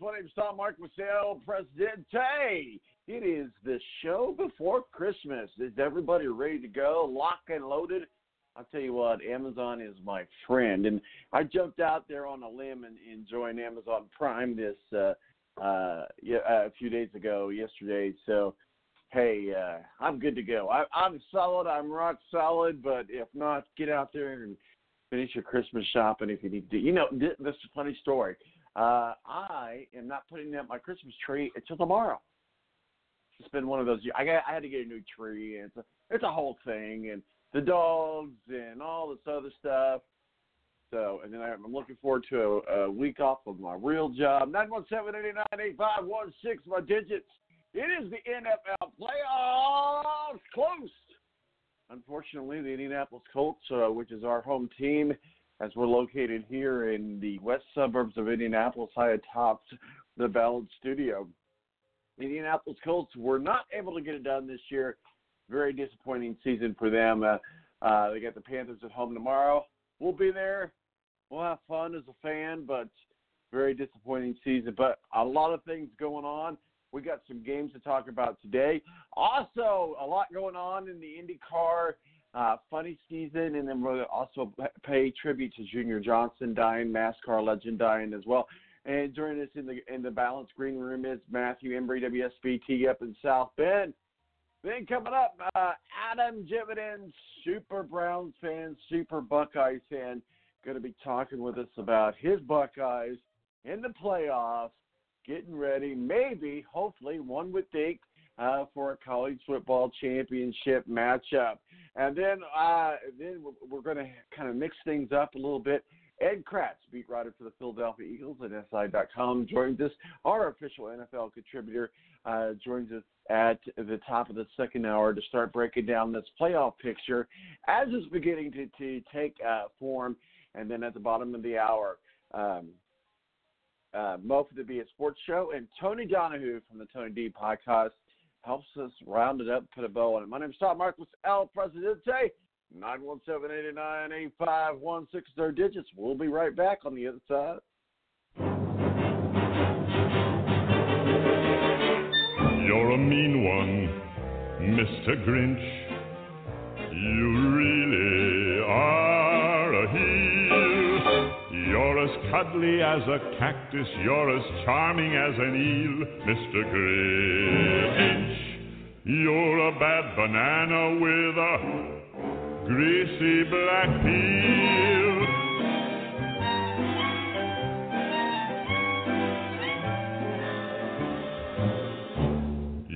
My name is Tom Mark Marcel, Presidente. It is the show before Christmas. Is everybody ready to go? Lock and loaded? I'll tell you what, Amazon is my friend, and I jumped out there on a limb and, and joined Amazon Prime this uh, uh, yeah, a few days ago, yesterday. So, hey, uh, I'm good to go. I, I'm solid. I'm rock solid. But if not, get out there and finish your Christmas shopping if you need to. You know, this is a funny story. Uh, I am not putting up my Christmas tree until tomorrow. It's been one of those. I got. I had to get a new tree, and it's a, it's a whole thing, and the dogs and all this other stuff. So, and then I'm looking forward to a, a week off of my real job. Nine one seven eighty nine eight five one six. My digits. It is the NFL playoffs close. Unfortunately, the Indianapolis Colts, uh, which is our home team, as we're located here in the west suburbs of Indianapolis, high atop the Ballard Studio. Indianapolis Colts were not able to get it done this year. Very disappointing season for them. Uh, uh, they got the Panthers at home tomorrow. We'll be there. We'll have fun as a fan, but very disappointing season. But a lot of things going on. We got some games to talk about today. Also, a lot going on in the IndyCar uh, funny season, and then we'll also pay tribute to Junior Johnson dying, NASCAR legend dying as well. And joining us in the in the balance green room is Matthew Embury, WSBT up in South Bend. Then coming up, uh, Adam Jividen, super Browns fan, super Buckeyes fan, going to be talking with us about his Buckeyes in the playoffs getting ready, maybe, hopefully, one would think, uh, for a college football championship matchup. And then, uh, then we're going to kind of mix things up a little bit. Ed Kracz, beat writer for the Philadelphia Eagles at SI.com, joins us. Our official NFL contributor uh, joins us at the top of the second hour to start breaking down this playoff picture as it's beginning to, to take uh, form. And then at the bottom of the hour, um, uh, Mo for the BS Sports Show, and Tony Donahue from the Tony D Podcast helps us round it up, put a bow on it. My name is Tom Marcos, El Presidente, 917-889-8516 is our digits. We'll be right back on the other side. You're a mean one, Mr. Grinch. You really cuddly as a cactus. You're as charming as an eel, Mr. Grinch. You're a bad banana with a greasy black peel.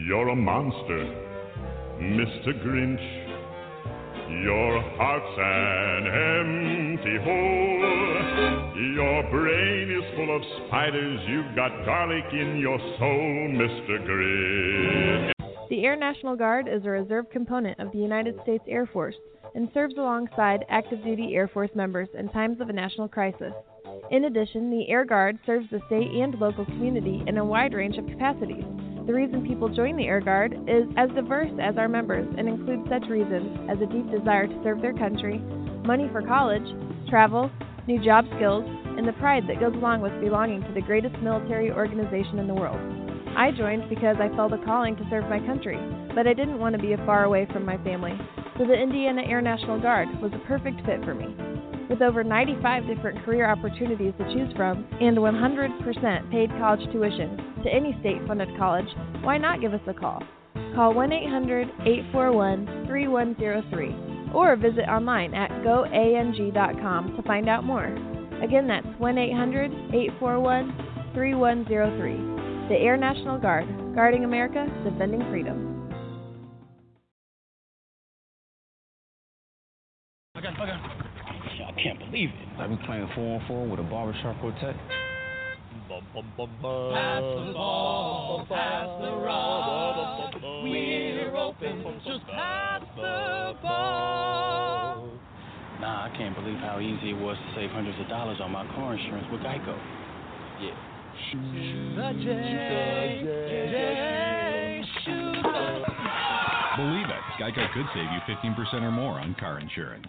You're a monster, Mr. Grinch. Your heart's an empty hole. Your brain is full of spiders. You've got garlic in your soul, Mr. Grinch. The Air National Guard is a reserve component of the United States Air Force and serves alongside active duty Air Force members in times of a national crisis. In addition, the Air Guard serves the state and local community in a wide range of capacities. The reason people join the Air Guard is as diverse as our members and includes such reasons as a deep desire to serve their country, money for college, travel, new job skills, and the pride that goes along with belonging to the greatest military organization in the world. I joined because I felt a calling to serve my country, but I didn't want to be far away from my family, so the Indiana Air National Guard was a perfect fit for me. With over 95 different career opportunities to choose from and 100% paid college tuition to any state funded college, why not give us a call? Call 1 800 841 3103 or visit online at goang.com to find out more. Again, that's 1 800 841 3103. The Air National Guard, guarding America, defending freedom. Okay, okay. I can't believe it. I've been playing 4 on 4 with a barbershop quartet. Pass the ball, pass the rock. We're open, just pass the ball. Nah, I can't believe how easy it was to save hundreds of dollars on my car insurance with Geico. Yeah. Believe it, Geico could save you 15% or more on car insurance.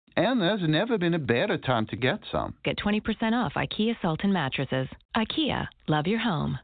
And there's never been a better time to get some. Get 20% off IKEA Sultan mattresses. IKEA, love your home.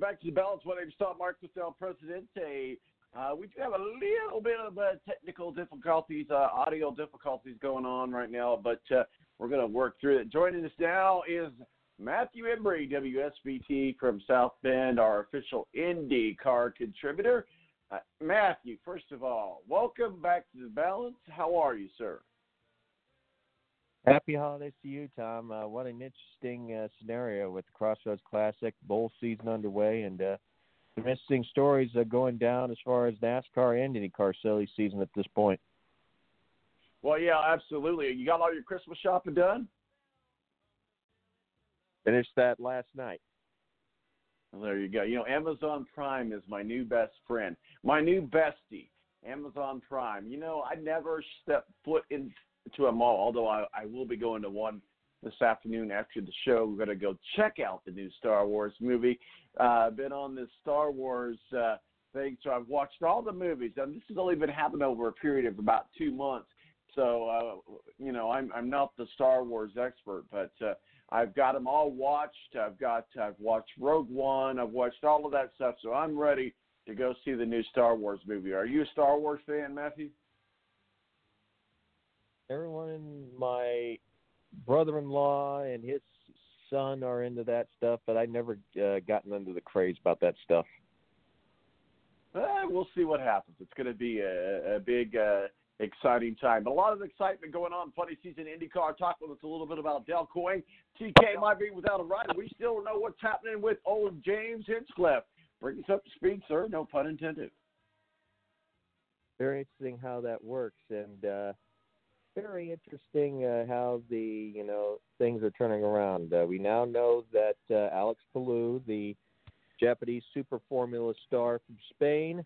Welcome back to the Balance One Name Stop Mark with El Presidente. Uh, we do have a little bit of uh, technical difficulties, uh, audio difficulties going on right now, but uh, we're going to work through it. Joining us now is Matthew Embury, WSBT from South Bend, our official Indy car contributor. Uh, Matthew, first of all, welcome back to the Balance. How are you, sir? Happy holidays to you, Tom. Uh, what an interesting uh, scenario with the Crossroads Classic, bowl season underway, and uh, some interesting stories uh, going down as far as NASCAR and IndyCar silly season at this point. Well, yeah, absolutely. You got all your Christmas shopping done? Finished that last night. Well, there you go. You know, Amazon Prime is my new best friend, my new bestie. Amazon Prime. You know, I never step foot into a mall, although I, I will be going to one this afternoon after the show. We're going to go check out the new Star Wars movie. Uh, I've been on this Star Wars uh, thing, so I've watched all the movies, and this has only been happening over a period of about two months. So, uh, you know, I'm I'm not the Star Wars expert, but uh, I've got them all watched. I've got I've watched Rogue One. I've watched all of that stuff, so I'm ready to go see the new Star Wars movie. Are you a Star Wars fan, Matthew? Everyone in my brother-in-law and his son are into that stuff, but I never uh, gotten into the craze about that stuff. Uh, we'll see what happens. It's going to be a, a big, uh, exciting time. But a lot of excitement going on. Funny season IndyCar. Talk with us a little bit about Dale Coyne. TK might be without a ride. We still don't know what's happening with old James Hinchcliffe. Bring us up to speed, sir. No pun intended. Very interesting how that works, and uh, very interesting uh, how the you know things are turning around. Uh, we now know that uh, Alex Palou, the Japanese Super Formula star from Spain,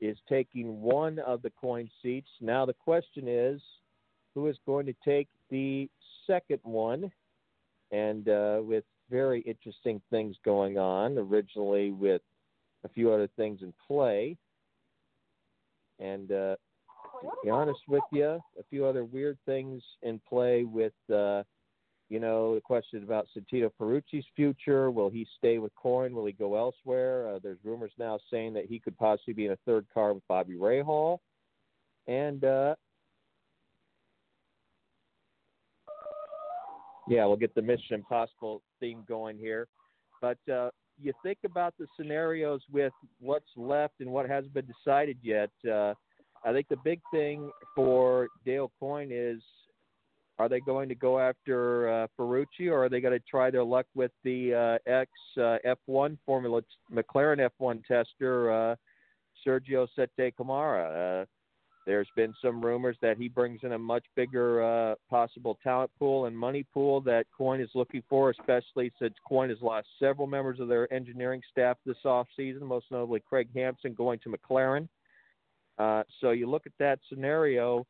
is taking one of the Coyne seats. Now the question is, who is going to take the second one? And uh, with very interesting things going on, originally with a few other things in play. And uh, to be honest with you, a few other weird things in play with, uh, you know, the question about Santino Ferrucci's future. Will he stay with Coyne? Will he go elsewhere? Uh, there's rumors now saying that he could possibly be in a third car with Bobby Rahal. And uh, Yeah, we'll get the Mission Impossible theme going here. But uh, you think about the scenarios with what's left and what hasn't been decided yet. Uh, I think the big thing for Dale Coyne is are they going to go after uh, Ferrucci or are they going to try their luck with the uh, ex uh, F1 Formula McLaren F1 tester uh, Sergio Sette Camara? Uh, there's been some rumors that he brings in a much bigger uh, possible talent pool and money pool that Coyne is looking for, especially since Coyne has lost several members of their engineering staff this offseason, most notably Craig Hampson going to McLaren. Uh, so you look at that scenario,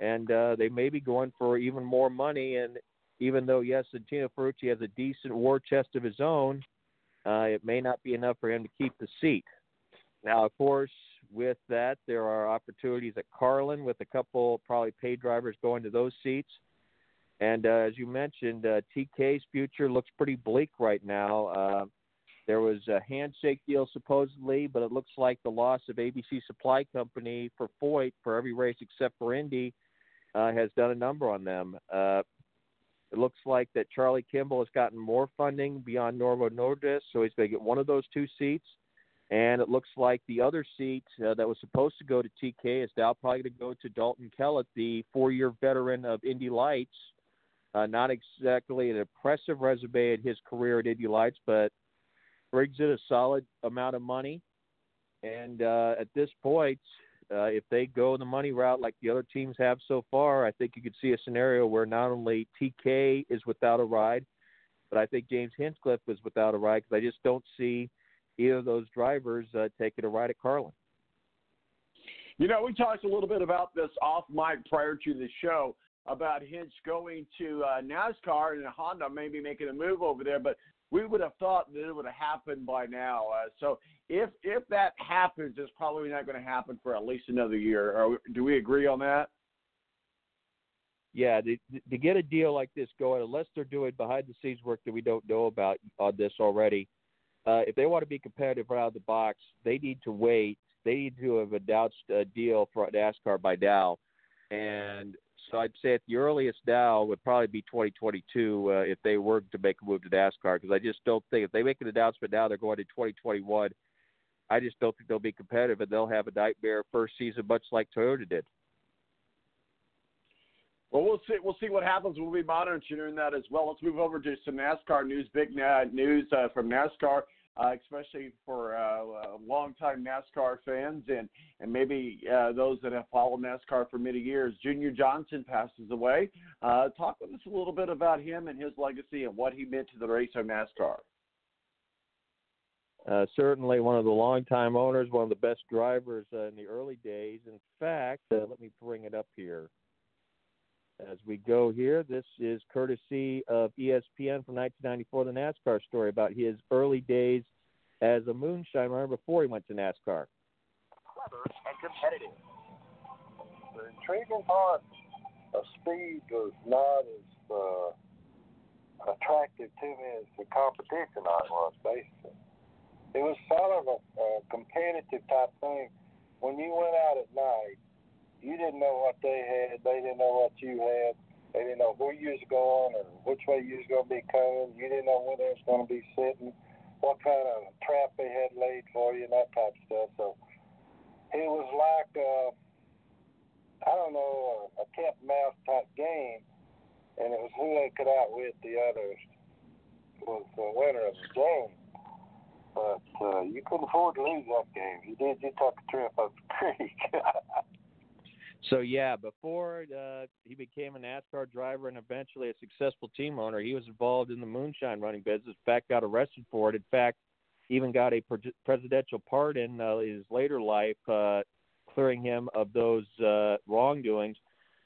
and uh, they may be going for even more money. And even though, yes, Santino Ferrucci has a decent war chest of his own, uh, it may not be enough for him to keep the seat. Now, of course, with that, there are opportunities at Carlin with a couple probably paid drivers going to those seats. And uh, as you mentioned, uh, TK's future looks pretty bleak right now. There was a handshake deal supposedly, but it looks like the loss of ABC Supply Company for Foyt for every race except for Indy uh, has done a number on them. Uh, it looks like that Charlie Kimball has gotten more funding beyond Novo Nordisk, so he's going to get one of those two seats. And it looks like the other seat uh, that was supposed to go to TK is now probably going to go to Dalton Kellett, the four-year veteran of Indy Lights. Uh, not exactly an impressive resume in his career at Indy Lights, but brings in a solid amount of money. And uh, at this point, uh, if they go the money route like the other teams have so far, I think you could see a scenario where not only TK is without a ride, but I think James Hinchcliffe is without a ride because I just don't see either of those drivers uh, taking a ride at Carlin. You know, we talked a little bit about this off mic prior to the show about Hinch going to uh, NASCAR and Honda maybe making a move over there, but we would have thought that it would have happened by now. Uh, so if if that happens, it's probably not going to happen for at least another year. Or, do we agree on that? Yeah, to, to get a deal like this going, unless they're doing behind the scenes work that we don't know about on this already, uh, if they want to be competitive right out of the box, they need to wait. They need to have announced a deal for NASCAR by now, and so I'd say at the earliest now would probably be 2022 uh, if they were to make a move to NASCAR because I just don't think if they make an announcement now they're going to 2021. I just don't think they'll be competitive and they'll have a nightmare first season much like Toyota did. Well, we'll see. We'll see what happens. We'll be monitoring that as well. Let's move over to some NASCAR news. Big news uh, from NASCAR uh, especially for uh, uh, longtime NASCAR fans and and maybe uh, those that have followed NASCAR for many years. Junior Johnson passes away. Uh, talk with us a little bit about him and his legacy and what he meant to the race of NASCAR. Uh, certainly one of the longtime owners, one of the best drivers uh, in the early days. In fact, uh, let me bring it up here. As we go here, this is courtesy of ESPN from 1994, the NASCAR story about his early days as a moonshine runner before he went to NASCAR. Clever and competitive. The intriguing part of speed was not as uh, attractive to me as the competition I was, basically. It was sort of a, a competitive type thing. When you went out at night, you didn't know what they had. They didn't know what you had. They didn't know where you was going or which way you was going to be coming. You didn't know where they was going to be sitting, what kind of trap they had laid for you, and that type of stuff. So it was like, uh, I don't know, a, cat and mouse type game, and it was who they could outwit the others was the winner of the game. But uh, you couldn't afford to lose that game. You did, you took a trip up the creek. So yeah, before uh, he became a NASCAR driver and eventually a successful team owner, he was involved in the moonshine running business. In fact, got arrested for it. In fact, even got a pre- presidential pardon uh, in his later life, uh, clearing him of those uh, wrongdoings.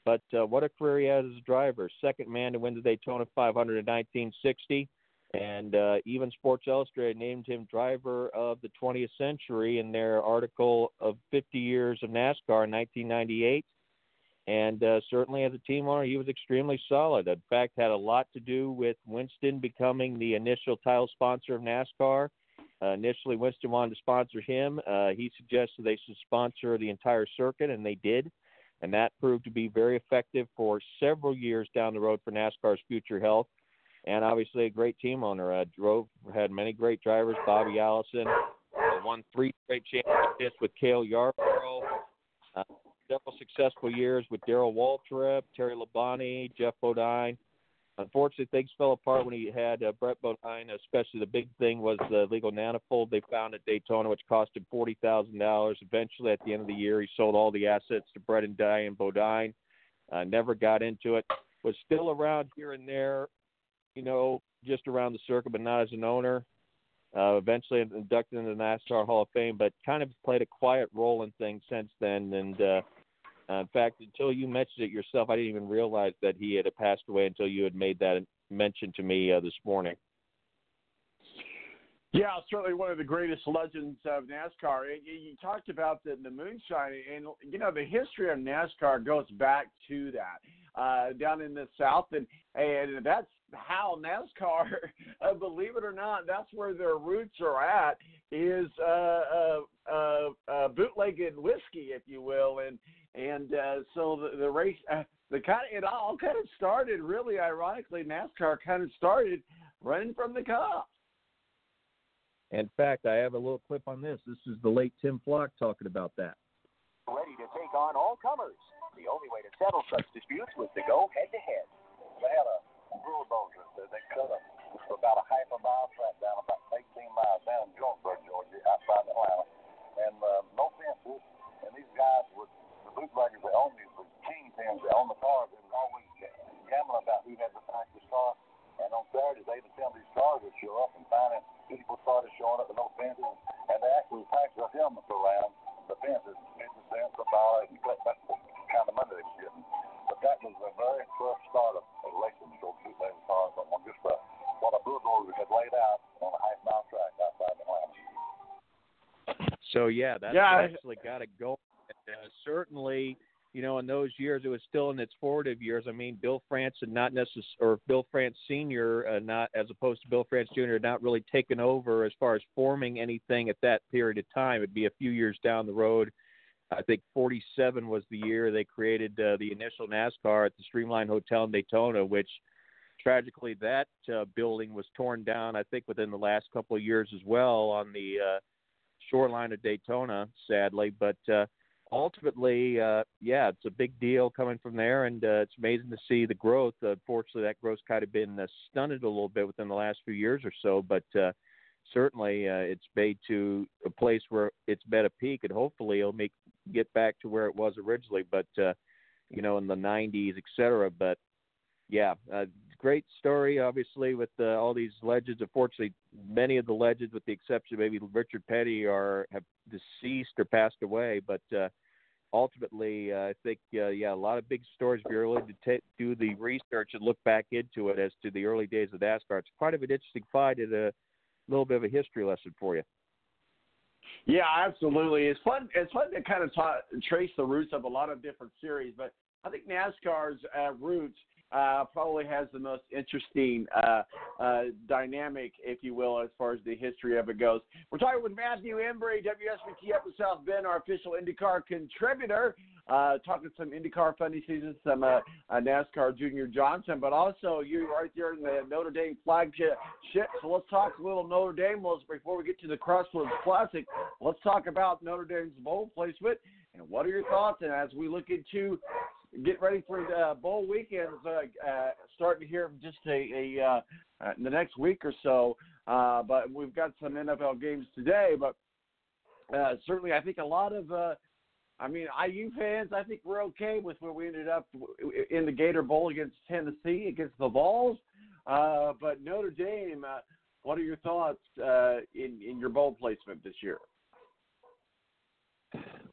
But uh, what a career he has as a driver! Second man to win the Daytona 500 in 1960, and uh, even Sports Illustrated named him driver of the 20th century in their article of 50 years of NASCAR in 1998 and uh, certainly as a team owner, he was extremely solid. In fact, had a lot to do with Winston becoming the initial title sponsor of NASCAR. Uh, initially, Winston wanted to sponsor him. Uh, he suggested they should sponsor the entire circuit, and they did. And that proved to be very effective for several years down the road for NASCAR's future health. And obviously a great team owner. Uh, drove had many great drivers. Bobby Allison uh, won three straight championships with Cale Yarborough. Uh, several successful years with Darrell Waltrip, Terry Labonte, Geoff Bodine. Unfortunately, things fell apart when he had uh, Brett Bodine. Especially the big thing was the legal manifold they found at Daytona, which cost him forty thousand dollars. Eventually, at the end of the year, he sold all the assets to Brett and Diane Bodine. Uh, never got into it. Was still around here and there, you know, just around the circuit, but not as an owner. Uh, eventually inducted into the NASCAR Hall of Fame, but kind of played a quiet role in things since then. And uh, uh, in fact, until you mentioned it yourself, I didn't even realize that he had passed away until you had made that mention to me uh, this morning. Yeah, certainly one of the greatest legends of NASCAR. You talked about the, the moonshine, and you know the history of NASCAR goes back to that uh, down in the South, and and that's how NASCAR, uh, believe it or not, that's where their roots are at is uh, uh, uh, uh, bootlegged whiskey, if you will, and and uh, so the, the race, uh, the kind of, it all kind of started really ironically. NASCAR kind of started running from the cops. In fact, I have a little clip on this. This is the late Tim Flock talking about that. Ready to take on all comers. The only way to settle such disputes was to go head to head. They had a bulldozer that they cut a, about a half a mile track down about 18 miles down in Jonesboro, Georgia, outside Atlanta, and uh, no fences. And these guys would, the bootleggers that own these, the kingpins that own the cars, they was always gambling about who had the fastest car. And on Saturdays, they would tell these cars would show up, and finally people started showing up with no fences, and they actually packed their helmets around the fences, 50 cents a dollar, and that's the kind of money they were getting. But that was the very first start of of racing those bootleg cars on just uh, what a bulldozer had laid out on a half mile track outside Atlanta. So yeah, that's Yeah, I- actually got to go. Uh, certainly, you know, in those years, it was still in its formative years. I mean, Bill France had not necessarily, or Bill France Senior, uh, not as opposed to Bill France Junior, not really taken over as far as forming anything at that period of time. It'd be a few years down the road. I think 47 was the year they created uh, the initial NASCAR at the Streamline Hotel in Daytona, which tragically that uh, building was torn down. I think within the last couple of years as well on the uh, shoreline of Daytona, sadly. But uh, ultimately, uh, yeah, it's a big deal coming from there, and uh, it's amazing to see the growth. Unfortunately, that growth's kind of been uh, stunted a little bit within the last few years or so, but. Uh, Certainly, uh, it's made to a place where it's been a peak, and hopefully, it'll make get back to where it was originally. But uh, you know, in the '90s, et cetera. But yeah, uh, great story, obviously, with uh, all these legends. Unfortunately, many of the legends, with the exception of maybe Richard Petty, are have deceased or passed away. But uh, ultimately, uh, I think uh, yeah, a lot of big stories. You're willing to ta do the research and look back into it as to the early days of NASCAR, it's quite of an interesting find and a little bit of a history lesson for you. Yeah, absolutely. It's fun. It's fun to kind of ta- trace the roots of a lot of different series, but I think NASCAR's uh, roots uh, probably has the most interesting uh, uh, dynamic, if you will, as far as the history of it goes. We're talking with Matthew Embury, WSBT up in South Bend, our official IndyCar contributor. Uh, talking some IndyCar funny season, some uh, uh, NASCAR Junior Johnson, but also you right there in the Notre Dame flagship. ship. So let's talk a little Notre Dame let's, before we get to the Crossroads Classic. Let's talk about Notre Dame's bowl placement and what are your thoughts? And as we look into get ready for the uh, bowl weekends, uh, uh, starting here in just a, a uh, uh, the next week or so. Uh, but we've got some NFL games today, but uh, certainly I think a lot of uh, I mean, IU fans, I think we're okay with where we ended up in the Gator Bowl against Tennessee, against the Vols. Uh, but Notre Dame, uh, what are your thoughts uh, in in your bowl placement this year?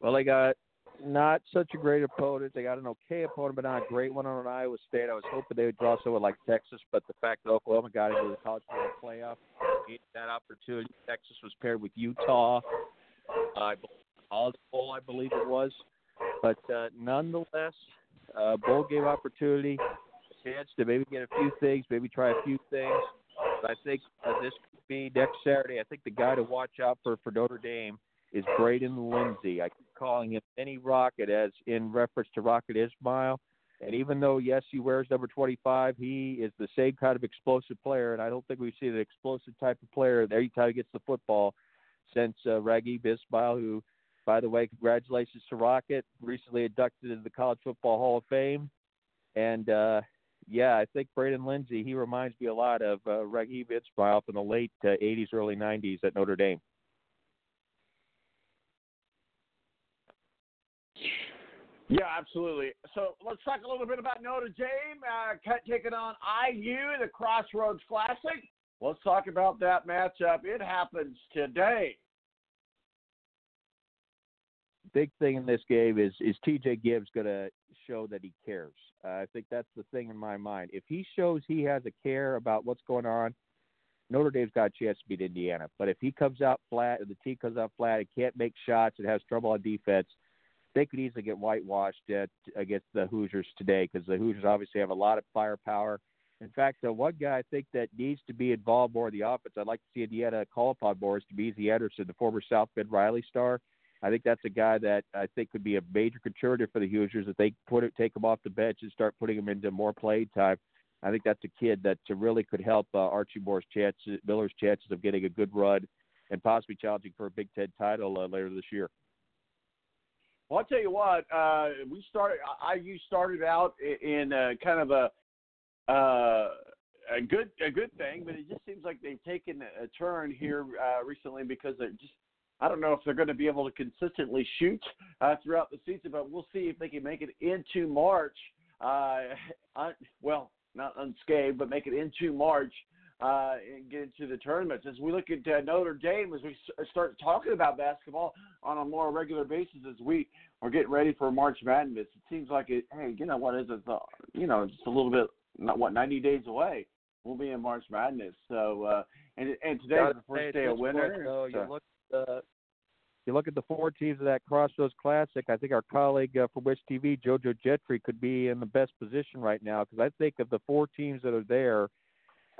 Well, they got not such a great opponent. They got an okay opponent, but not a great one on Iowa State. I was hoping they would draw someone like Texas, but the fact that Oklahoma got into the college football playoff gave that opportunity. Texas was paired with Utah. Uh, I believe College Bowl, I believe it was. But uh, nonetheless, uh, bowl game opportunity, a chance to maybe get a few things, maybe try a few things. But I think uh, this could be next Saturday. I think the guy to watch out for for Notre Dame is Braden Lenzy. I keep calling him Any Rocket as in reference to Rocket Ismail. And even though yes, he wears number 25, he is the same kind of explosive player, and I don't think we've seen an explosive type of player every time he gets the football since uh, Raghib who, by the way, congratulations to Rocket, recently inducted into the College Football Hall of Fame. And uh, yeah, I think Braden Lenzy, he reminds me a lot of uh, Raghib Ismail from the late uh, 80s, early 90s at Notre Dame. Yeah, absolutely. So let's talk a little bit about Notre Dame uh, taking on IU, the Crossroads Classic. Let's talk about that matchup. It happens today. Big thing in this game is is TJ Gibbs going to show that he cares. Uh, I think that's the thing in my mind. If he shows he has a care about what's going on, Notre Dame's got a chance to beat Indiana. But if he comes out flat and the team comes out flat and can't make shots and has trouble on defense, they could easily get whitewashed at, against the Hoosiers today because the Hoosiers obviously have a lot of firepower. In fact, the one guy I think that needs to be involved more in the offense, I'd like to see Indiana call upon more, is Damezi Anderson, the former South Bend Riley star. I think that's a guy that I think could be a major contributor for the Hoosiers if they put it, take him off the bench and start putting him into more play time. I think that's a kid that really could help uh, Archie Moore's chances, Miller's chances of getting a good run and possibly challenging for a Big Ten title uh, later this year. Well, I'll tell you what. Uh, we started. I IU started out in uh, kind of a uh, a good a good thing, but it just seems like they've taken a turn here uh, recently because they just. I don't know if they're going to be able to consistently shoot uh, throughout the season, but we'll see if they can make it into March. Uh, un, well, not unscathed, but make it into March uh, and get into the tournaments. As we look at uh, Notre Dame, as we start talking about basketball on a more regular basis, as we are getting ready for March Madness, it seems like it. Hey, you know what is it? Uh, you know, just a little bit. Not what ninety days away. We'll be in March Madness. So, uh, and and today's the first day of winter. Point, though, you look. Uh, you look at the four teams of that Crossroads Classic. I think our colleague uh, from Wish TV, JoJo Gentry, could be in the best position right now because I think of the four teams that are there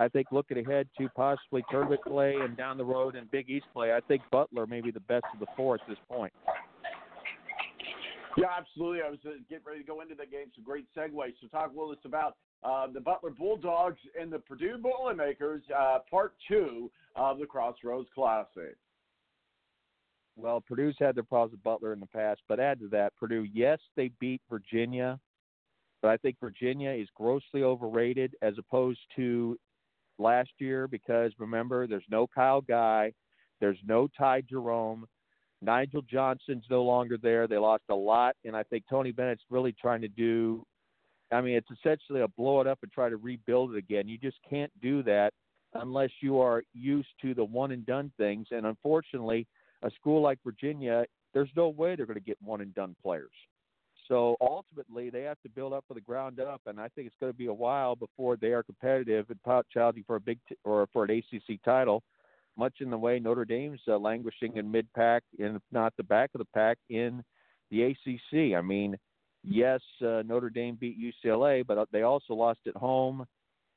I think looking ahead to possibly tournament play and down the road and Big East play, I think Butler may be the best of the four at this point. Yeah, absolutely. I was uh, getting ready to go into the game. It's a great segue. So talk with us about uh, the Butler Bulldogs and the Purdue Boilermakers, uh, part two of the Crossroads Classic. Well, Purdue's had their problems with Butler in the past, but add to that, Purdue, yes, they beat Virginia, but I think Virginia is grossly overrated as opposed to last year because remember, there's no Kyle Guy, there's no Ty Jerome, Nigel Johnson's no longer there. They lost a lot, and I think Tony Bennett's really trying to do. I mean, it's essentially a blow it up and try to rebuild it again. You just can't do that unless you are used to the one and done things. And unfortunately, a school like Virginia, there's no way they're going to get one and done players. So ultimately, they have to build up from the ground up, and I think it's going to be a while before they are competitive and challenging for a big t- or for an ACC title. Much in the way Notre Dame's uh, languishing in mid pack, and if not the back of the pack in the ACC. I mean, yes, uh, Notre Dame beat UCLA, but uh, they also lost at home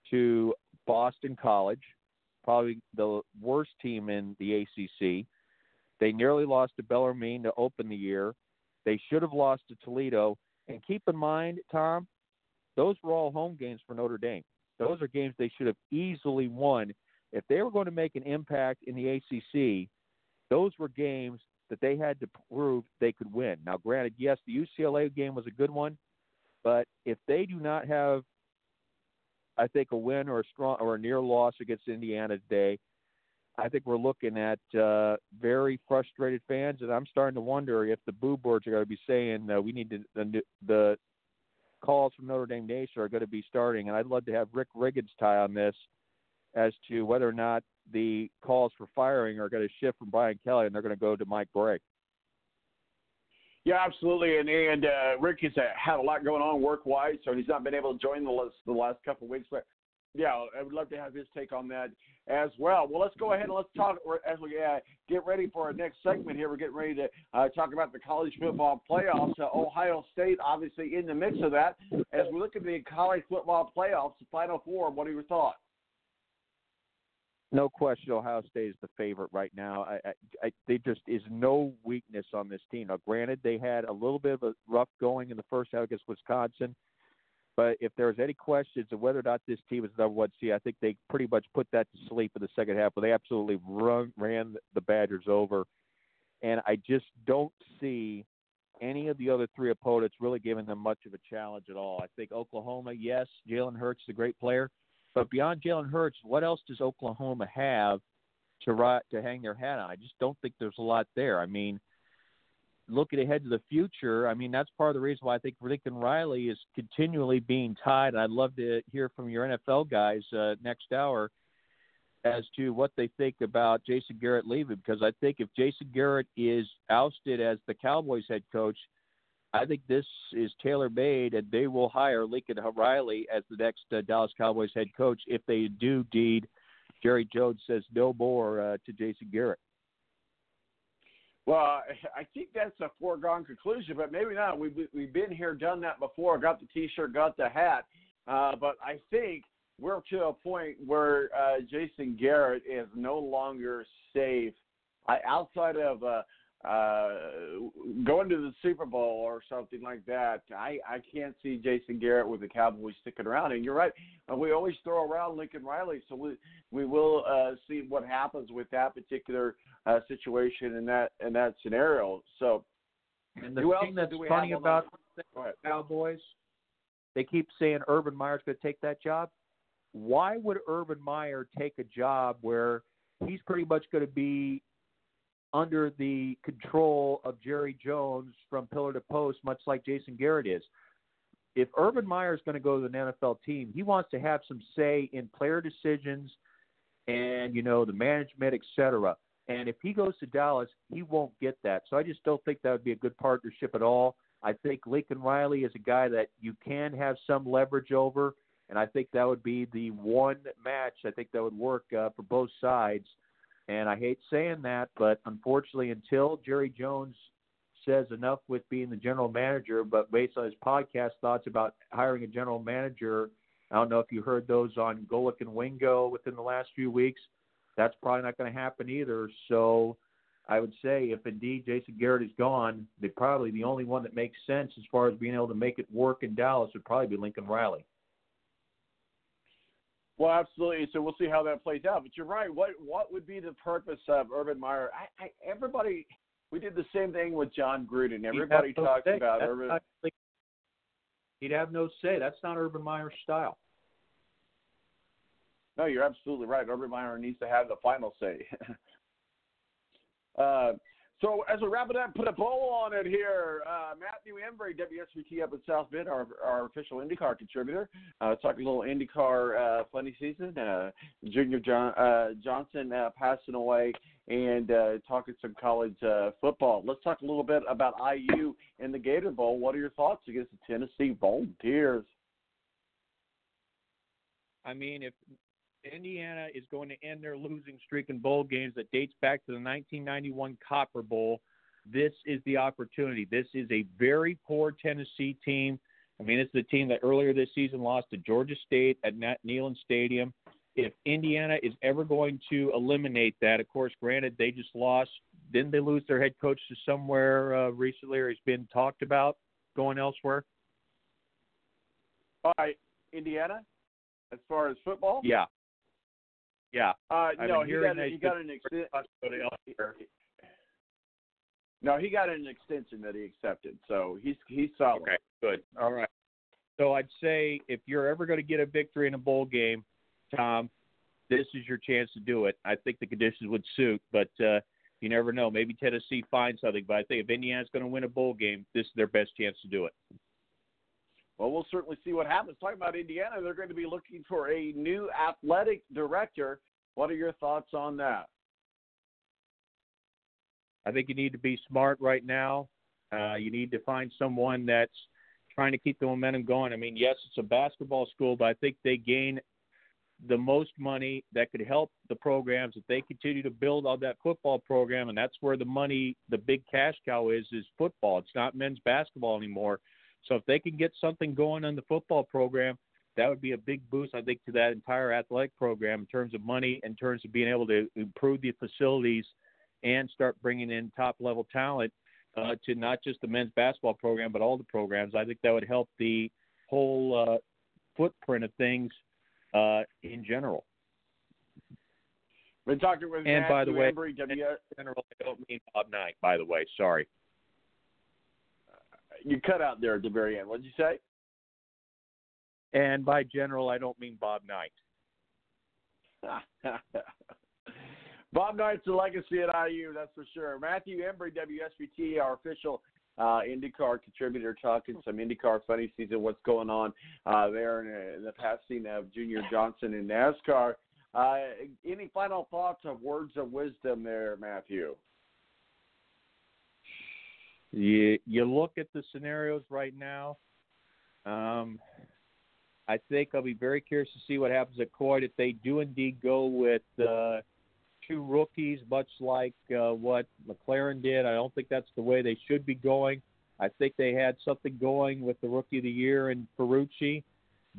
to Boston College, probably the worst team in the ACC. They nearly lost to Bellarmine to open the year. They should have lost to Toledo. And keep in mind, Tom, those were all home games for Notre Dame. Those are games they should have easily won. If they were going to make an impact in the ACC, those were games that they had to prove they could win. Now, granted, yes, the UCLA game was a good one, but if they do not have, I think, a win or a strong or a near loss against Indiana today, I think we're looking at uh, very frustrated fans, and I'm starting to wonder if the boo boards are going to be saying uh, we need to the, the calls from Notre Dame Nation are going to be starting, and I'd love to have Rick Riggins tie on this as to whether or not the calls for firing are going to shift from Brian Kelly and they're going to go to Mike Brey. Yeah, absolutely, and and uh, Rick has had a lot going on work wise, so he's not been able to join the last, the last couple of weeks. But yeah, I would love to have his take on that as well. Well, let's go ahead and let's talk as we uh, get ready for our next segment here. We're getting ready to uh, talk about the college football playoffs. Uh, Ohio State, obviously, in the mix of that. As we look at the college football playoffs, the Final Four, what are your thoughts? No question, Ohio State is the favorite right now. I, I, I, they just is no weakness on this team. Now, granted, they had a little bit of a rough going in the first half against Wisconsin But if there was any questions of whether or not this team is number one seed, I think they pretty much put that to sleep in the second half, where they absolutely run, ran the Badgers over. And I just don't see any of the other three opponents really giving them much of a challenge at all. I think Oklahoma, yes, Jalen Hurts is a great player, but beyond Jalen Hurts, what else does Oklahoma have to to hang their hat on? I just don't think there's a lot there. I mean, looking ahead to the future, I mean that's part of the reason why I think Lincoln Riley is continually being tied. I'd love to hear from your NFL guys uh, next hour as to what they think about Jason Garrett leaving because I think if Jason Garrett is ousted as the Cowboys head coach, I think this is tailor made and they will hire Lincoln Riley as the next uh, Dallas Cowboys head coach if they do deed Jerry Jones says no more uh, to Jason Garrett. Well, I think that's a foregone conclusion, but maybe not. We've we've been here, done that before. Got the T-shirt, got the hat, uh, but I think we're to a point where uh, Jason Garrett is no longer safe. I, outside of uh, uh, going to the Super Bowl or something like that, I, I can't see Jason Garrett with the Cowboys sticking around. And you're right, we always throw around Lincoln Riley, so we we will uh, see what happens with that particular uh, situation in that in that scenario. So, and the thing that's funny about the Cowboys, they keep saying Urban Meyer's going to take that job. Why would Urban Meyer take a job where he's pretty much going to be under the control of Jerry Jones from pillar to post, much like Jason Garrett is? If Urban Meyer is going to go to an NFL team, he wants to have some say in player decisions and you know the management, et cetera. And if he goes to Dallas, he won't get that. So I just don't think that would be a good partnership at all. I think Lincoln Riley is a guy that you can have some leverage over, and I think that would be the one match I think that would work uh, for both sides. And I hate saying that, but unfortunately, until Jerry Jones says enough with being the general manager, but based on his podcast thoughts about hiring a general manager, I don't know if you heard those on Golic and Wingo within the last few weeks. That's probably not going to happen either. So I would say if indeed Jason Garrett is gone, they probably the only one that makes sense as far as being able to make it work in Dallas would probably be Lincoln Riley. Well, absolutely. So we'll see how that plays out. But you're right. What what would be the purpose of Urban Meyer? I, I everybody we did the same thing with Jon Gruden. Everybody no talks say. about That's Urban. not- He'd have no say. That's not Urban Meyer's style. No, you're absolutely right. Urban Meyer needs to have the final say. uh, so as we wrap it up, put a bow on it here. Uh, Matthew Embury, WSBT up in South Bend, our, our official IndyCar contributor. Uh, talking a little IndyCar uh, funny season. Uh, Junior John, uh, Johnson uh, passing away and uh, talking some college uh, football. Let's talk a little bit about IU and the Gator Bowl. What are your thoughts against the Tennessee Volunteers? I mean, if Indiana is going to end their losing streak in bowl games that dates back to the 1991 Copper Bowl, this is the opportunity. This is a very poor Tennessee team. I mean, it's the team that earlier this season lost to Georgia State at Nat Neyland Stadium. If Indiana is ever going to eliminate that, of course, granted they just lost. Didn't they lose their head coach to somewhere uh, recently, or he's been talked about going elsewhere? All right, Indiana, as far as football? Yeah. Yeah. Uh, no, he got, he got an extension. No, he got an extension that he accepted, so he's he's solid. Okay, good. All right. So I'd say if you're ever going to get a victory in a bowl game, Tom, this is your chance to do it. I think the conditions would suit, but uh, you never know. Maybe Tennessee finds something, but I think if Indiana's going to win a bowl game, this is their best chance to do it. Well, we'll certainly see what happens. Talking about Indiana, they're going to be looking for a new athletic director. What are your thoughts on that? I think you need to be smart right now. Uh, you need to find someone that's trying to keep the momentum going. I mean, yes, it's a basketball school, but I think they gain the most money that could help the programs if they continue to build on that football program, and that's where the money, the big cash cow is, is football. It's not men's basketball anymore. So if they can get something going on the football program, that would be a big boost, I think, to that entire athletic program in terms of money, in terms of being able to improve the facilities and start bringing in top level talent uh, to not just the men's basketball program, but all the programs. I think that would help the whole uh, footprint of things uh, in general. Been talking with And Matthew by the way, Embury, W- General, I don't mean Bob Knight, by the way. Sorry. You cut out there at the very end. What did you say? And by general, I don't mean Bob Knight. Bob Knight's a legacy at IU, that's for sure. Matthew Embury, WSBT, our official uh, IndyCar contributor, talking some IndyCar funny season, what's going on uh, there in, in the passing of Junior Johnson in NASCAR. Uh, any final thoughts of words of wisdom there, Matthew? You you look at the scenarios right now. Um, I think I'll be very curious to see what happens at Coyne if they do indeed go with uh, two rookies, much like uh, what McLaren did. I don't think that's the way they should be going. I think they had something going with the rookie of the year in Ferrucci,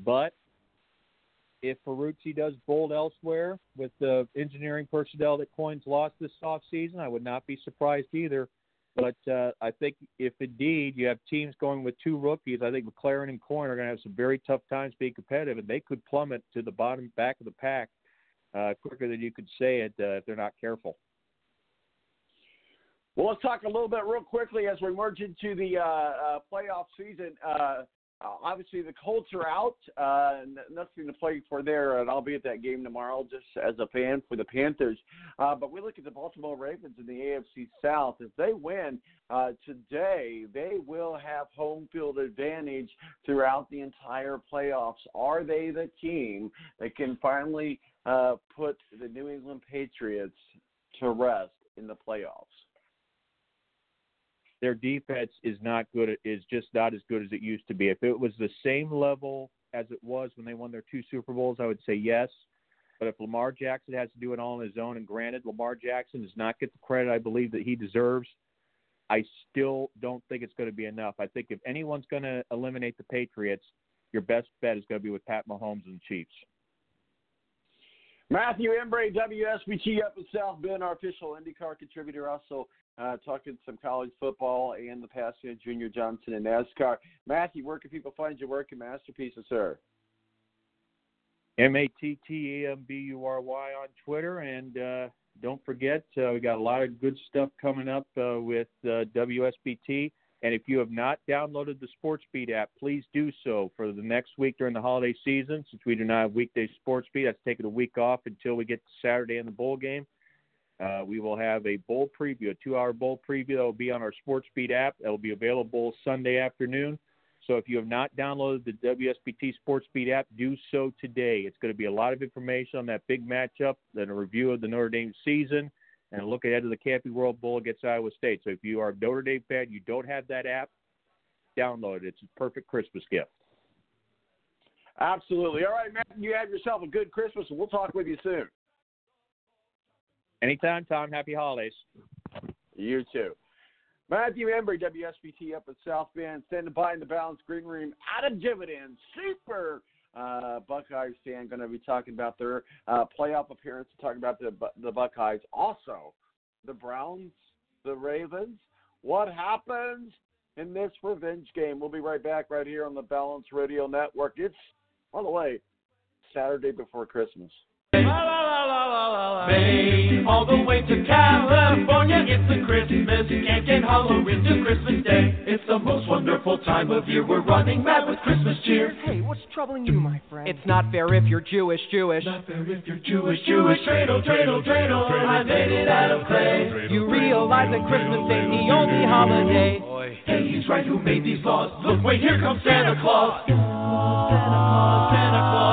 but if Ferrucci does bold elsewhere with the engineering personnel that Coyne's lost this off season, I would not be surprised either. But uh, I think if indeed you have teams going with two rookies, I think McLaren and Coyne are going to have some very tough times being competitive, and they could plummet to the bottom back of the pack uh, quicker than you could say it uh, if they're not careful. Well, let's talk a little bit real quickly as we merge into the uh, uh, playoff season. Uh, obviously, the Colts are out. Uh, nothing to play for there, and I'll be at that game tomorrow just as a fan for the Panthers. Uh, but we look at the Baltimore Ravens in the AFC South. If they win uh, today, they will have home field advantage throughout the entire playoffs. Are they the team that can finally uh, put the New England Patriots to rest in the playoffs? Their defense is not good is just not as good as it used to be. If it was the same level as it was when they won their two Super Bowls, I would say yes. But if Lamar Jackson has to do it all on his own, and granted, Lamar Jackson does not get the credit I believe that he deserves, I still don't think it's going to be enough. I think if anyone's going to eliminate the Patriots, your best bet is going to be with Pat Mahomes and the Chiefs. Matthew Embury, WSBT up in South Bend, our official IndyCar contributor, also uh, talking some college football and the passing of Junior Johnson in NASCAR. Matthew, where can people find your work and masterpieces, sir? M A T T A M B U R Y on Twitter, and uh, don't forget uh, we got a lot of good stuff coming up uh, with uh, WSBT. And if you have not downloaded the SportsBeat app, please do so for the next week during the holiday season. Since we do not have weekday SportsBeat, that's taking a week off until we get to Saturday in the bowl game. Uh, we will have a bowl preview, a two-hour bowl preview that will be on our SportsBeat app. That will be available Sunday afternoon. So if you have not downloaded the WSBT SportsBeat app, do so today. It's going to be a lot of information on that big matchup, then a review of the Notre Dame season, and a look ahead to the Camping World Bowl against Iowa State. So if you are a Notre Dame fan, you don't have that app, download it. It's a perfect Christmas gift. Absolutely. All right, Matt, you have yourself a good Christmas, and we'll talk with you soon. Anytime, Tom. Happy holidays. You too. Matthew Embury, WSBT up at South Bend, standing by in the Balance Green Room Adam Jividen. Super uh, Buckeyes fan going to be talking about their uh, playoff appearance, talking about the the Buckeyes. Also, the Browns, the Ravens. What happens in this revenge game? We'll be right back right here on the Balance Radio Network. It's, by the way, Saturday before Christmas. Bay, all the way to California. It's a Christmas can't Halloween to Christmas Day. It's the most wonderful time of year. We're running mad with Christmas cheer. Hey, what's troubling you, my friend? It's not fair if you're Jewish, Jewish. Not fair if you're Jewish, Jewish. Dreidel, dreidel, dreidel. I made it out of clay. You realize that Christmas ain't the only holiday. Hey, he's right. Who made these laws? Look, wait, here comes Santa Claus. Santa Claus, Santa Claus,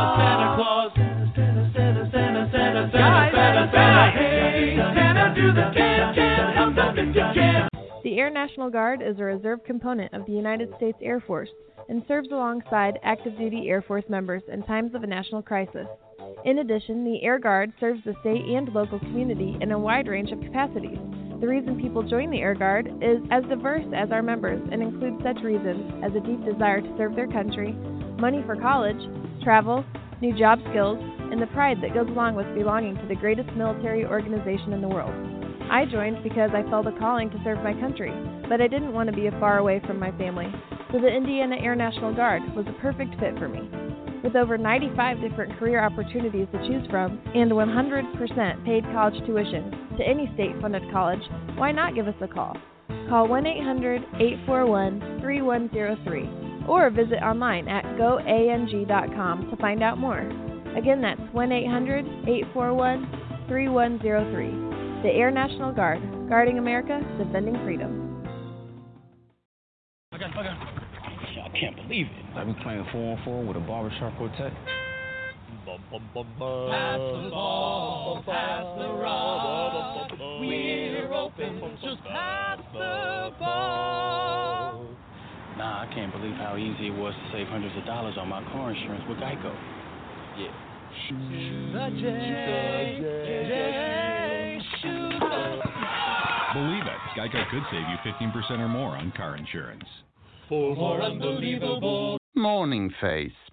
the Air National Guard is a reserve component of the United States Air Force and serves alongside active duty Air Force members in times of a national crisis. In addition, the Air Guard serves the state and local community in a wide range of capacities. The reason people join the Air Guard is as diverse as our members and includes such reasons as a deep desire to serve their country, money for college, travel, new job skills, and the pride that goes along with belonging to the greatest military organization in the world. I joined because I felt a calling to serve my country, but I didn't want to be far away from my family. so the Indiana Air National Guard was a perfect fit for me. With over 95 different career opportunities to choose from and 100% paid college tuition to any state funded college, why not give us a call? Call 1 800 841 3103 or visit online at goang.com to find out more. Again, that's 1 800 841 3103. The Air National Guard, guarding America, defending freedom. I got, I can't believe it. I've been playing 4 on 4 with a barbershop quartet. Pass the ball, pass the rock. We're open, just pass the ball. Nah, I can't believe how easy it was to save hundreds of dollars on my car insurance with Geico. Yeah. The J, J, Believe it, Geico could save you 15% or more on car insurance. For more unbelievable. Morning face.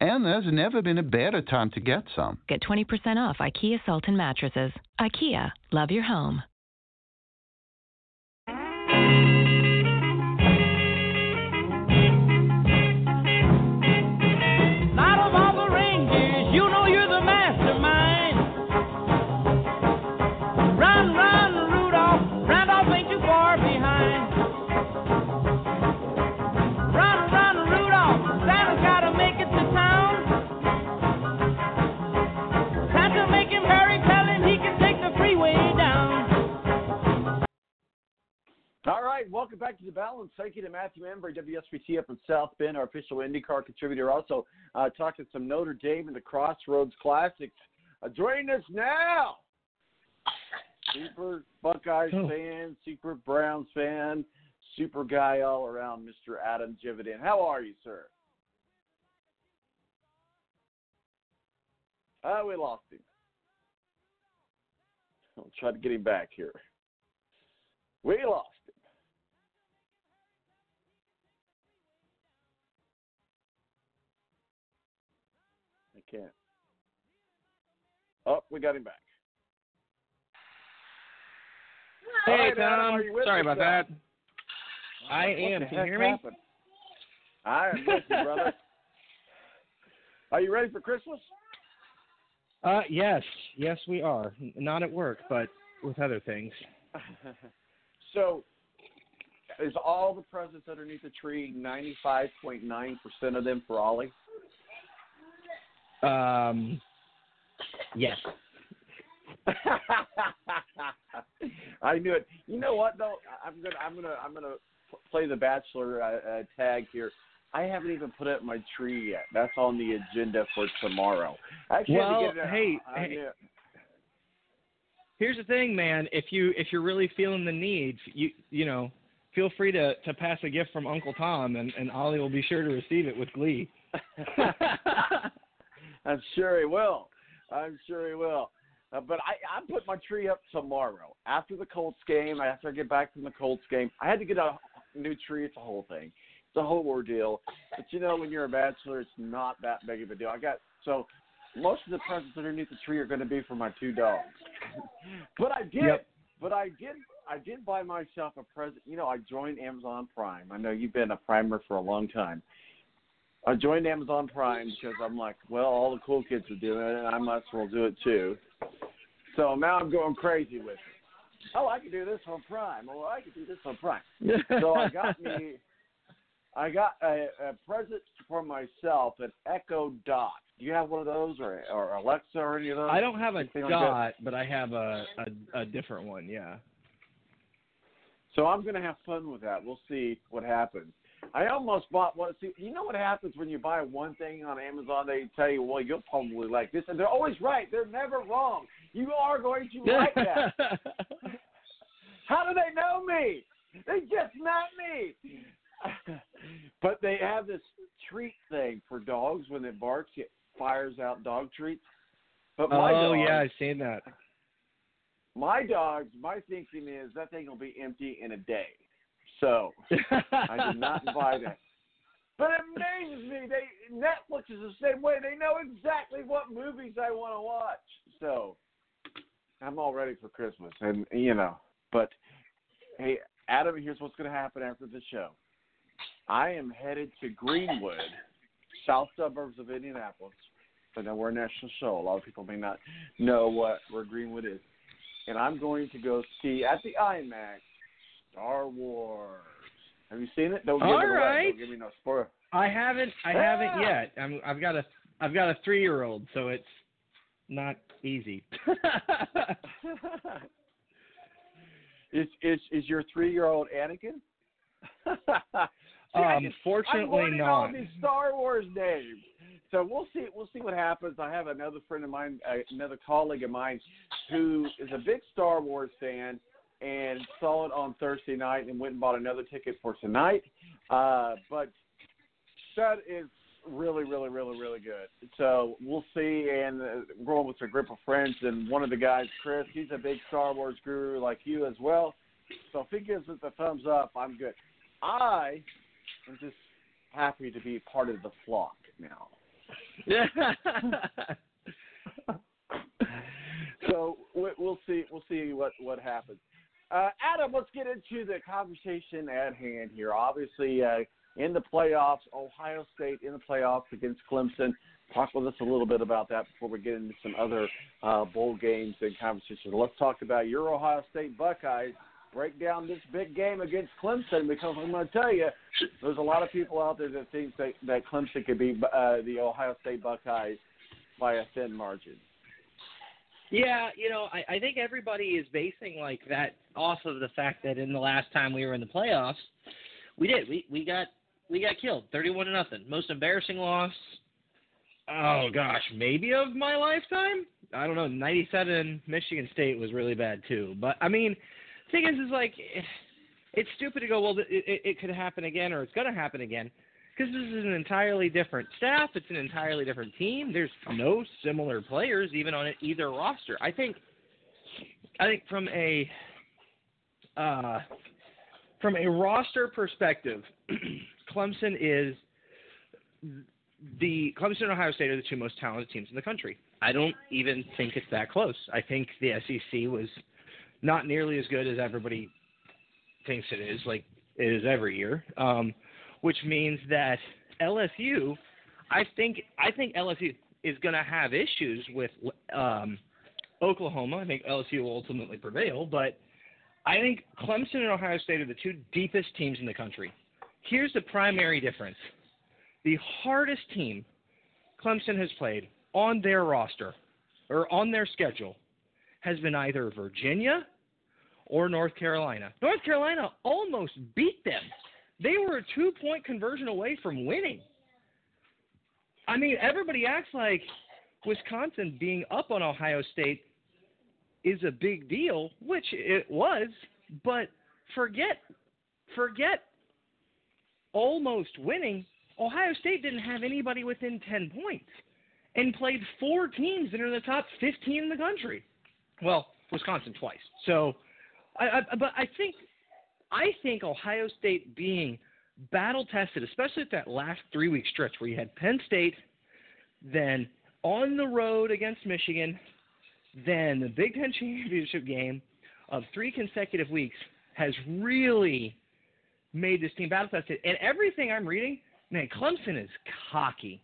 And there's never been a better time to get some. Get 20% off IKEA Sultan mattresses. IKEA, love your home. All right, welcome back to the balance. Thank you to Matthew Embury, WSBT up in South Bend, our official IndyCar contributor. Also, uh, talking some Notre Dame and the Crossroads Classics. Uh, joining us now, super Buckeyes fan, super Browns fan, super guy all around, Mr. Adam Jividen. How are you, sir? Oh, we lost him. I'll try to get him back here. We lost Oh, we got him back. Hey, right, Tom. with Sorry about now? that. I What am. Can you hear me? happened? I am with you, brother. Are you ready for Christmas? Uh, yes, yes, we are. Not at work, but with other things. so, is all the presents underneath the tree ninety-five point nine percent of them for Ollie? Um, yes. I knew it. You know what though? I'm gonna I'm gonna I'm gonna play the Bachelor uh, uh, tag here. I haven't even put up my tree yet. That's on the agenda for tomorrow. I actually to Well, out. hey, I hey. Here's the thing, man. If you if you're really feeling the need, you you know, feel free to to pass a gift from Uncle Tom, and and Ollie will be sure to receive it with glee. I'm sure he will. I'm sure he will. Uh, but I, I put my tree up tomorrow after the Colts game. After I get back from the Colts game, I had to get a new tree. It's a whole thing. It's a whole ordeal. But you know, when you're a bachelor, it's not that big of a deal. I got so most of the presents underneath the tree are going to be for my two dogs. but I did. Yep. But I did. I did buy myself a present. You know, I joined Amazon Prime. I know you've been a primer for a long time. I joined Amazon Prime because I'm like, well, all the cool kids are doing it, and I might as well do it too. So now I'm going crazy with it. Oh, I can do this on Prime. Oh, I can do this on Prime. so I got me, I got a, a present for myself, an Echo Dot. Do you have one of those, or or Alexa, or any of those? I don't have a Anything like dot, but I have a, a a different one. Yeah. So I'm going to have fun with that. We'll see what happens. I almost bought one. See, you know what happens when you buy one thing on Amazon? They tell you, well, you'll probably like this, and they're always right. They're never wrong. You are going to like that. How do they know me? They just not me. but they have this treat thing for dogs when it barks. It fires out dog treats. But my oh dogs, yeah, I've seen that. my dogs, my thinking is that thing will be empty in a day. So I did not buy that. But it amazes me. They Netflix is the same way. They know exactly what movies I want to watch. So I'm all ready for Christmas, and you know. But hey, Adam, here's what's going to happen after the show. I am headed to Greenwood, south suburbs of Indianapolis. I know we're a national show. A lot of people may not know what where Greenwood is, and I'm going to go see at the IMAX Star Wars. Have you seen it? Don't give All it away. Don't give me no spoiler. I haven't. I Ah! haven't yet. I'm, I've got a. I've got a three-year-old, so it's not easy. is is is your three year old Anakin? See, I Um, just- fortunately I'm learning all not. these Star Wars names. So we'll see. We'll see what happens. I have another friend of mine, uh, another colleague of mine, who is a big Star Wars fan, and saw it on Thursday night and went and bought another ticket for tonight. Uh, but that is really, really, really, really good. So we'll see. And uh, we're going with a group of friends, and one of the guys, Chris, he's a big Star Wars guru like you as well. So if he gives it the thumbs up, I'm good. I am just happy to be part of the flock now. so we- we'll see. We'll see what what happens. Uh, Adam, let's get into the conversation at hand here. Obviously, uh, in the playoffs, Ohio State in the playoffs against Clemson. Talk with us a little bit about that before we get into some other uh, bowl games and conversations. Let's talk about your Ohio State Buckeyes. Break down this big game against Clemson because I'm going to tell you, there's a lot of people out there that think that, that Clemson could be uh, the Ohio State Buckeyes by a thin margin. Yeah, you know, I, I think everybody is basing like that off of the fact that in the last time we were in the playoffs, we did. We we got we got killed, thirty-one to nothing. Most embarrassing loss. Oh gosh, maybe of my lifetime. I don't know. Ninety-seven, Michigan State was really bad too. But I mean, the thing is, is like, it's stupid to go. Well, it, it, it could happen again, or it's going to happen again, because this is an entirely different staff. It's an entirely different team. There's no similar players even on either roster. I think. I think from a uh, from a roster perspective, Clemson is the Clemson and Ohio State are the two most talented teams in the country. I don't even think it's that close. I think the SEC was not nearly as good as everybody thinks it is, like it is every year. Um, which means that LSU, I think, I think LSU is going to have issues with um, Oklahoma. I think LSU will ultimately prevail, but I think Clemson and Ohio State are the two deepest teams in the country. Here's the primary difference: the hardest team Clemson has played on their roster or on their schedule has been either Virginia or North Carolina. North Carolina almost beat them. They were a two point conversion away from winning. I mean, everybody acts like Wisconsin being up on Ohio State is a big deal, which it was, but forget forget almost winning. Ohio State didn't have anybody within 10 points and played four teams that are in the top 15 in the country. Well, Wisconsin twice. So, I, I, but I think I think Ohio State being battle tested, especially at that last three week stretch where you had Penn State, then on the road against Michigan, then the Big Ten championship game of three consecutive weeks has really made this team battle tested. And everything I'm reading, man, Clemson is cocky.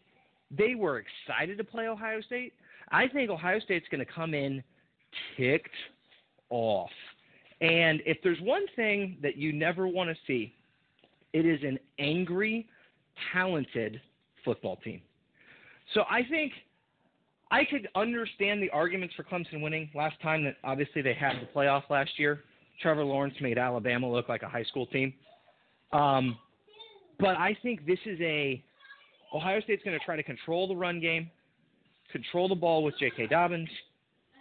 They were excited to play Ohio State. I think Ohio State's going to come in ticked off. And if there's one thing that you never want to see, it is an angry, talented football team. So I think I could understand the arguments for Clemson winning last time that obviously they had the playoff last year. Trevor Lawrence made Alabama look like a high school team. Um, but I think this is a Ohio State's going to try to control the run game, control the ball with J.K. Dobbins,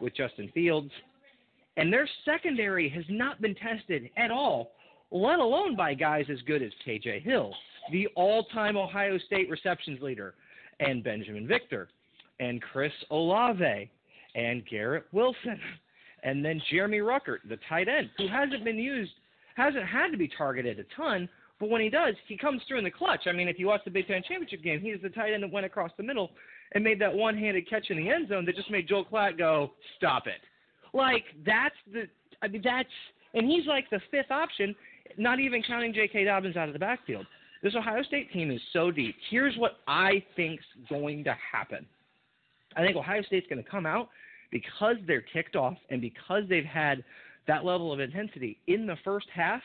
with Justin Fields, and their secondary has not been tested at all, let alone by guys as good as K.J. Hill, the all-time Ohio State receptions leader, and Binjimen Victor, and Chris Olave, and Garrett Wilson. And then Jeremy Ruckert, the tight end, who hasn't been used, hasn't had to be targeted a ton, but when he does, he comes through in the clutch. I mean, if you watch the Big Ten Championship game, he's the tight end that went across the middle and made that one handed catch in the end zone that just made Joel Klatt go, stop it. Like, that's the, I mean, that's, and he's like the fifth option, not even counting J.K. Dobbins out of the backfield. This Ohio State team is so deep. Here's what I think's going to happen. I think Ohio State's going to come out because they're kicked off and because they've had that level of intensity in the first half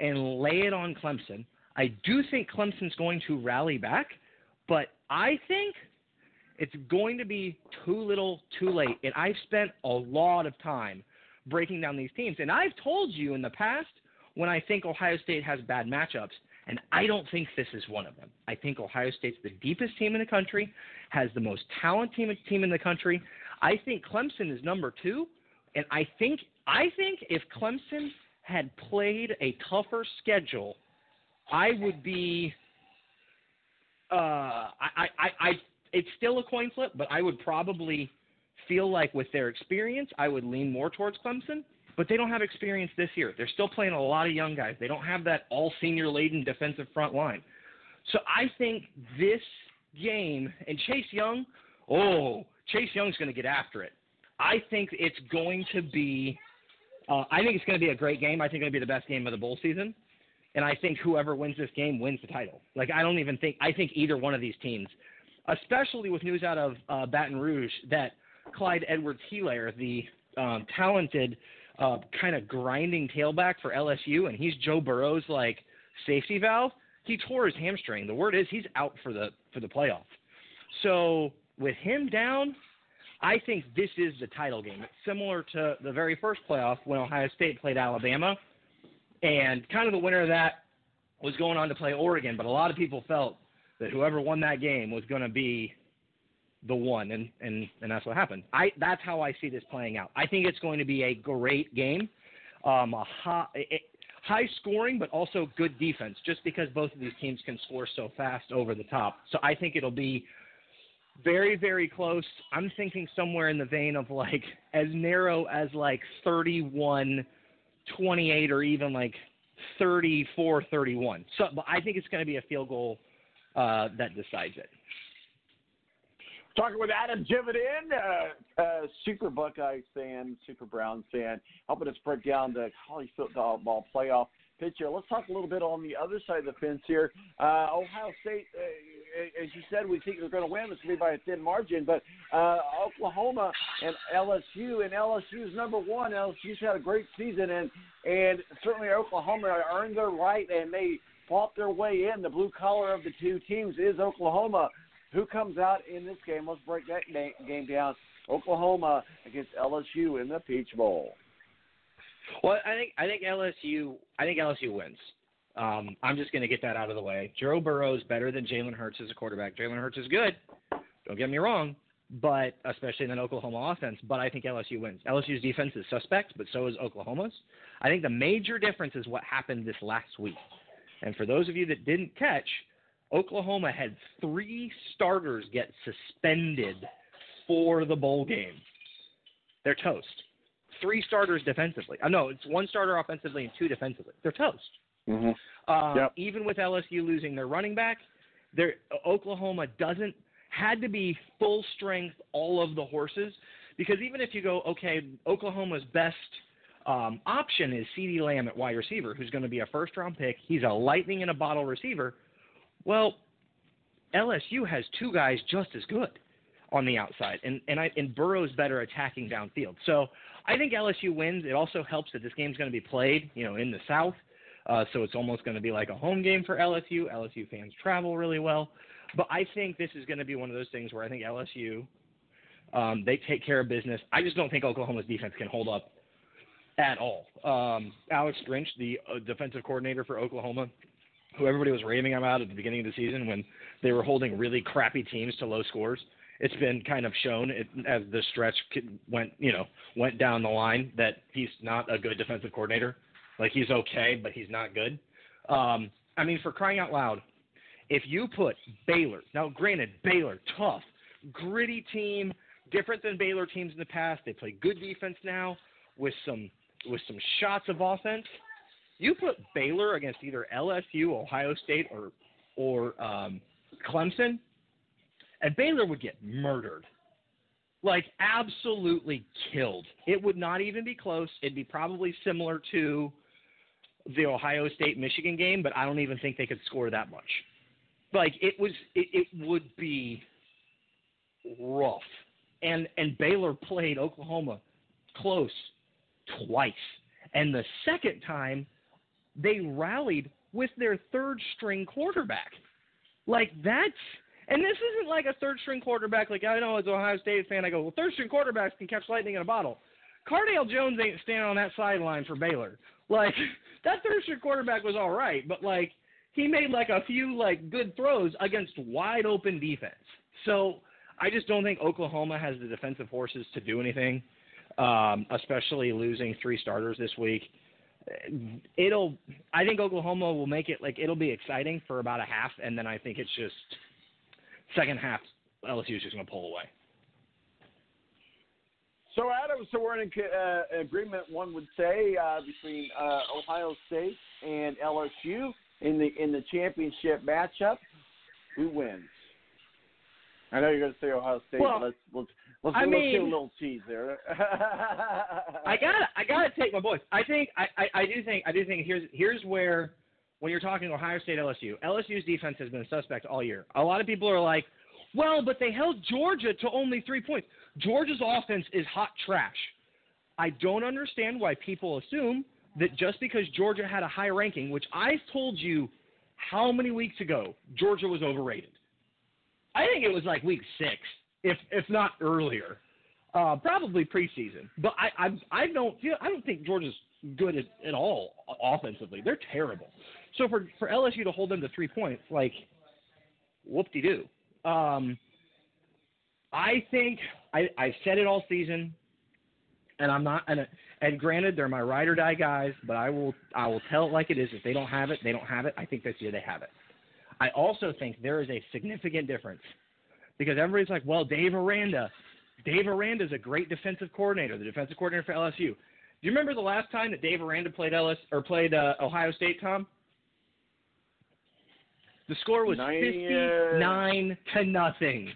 and lay it on Clemson. I do think Clemson's going to rally back, but I think it's going to be too little, too late. And I've spent a lot of time breaking down these teams. And I've told you in the past when I think Ohio State has bad matchups, and I don't think this is one of them. I think Ohio State's the deepest team in the country, has the most talented team, in the country. I think Clemson is number two, and I think I think if Clemson had played a tougher schedule, I would be. Uh, I, I, I, it's still a coin flip, but I would probably feel like with their experience, I would lean more towards Clemson. But they don't have experience this year. They're still playing a lot of young guys. They don't have that all senior laden defensive front line. So I think this game and Chase Young, oh, Chase Young's going to get after it. I think it's going to be. Uh, I think it's going to be a great game. I think to be the best game of the bowl season, and I think whoever wins this game wins the title. Like I don't even think I think either one of these teams, especially with news out of uh, Baton Rouge that Clyde Edwards-Helaire, the um, talented uh, kind of grinding tailback for LSU, and he's Joe Burrow's like safety valve. He tore his hamstring. The word is he's out for the for the playoff. So with him down, I think this is the title game. It's similar to the very first playoff when Ohio State played Alabama, and kind of the winner of that was going on to play Oregon. But a lot of people felt that whoever won that game was going to be the one, and and and that's what happened. I that's how I see this playing out. I think it's going to be a great game, um, a high, high scoring, but also good defense. Just because both of these teams can score so fast over the top, so I think it'll be very very close. I'm thinking somewhere in the vein of like as narrow as like 31 28 or even like 34 31. So but I think it's going to be a field goal uh, that decides it. Talking with Adam Jividen, uh, uh, super Buckeye fan, super Brown fan, helping us break down the college football playoff picture. Let's talk a little bit on the other side of the fence here. Uh, Ohio State, uh, as you said, we think they're going to win. It's going to be by a thin margin, but uh, Oklahoma and LSU, and LSU is number one. LSU's had a great season, and and certainly Oklahoma earned their right, and they fought their way in. The blue collar of the two teams is Oklahoma. Who comes out in this game? Let's break that game down. Oklahoma against LSU in the Peach Bowl. Well, I think I think LSU I think LSU wins. Um, I'm just going to get that out of the way. Joe Burrow is better than Jalen Hurts as a quarterback. Jalen Hurts is good. Don't get me wrong, but especially in an Oklahoma offense. But I think LSU wins. LSU's defense is suspect, but so is Oklahoma's. I think the major difference is what happened this last week. And for those of you that didn't catch, Oklahoma had three starters get suspended for the bowl game. They're toast. Three starters defensively. Uh, no, it's one starter offensively and two defensively. They're toast. Mm-hmm. Uh, Yep. Even with LSU losing their running back, their Oklahoma doesn't had to be full strength all of the horses because even if you go okay, Oklahoma's best um, option is CeeDee Lamb at wide receiver, who's going to be a first round pick. He's a lightning in a bottle receiver. Well, LSU has two guys just as good on the outside, and and I and Burrow's better attacking downfield. So I think LSU wins. It also helps that this game's going to be played, you know, in the South, uh, so it's almost going to be like a home game for LSU. LSU fans travel really well, but I think this is going to be one of those things where I think LSU um, they take care of business. I just don't think Oklahoma's defense can hold up at all. Um, Alex Grinch, the uh, defensive coordinator for Oklahoma, who everybody was raving about at the beginning of the season when they were holding really crappy teams to low scores. It's been kind of shown it, as the stretch went, you know, went down the line that he's not a good defensive coordinator. Like he's okay, but he's not good. Um, I mean, for crying out loud, if you put Baylor now, granted, Baylor tough, gritty team, different than Baylor teams in the past. They play good defense now with some with some shots of offense. You put Baylor against either LSU, Ohio State, or or um, Clemson, and Baylor would get murdered, like absolutely killed. It would not even be close. It'd be probably similar to the Ohio State Michigan game, but I don't even think they could score that much. Like it was, it, it would be rough. And and Baylor played Oklahoma close twice, and the second time they rallied with their third string quarterback. Like that's and this isn't like a third string quarterback. Like I know as an Ohio State fan, I go, well, third string quarterbacks can catch lightning in a bottle. Cardale Jones ain't standing on that sideline for Baylor. Like that third string quarterback was all right, but like he made like a few like good throws against wide open defense. So I just don't think Oklahoma has the defensive horses to do anything, um, especially losing three starters this week. It'll. I think Oklahoma will make it like it'll be exciting for about a half, and then I think it's just second half LSU is just going to pull away. So, Adam, so we're in uh, agreement, one would say, uh, between uh, Ohio State and LSU in the in the championship matchup. Who wins? I know you're going to say Ohio State, well, but let's let's let's, I let's mean, get a little tease there. I gotta I gotta take my boys. I think I, I, I do think I do think here's here's where when you're talking Ohio State LSU, LSU's defense has been suspect all year. A lot of people are like, well, but they held Georgia to only three points. Georgia's offense is hot trash. I don't understand why people assume that just because Georgia had a high ranking, which I told you how many weeks ago Georgia was overrated. I think it was like week six, if if not earlier, uh, probably preseason. But I, I I don't feel I don't think Georgia's good at, at all offensively. They're terrible. So for for LSU to hold them to three points, like whoop de doo. Um, I think I I've said it all season, and I'm not and and granted they're my ride or die guys, but I will I will tell it like it is. If they don't have it, they don't have it. I think this year they have it. I also think there is a significant difference because everybody's like, well, Dave Aranda. Dave Aranda is a great defensive coordinator, the defensive coordinator for LSU. Do you remember the last time that Dave Aranda played LS or played uh, Ohio State, Tom? The score was Nine, fifty-nine to nothing.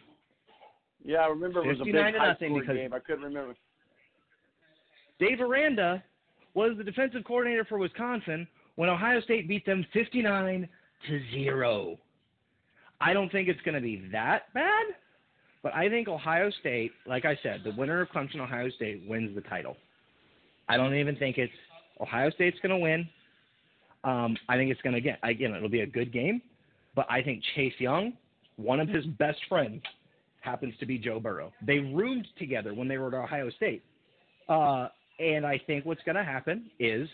yeah, I remember it was a big high because- game. I couldn't remember. Dave Aranda was the defensive coordinator for Wisconsin when Ohio State beat them 59 to 0. I don't think it's going to be that bad, but I think Ohio State, like I said, the winner of Clemson Ohio State wins the title. I don't even think it's Ohio State's going to win. Um, I think it's going to get again. It'll be a good game, but I think Chase Young, one of his best friends, happens to be Joe Burrow. They roomed together when they were at Ohio State, uh, and I think what's going to happen is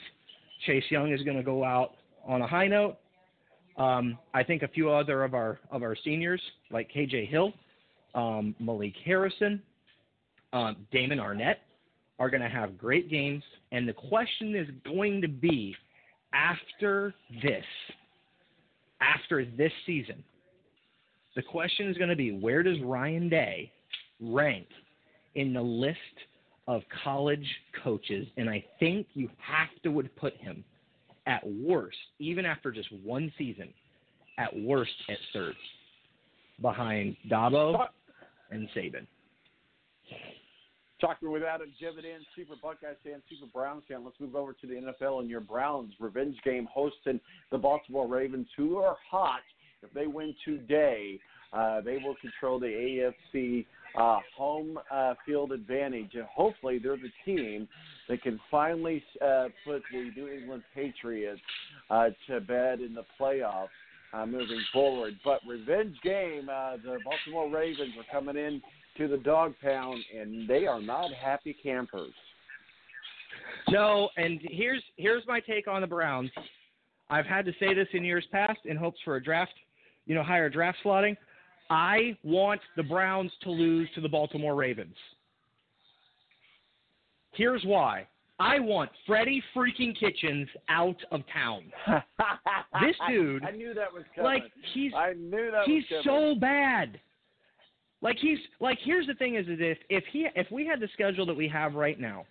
Chase Young is going to go out on a high note. Um, I think a few other of our of our seniors, like KJ Hill, um, Malik Harrison, um, Damon Arnette, are going to have great games. And the question is going to be after this, after this season, the question is going to be where does Ryan Day rank in the list of college coaches? And I think you have to would put him at worst, even after just one season, at worst at third, behind Dabo and Saban. Talking with Adam Jividen, Super Buckeye fan, Super Browns fan. Let's move over to the NFL and your Browns revenge game hosting the Baltimore Ravens, who are hot. If they win today, uh, they will control the AFC uh, home uh, field advantage, and hopefully they're the team that can finally uh, put the New England Patriots uh, to bed in the playoffs uh, moving forward. But revenge game, uh, the Baltimore Ravens are coming in to the dog pound, and they are not happy campers. No, and here's here's my take on the Browns. I've had to say this in years past in hopes for a draft, you know, higher draft slotting. I want the Browns to lose to the Baltimore Ravens. Here's why. I want Freddie freaking Kitchens out of town. This dude, I knew that was coming. like he's I knew that he's so bad. Like he's like here's the thing is if if he if we had the schedule that we have right now,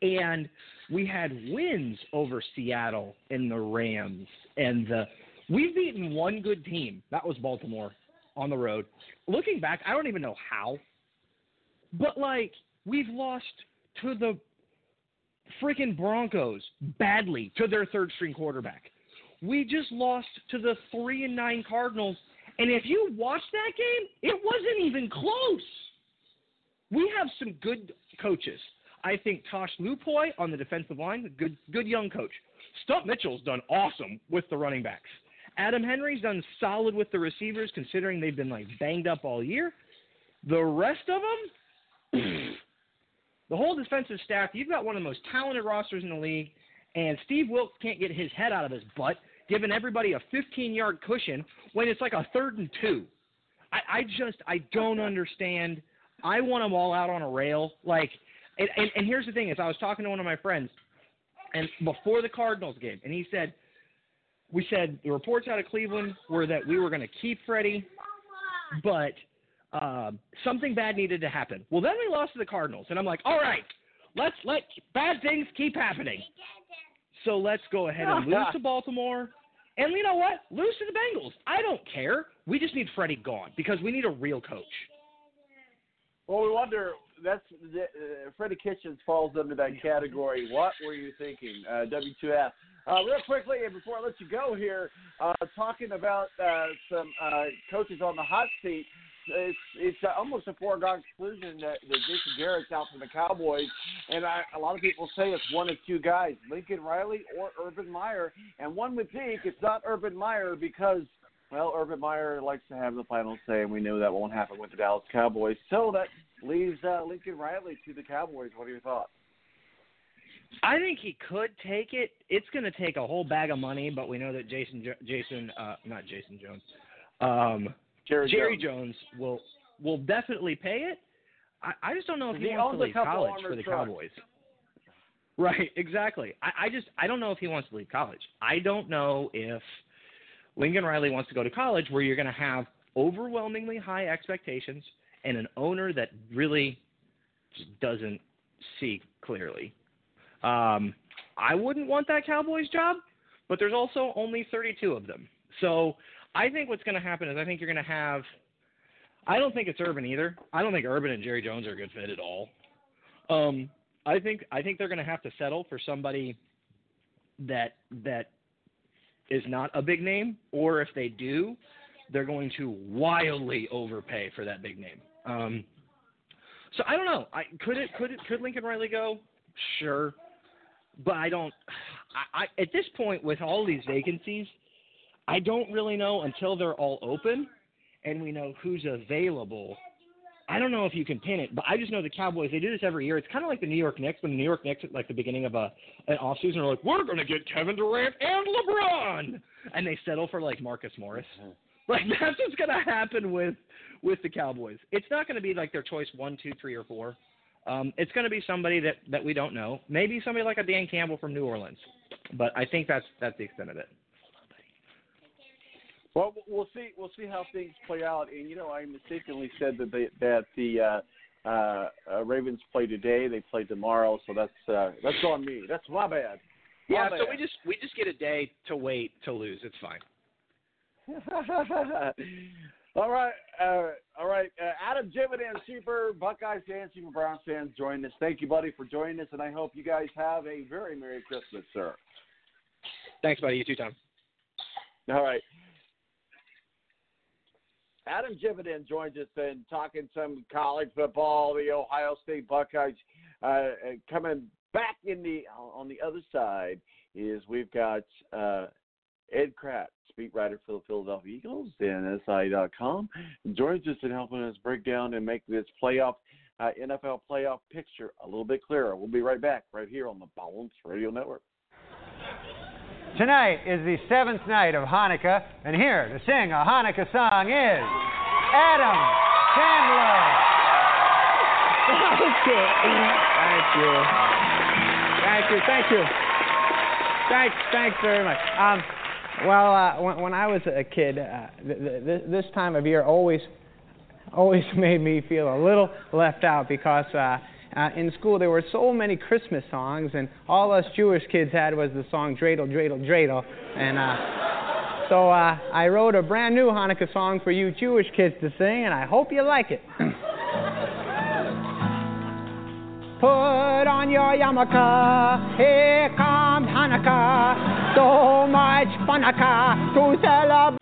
and we had wins over Seattle and the Rams and the we've beaten one good team that was Baltimore on the road. Looking back, I don't even know how, but like we've lost to the freaking Broncos badly to their third string quarterback. We just lost to the three and nine Cardinals, and if you watch that game, it wasn't even close. We have some good coaches. I think Tosh Lupoy on the defensive line, good good young coach. Stump Mitchell's done awesome with the running backs. Adam Henry's done solid with the receivers, considering they've been like banged up all year. The rest of them, the whole defensive staff, you've got one of the most talented rosters in the league, and Steve Wilks can't get his head out of his butt, giving everybody a 15 yard cushion when it's like a third and two. I, I just, I don't understand. I want them all out on a rail. Like, and, and, and here's the thing: is I was talking to one of my friends, and before the Cardinals game, and he said, we said the reports out of Cleveland were that we were going to keep Freddie, but um, something bad needed to happen. Well, then we lost to the Cardinals, and I'm like, all right, let's let bad things keep happening. So let's go ahead and lose to Baltimore. And you know what? Lose to the Bengals. I don't care. We just need Freddie gone because we need a real coach. Well, we wonder. That's uh, Freddie Kitchens falls under that category. What were you thinking, uh, W2F? Uh, real quickly, and before I let you go here, uh, talking about uh, some uh, coaches on the hot seat. It's it's almost a foregone conclusion that, that Jason Garrett's out from the Cowboys, and I, a lot of people say it's one of two guys: Lincoln Riley or Urban Meyer. And one would think it's not Urban Meyer because well, Urban Meyer likes to have the final say, and we know that won't happen with the Dallas Cowboys. So that leaves uh, Lincoln Riley to the Cowboys. What are your thoughts? I think he could take it. It's going to take a whole bag of money, but we know that Jason, Jason, uh, not Jason Jones, um, Jerry, Jerry Jones. Jones. will will definitely pay it. I, I just don't know if he, He wants to leave college for the trucks. Cowboys. Right, exactly. I, I just I don't know if he wants to leave college. I don't know if Lincoln Riley wants to go to college where you're going to have overwhelmingly high expectations and an owner that really just doesn't see clearly. Um, I wouldn't want that Cowboys job, but there's also only 32 of them. So I think what's going to happen is I think you're going to have. I don't think it's Urban either. I don't think Urban and Jerry Jones are a good fit at all. Um, I think I think they're going to have to settle for somebody that that is not a big name, or if they do, they're going to wildly overpay for that big name. Um, so I don't know. I could it could it could Lincoln Riley go? Sure, but I don't. I, I at this point with all these vacancies, I don't really know until they're all open and we know who's available. I don't know if you can pin it, but I just know the Cowboys. They do this every year. It's kind of like the New York Knicks when the New York Knicks at like the beginning of a an off season are like, we're going to get Kevin Durant and LeBron, and they settle for like Marcus Morris. Like that's what's going to happen with with the Cowboys. It's not going to be like their choice one, two, three, or four. Um, it's going to be somebody that that we don't know. Maybe somebody like a Dan Campbell from New Orleans, but I think that's that's the extent of it. Well, we'll see. We'll see how things play out. And you know, I mistakenly said that they, that the uh, uh, uh, Ravens play today. They play tomorrow. So that's uh, that's on me. That's my bad. My Yeah, bad. so we just we just get a day to wait to lose. It's fine. all right, uh, all right. Uh, Adam Jimenez, Super Buckeyes fans, Super Browns fans, join us. Thank you, buddy, for joining us, and I hope you guys have a very merry Christmas, sir. Thanks, buddy. You too, Tom. All right. Adam Jividen joins us and talking some college football. The Ohio State Buckeyes uh, uh, coming back in the on the other side is we've got uh, Ed Kracz, beat writer for the Philadelphia Eagles and joins us in helping us break down and make this playoff uh, NFL playoff picture a little bit clearer. We'll be right back right here on the Balance Radio Network. Tonight is the seventh night of Hanukkah, and here to sing a Hanukkah song is Adam Sandler. Okay. Thank you. Thank you. Thank you. Thanks. Thanks very much. Um, well, uh, when, when I was a kid, uh, th- th- this time of year always always made me feel a little left out because uh, uh, in school there were so many Christmas songs, and all us Jewish kids had was the song Dreidel, Dreidel, Dreidel. And uh, so uh, I wrote a brand new Hanukkah song for you Jewish kids to sing, and I hope you like it. Put on your yarmulke, here comes Hanukkah. So much Hanukkah to celebrate.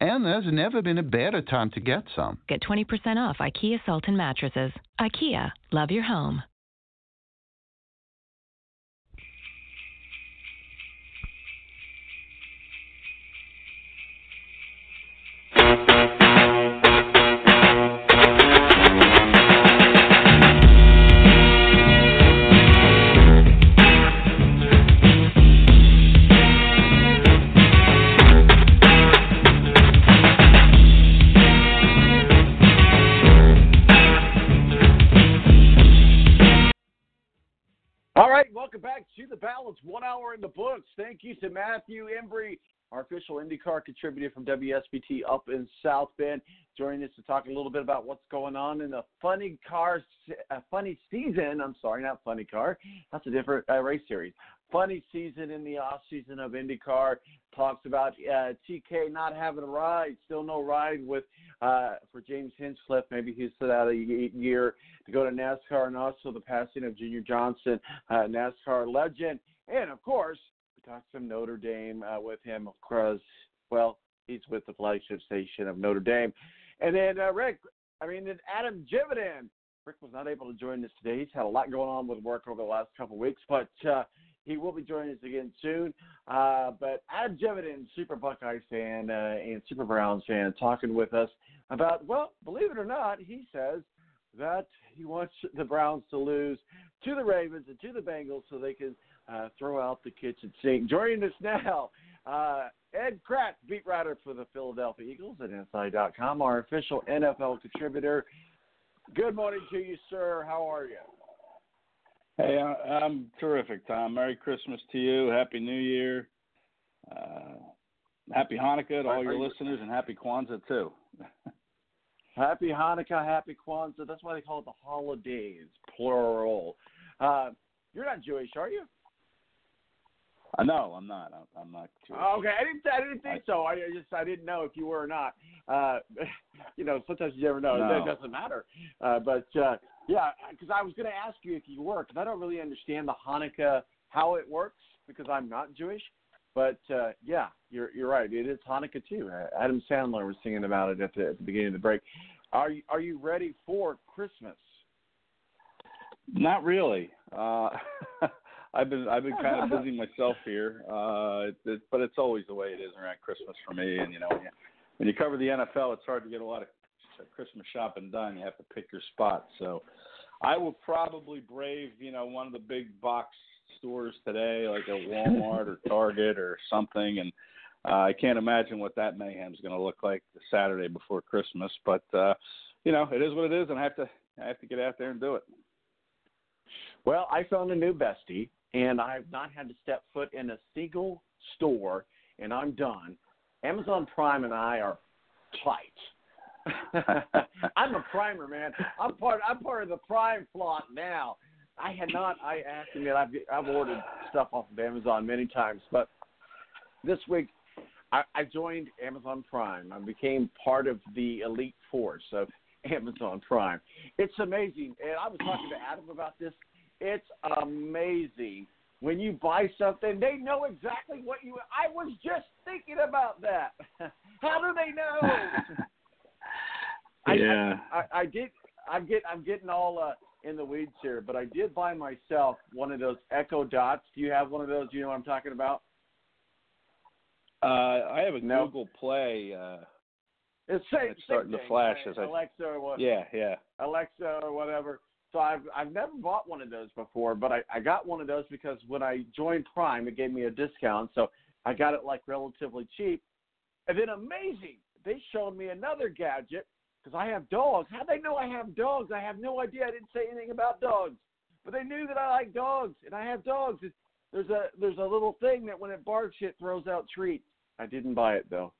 And there's never been a better time to get some. Get 20% off IKEA Sultan mattresses. IKEA, love your home. Right, welcome back to the balance. One hour in the books. Thank you to Matthew Embury, our official IndyCar contributor from WSBT up in South Bend, joining us to talk a little bit about what's going on in the funny car, uh, funny season. I'm sorry, not funny car. That's a different uh, race series. Funny season in the off season of IndyCar. Talks about uh, TK not having a ride, still no ride with uh, for James Hinchcliffe. Maybe he's set out a year to go to NASCAR, and also the passing of Junior Johnson, uh, NASCAR legend, and of course talked some Notre Dame uh, with him because well he's with the flagship station of Notre Dame, and then uh, Rick. I mean, then Adam Jividen. Rick was not able to join us today. He's had a lot going on with work over the last couple of weeks, but uh, he will be joining us again soon. Uh, but Adam Jividen, super Buckeyes fan uh, and super Browns fan, talking with us about, well, believe it or not, he says that he wants the Browns to lose to the Ravens and to the Bengals so they can uh, throw out the kitchen sink. Joining us now, uh, Ed Kracz, beat writer for the Philadelphia Eagles at SI.com, our official NFL contributor. Good morning to you, sir. How are you? Hey, I'm terrific, Tom. Merry Christmas to you. Happy New Year. Uh, happy Hanukkah to all your you- listeners, and happy Kwanzaa too. Happy Hanukkah, Happy Kwanzaa. That's why they call it the holidays, plural. Uh, you're not Jewish, are you? Uh, no, I'm not. I'm, I'm not. Jewish. Oh, okay, I didn't. I didn't think so. I I just I didn't know if you were or not. Uh, you know, sometimes you never know. No. It doesn't matter. Uh, but uh, yeah, because I was going to ask you if you were, because I don't really understand the Hanukkah how it works because I'm not Jewish. But uh, yeah, you're you're right. It is Hanukkah too. Uh, Adam Sandler was singing about it at the, at the beginning of the break. Are you are you ready for Christmas? Not really. Uh, I've been I've been kind of busy myself here, uh, it, it, but it's always the way it is around Christmas for me. And you know, when you, when you cover the NFL, it's hard to get a lot of Christmas shopping done. You have to pick your spot. So, I will probably brave you know one of the big box stores today, like a Walmart or Target or something, and uh, I can't imagine what that mayhem is going to look like the Saturday before Christmas. But uh, you know, it is what it is, and I have to I have to get out there and do it. Well, I found a new bestie, and I've not had to step foot in a single store, and I'm done. Amazon Prime and I are tight. I'm a primer, man. I'm part. I'm part of the Prime flock now. I had not. I asked him that I've I've ordered stuff off of Amazon many times, but this week I, I joined Amazon Prime. I became part of the elite force of Amazon Prime. It's amazing, and I was talking to Adam about this. It's amazing when you buy something, they know exactly what you. I was just thinking about that. How do they know? yeah. I, I, I did. I'm get. I'm getting all uh, in the weeds here, but I did buy myself one of those Echo Dots. Do you have one of those? Do you know what I'm talking about? Uh, I have a No. Google Play. Uh, It's, same, It's starting same to thing, flash right? as I- Alexa or what? yeah, yeah. Alexa or whatever. So I've I've never bought one of those before, but I, I got one of those because when I joined Prime, it gave me a discount, so I got it like relatively cheap. And then amazing, they showed me another gadget because I have dogs. How they know I have dogs? I have no idea. I didn't say anything about dogs, but they knew that I like dogs and I have dogs. It's, there's a there's a little thing that when it barks, it throws out treats. I didn't buy it though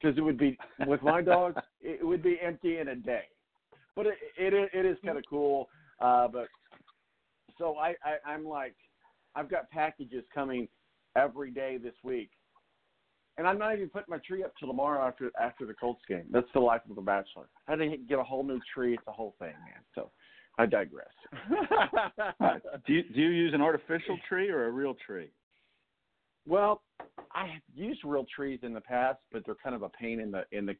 because it would be with my dogs, it would be empty in a day. But it it, is- it is kind of cool. Uh, but so I, I I'm like, I've got packages coming every day this week, and I'm not even putting my tree up till tomorrow after after the Colts game. That's the life of a bachelor. I had to get a whole new tree. It's a whole thing, man. So I digress. do you do you use an artificial tree or a real tree? Well, I have used real trees in the past, but they're kind of a pain in the in the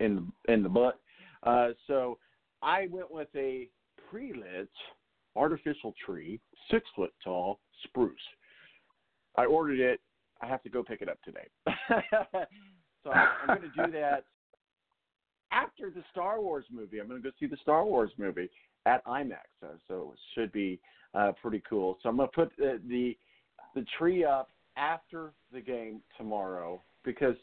in the in the butt. Uh, so I went with a pre-lit artificial tree, six foot tall spruce. I ordered it. I have to go pick it up today. so I'm, going to do that after the Star Wars movie. I'm going to go see the Star Wars movie at IMAX, uh, so it should be uh, pretty cool. So I'm going to put the, the the tree up after the game tomorrow because,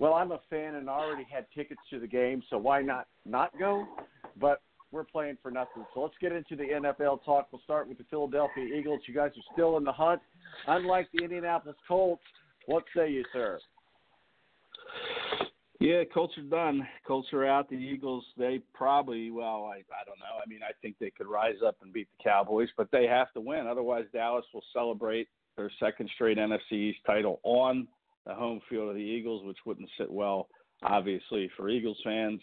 well, I'm a fan and already had tickets to the game, so why not not go? But we're playing for nothing. So let's get into the NFL talk. We'll start with the Philadelphia Eagles. You guys are still in the hunt, unlike the Indianapolis Colts. What say you, sir? Yeah, Colts are done. Colts are out. The Eagles, they probably, well, I, I don't know. I mean, I think they could rise up and beat the Cowboys, but they have to win. Otherwise, Dallas will celebrate their second straight NFC East title on the home field of the Eagles, which wouldn't sit well, obviously, for Eagles fans.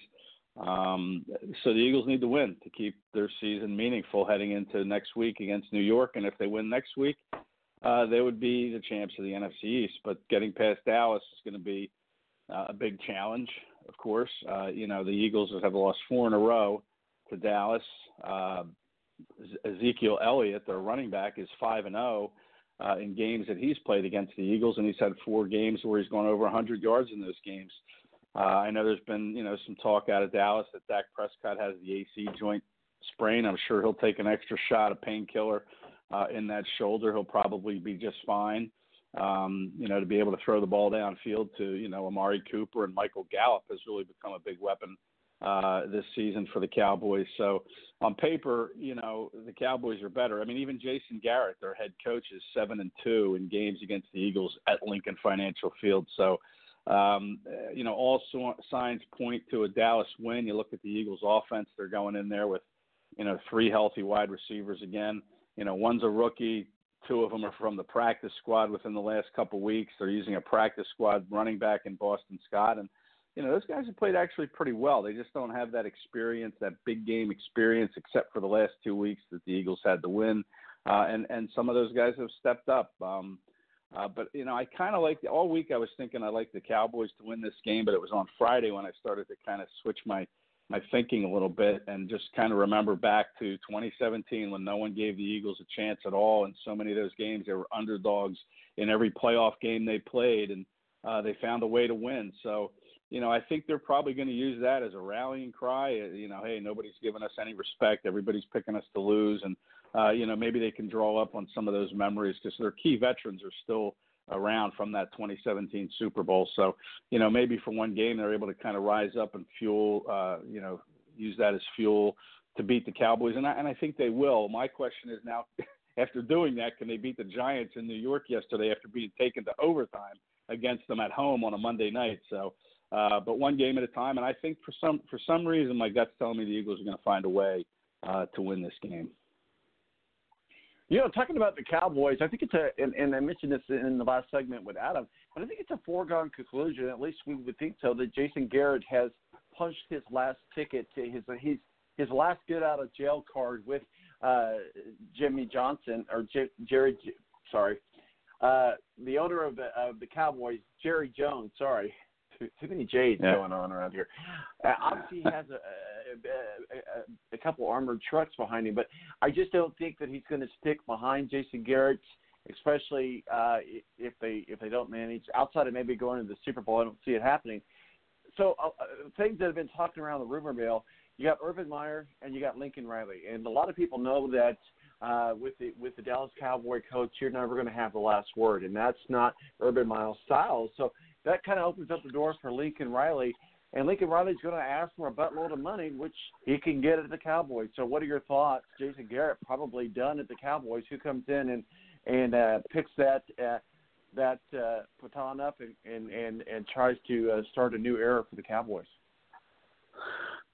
Um, so the Eagles need to win to keep their season meaningful heading into next week against New York. And if they win next week, uh, they would be the champs of the NFC East. But getting past Dallas is going to be uh, a big challenge, of course. Uh, you know, the Eagles have lost four in a row to Dallas. Uh, Ezekiel Elliott, their running back, is five and zero uh, in games that he's played against the Eagles, and he's had four games where he's gone over 100 yards in those games. Uh, I know there's been you know some talk out of Dallas that Dak Prescott has the AC joint sprain. I'm sure he'll take an extra shot of painkiller uh, in that shoulder. He'll probably be just fine. Um, you know, to be able to throw the ball downfield to you know Amari Cooper and Michael Gallup has really become a big weapon uh, this season for the Cowboys. So on paper, you know, the Cowboys are better. I mean, even Jason Garrett, their head coach, is seven and two in games against the Eagles at Lincoln Financial Field. So, um, you know, all so- signs point to a Dallas win. You look at the Eagles' offense; they're going in there with, you know, three healthy wide receivers again. You know, one's a rookie. Two of them are from the practice squad within the last couple weeks. They're using a practice squad running back in Boston Scott, and you know, those guys have played actually pretty well. They just don't have that experience, that big game experience, except for the last two weeks that the Eagles had to win. Uh, and and some of those guys have stepped up. Um, uh, but you know, I kind of like all week. I was thinking I like the Cowboys to win this game, but it was on Friday when I started to kind of switch my my thinking a little bit and just kind of remember back to 2017 when no one gave the Eagles a chance at all in so many of those games. They were underdogs in every playoff game they played, and uh, they found a way to win. So, you know, I think they're probably going to use that as a rallying cry. Uh, you know, hey, nobody's giving us any respect. Everybody's picking us to lose, and uh, you know, maybe they can draw up on some of those memories because their key veterans are still around from that 2017 Super Bowl. So, you know, maybe for one game they're able to kind of rise up and fuel, uh, you know, use that as fuel to beat the Cowboys, and I, and I think they will. My question is now, after doing that, can they beat the Giants in New York yesterday after being taken to overtime against them at home on a Monday night? So, uh, but one game at a time, and I think for some for some reason my gut's telling me the Eagles are going to find a way uh, to win this game. You know, talking about the Cowboys, I think it's a, and, and I mentioned this in the last segment with Adam, but I think it's a foregone conclusion. At least we would think so. That Jason Garrett has punched his last ticket to his his his last get out of jail card with uh, Jimmy Johnson or J- Jerry. Sorry, uh, the owner of the of the Cowboys, Jerry Jones. Sorry, too, too many J's Yeah. going on around here. Uh, obviously, he has a, a, a, a couple armored trucks behind him, but I just don't think that he's going to stick behind Jason Garrett, especially uh, if they if they don't manage outside of maybe going to the Super Bowl. I don't see it happening. So uh, uh, things that have been talking around the rumor mill. You got Urban Meyer and you got Lincoln Riley, and a lot of people know that uh, with the with the Dallas Cowboy coach, you're never going to have the last word, and that's not Urban Meyer's style. So that kind of opens up the door for Lincoln Riley, and Lincoln Riley's going to ask for a buttload of money, which he can get at the Cowboys. So what are your thoughts? Jason Garrett probably done at the Cowboys. Who comes in and and uh, picks that uh, that uh, baton up and and and, and tries to uh, start a new era for the Cowboys?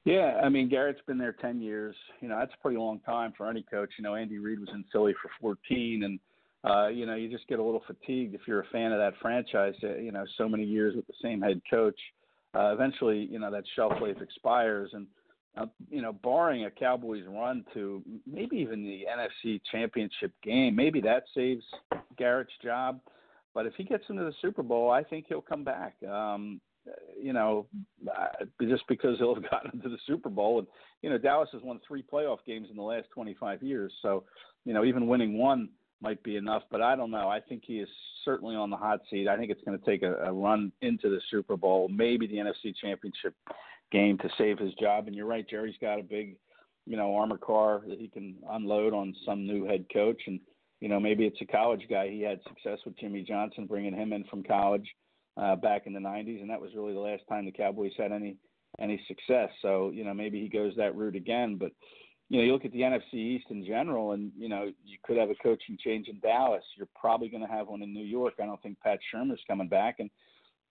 Yeah, I mean Garrett's been there ten years. You know that's a pretty long time for any coach. You know Andy Reid was in Philly for fourteen, and uh, you know you just get a little fatigued if you're a fan of that franchise. uh, You know so many years with the same head coach. Uh, eventually, you know that shelf life expires, and uh, you know barring a Cowboys run to maybe even the NFC Championship game, maybe that saves Garrett's job. But if he gets into the Super Bowl, I think he'll come back. Um, you know, uh, just because he'll have gotten into the Super Bowl. And, you know, Dallas has won three playoff games in the last 25 years. So, you know, even winning one might be enough. But I don't know. I think he is certainly on the hot seat. I think it's going to take a, a run into the Super Bowl, maybe the NFC Championship game to save his job. And you're right, Jerry's got a big, you know, armor car that he can unload on some new head coach. And, you know, maybe it's a college guy. He had success with Jimmy Johnson, bringing him in from college uh, back in the 90s, and that was really the last time the Cowboys had any any success. So you know maybe he goes that route again. But you know you look at the NFC East in general, and you know you could have a coaching change in Dallas. You're probably going to have one in New York. I don't think Pat Shurmur's coming back, and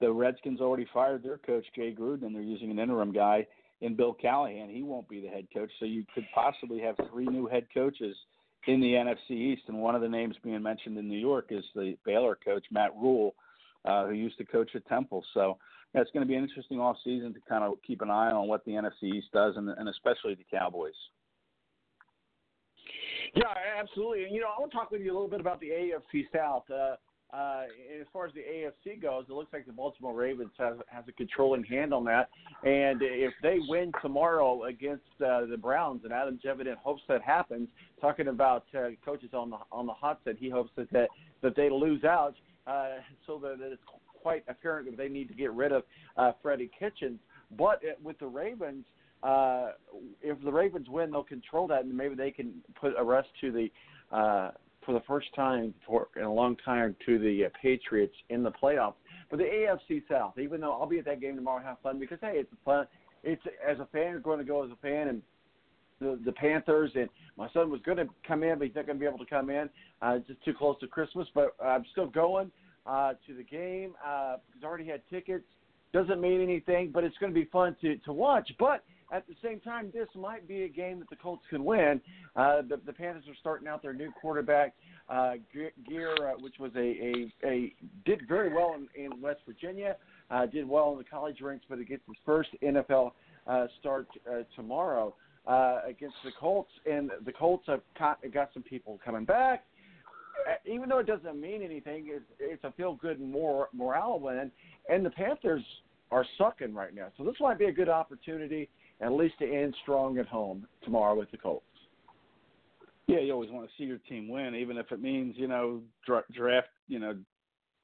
the Redskins already fired their coach Jay Gruden, and they're using an interim guy in Bill Callahan. He won't be the head coach, so you could possibly have three new head coaches in the NFC East. And one of the names being mentioned in New York is the Baylor coach Matt Rhule uh, who used to coach at Temple. So yeah, it's going to be an interesting off season to kind of keep an eye on what the NFC East does, and, and especially the Cowboys. Yeah, absolutely. And you know, I want to talk with you a little bit about the AFC South. Uh, uh, as far as the AFC goes, it looks like the Baltimore Ravens has has a controlling hand on that. And if they win tomorrow against uh, the Browns, and Adam Jividen hopes that happens, talking about uh, coaches on the on the hot seat, he hopes that that, that they lose out, uh, so that it's quite apparent that they need to get rid of uh, Freddie Kitchens. But uh, with the Ravens, uh, if the Ravens win, they'll control that, and maybe they can put a rest to the uh, for the first time for in a long time to the uh, Patriots in the playoffs. But the AFC South, even though I'll be at that game tomorrow, have fun because hey, it's fun. It's as a fan, you're going to go as a fan, and the, the Panthers. And my son was going to come in, but he's not going to be able to come in. Uh, just too close to Christmas, but I'm still going uh, to the game uh, because already had tickets. Doesn't mean anything, but it's going to be fun to to watch. But at the same time, this might be a game that the Colts can win. Uh, the, the Panthers are starting out their new quarterback, uh, Grier, uh, which was a, a, a did very well in, in West Virginia, uh, did well in the college ranks, but it gets his first NFL uh, start uh, tomorrow uh, against the Colts, and the Colts have got, some people coming back. Uh, Even though it doesn't mean anything, it's, it's a feel-good mor- morale win, and the Panthers are sucking right now. So this might be a good opportunity at least to end strong at home tomorrow with the Colts. Yeah, you always want to see your team win, even if it means you know dra- draft, you know,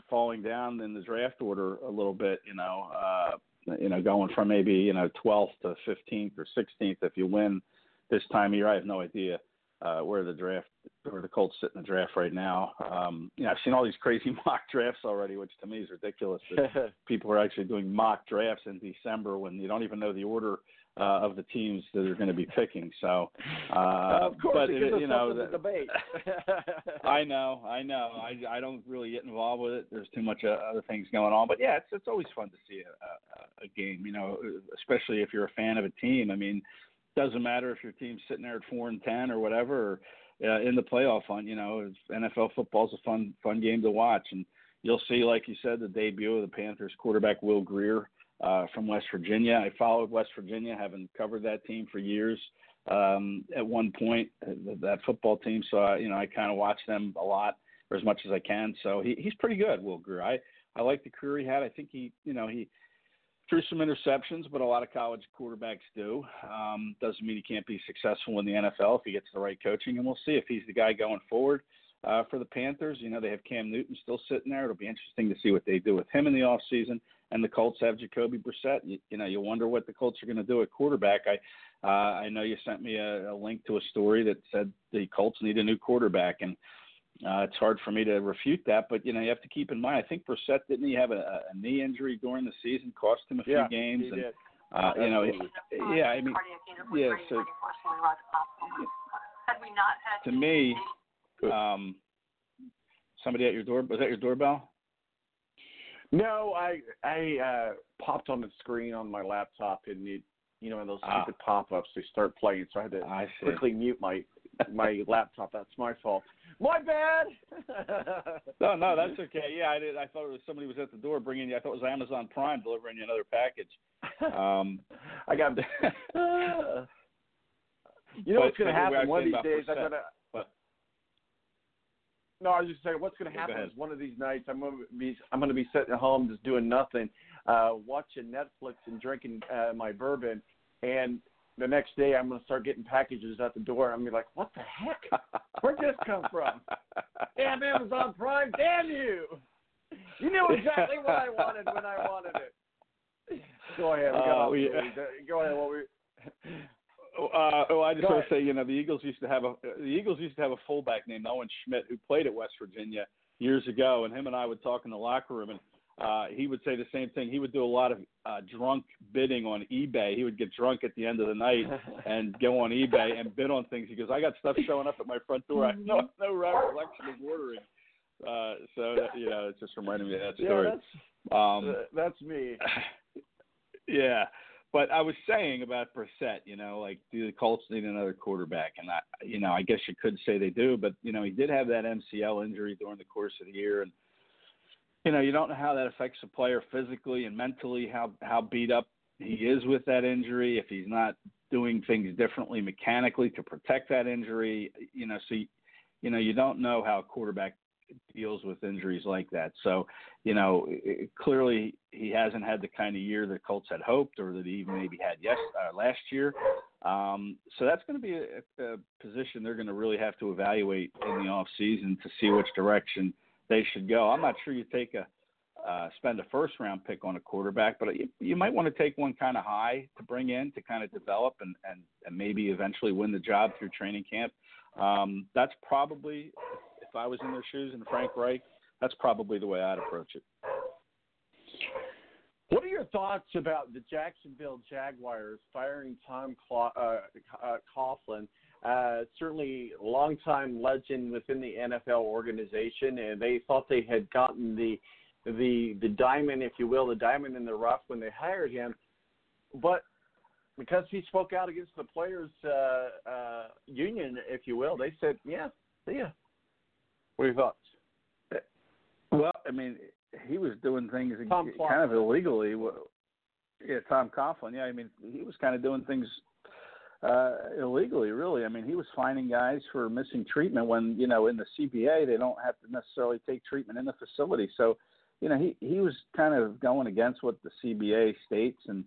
falling down in the draft order a little bit. You know, uh, you know, going from maybe you know 12th to 15th or 16th if you win this time of year. I have no idea uh, where the draft where the Colts sit in the draft right now. Um, you know, I've seen all these crazy mock drafts already, which to me is ridiculous. That people are actually doing mock drafts in December when you don't even know the order uh, of the teams that are going to be picking. So, uh, of course, but it you know, to debate. I know, I know. I I don't really get involved with it. There's too much uh, other things going on. But yeah, it's it's always fun to see a, a, a game. You know, especially if you're a fan of a team. I mean, doesn't matter if your team's sitting there at four and ten or whatever, or uh, in the playoff hunt. You know, NFL football's a fun fun game to watch, and you'll see, like you said, the debut of the Panthers quarterback Will Grier uh, from West Virginia. I followed West Virginia, having covered that team for years. Um, at one point, uh, that football team, so I, you know I kind of watch them a lot or as much as I can. So he, he's pretty good, Will Grier. I I like the career he had. I think he, you know, he threw some interceptions, but a lot of college quarterbacks do. Um, doesn't mean he can't be successful in the NFL if he gets the right coaching, and we'll see if he's the guy going forward uh, for the Panthers. You know, they have Cam Newton still sitting there. It'll be interesting to see what they do with him in the off season. And the Colts have Jacoby Brissett. You, you know, you wonder what the Colts are going to do at quarterback. I uh, I know you sent me a, a link to a story that said the Colts need a new quarterback, and uh, it's hard for me to refute that. But you know, you have to keep in mind. I think Brissett didn't he have a, a knee injury during the season, cost him a few Yeah, games, he and did. uh, you know, yeah, I mean, yeah. So to me, um, somebody at your door was that your doorbell? No, I I uh, popped on the screen on my laptop and it, you know, those Ah. stupid pop-ups they start playing, so I had to I quickly mute my my laptop. That's my fault. My bad. No, no, that's okay. Yeah, I did. I thought it was somebody was at the door bringing you. I thought it was Amazon Prime delivering you another package. Um, I got. you know what's going to happen one of these days? I'm gonna. No, I was just saying what's going to Yeah, go happen is one of these nights I'm going to be I'm going to be sitting at home just doing nothing, uh, watching Netflix and drinking uh, my bourbon, and the next day I'm going to start getting packages at the door. I'm going to be like, what the heck? Where'd this come from? Damn Amazon Prime! Damn you! You knew exactly what I wanted when I wanted it. Go ahead. We got Uh, we- the page. Go ahead. What we? Uh, oh, I just Go want ahead. to say, you know, the Eagles used to have a the Eagles used to have a fullback named Owen Schmidt who played at West Virginia years ago, and him and I would talk in the locker room, and uh, he would say the same thing. He would do a lot of uh, drunk bidding on eBay. He would get drunk at the end of the night and go on eBay and bid on things. He goes, "I got stuff showing up at my front door. I have no no recollection of ordering." Uh, so you know, it just reminded me of that Yeah, story. that's um, uh, that's me. yeah. But I was saying about Brissett, you know, like do the Colts need another quarterback? And I, you know, I guess you could say they do, but you know, he did have that MCL injury during the course of the year, and you know, you don't know how that affects a player physically and mentally, how how beat up he is with that injury, if he's not doing things differently mechanically to protect that injury, you know, so you, you know, you don't know how a quarterback deals with injuries like that. So, you know, it- clearly he hasn't had the kind of year the Colts had hoped or that he even maybe had yes uh, last year. Um, so that's going to be a, a position they're going to really have to evaluate in the off season to see which direction they should go. I'm not sure you take a uh, spend a first round pick on a quarterback, but you, you might want to take one kind of high to bring in to kind of develop and, and, and maybe eventually win the job through training camp. Um, that's probably, if I was in their shoes and Frank Reich, that's probably the way I'd approach it. What are your thoughts about the Jacksonville Jaguars firing Tom uh, uh, Coughlin? Uh, certainly, longtime legend within the NFL organization, and they thought they had gotten the the the diamond, if you will, the diamond in the rough when they hired him. But because he spoke out against the players' uh, uh, union, if you will, they said, "Yeah, see ya." What are your thoughts? Well, I mean, he was doing things Tom kind of illegally. Yeah, Tom Coughlin. Yeah, I mean, he was kind of doing things uh illegally really i mean he was finding guys for missing treatment when you know in the cba they don't have to necessarily take treatment in the facility so you know he he was kind of going against what the cba states and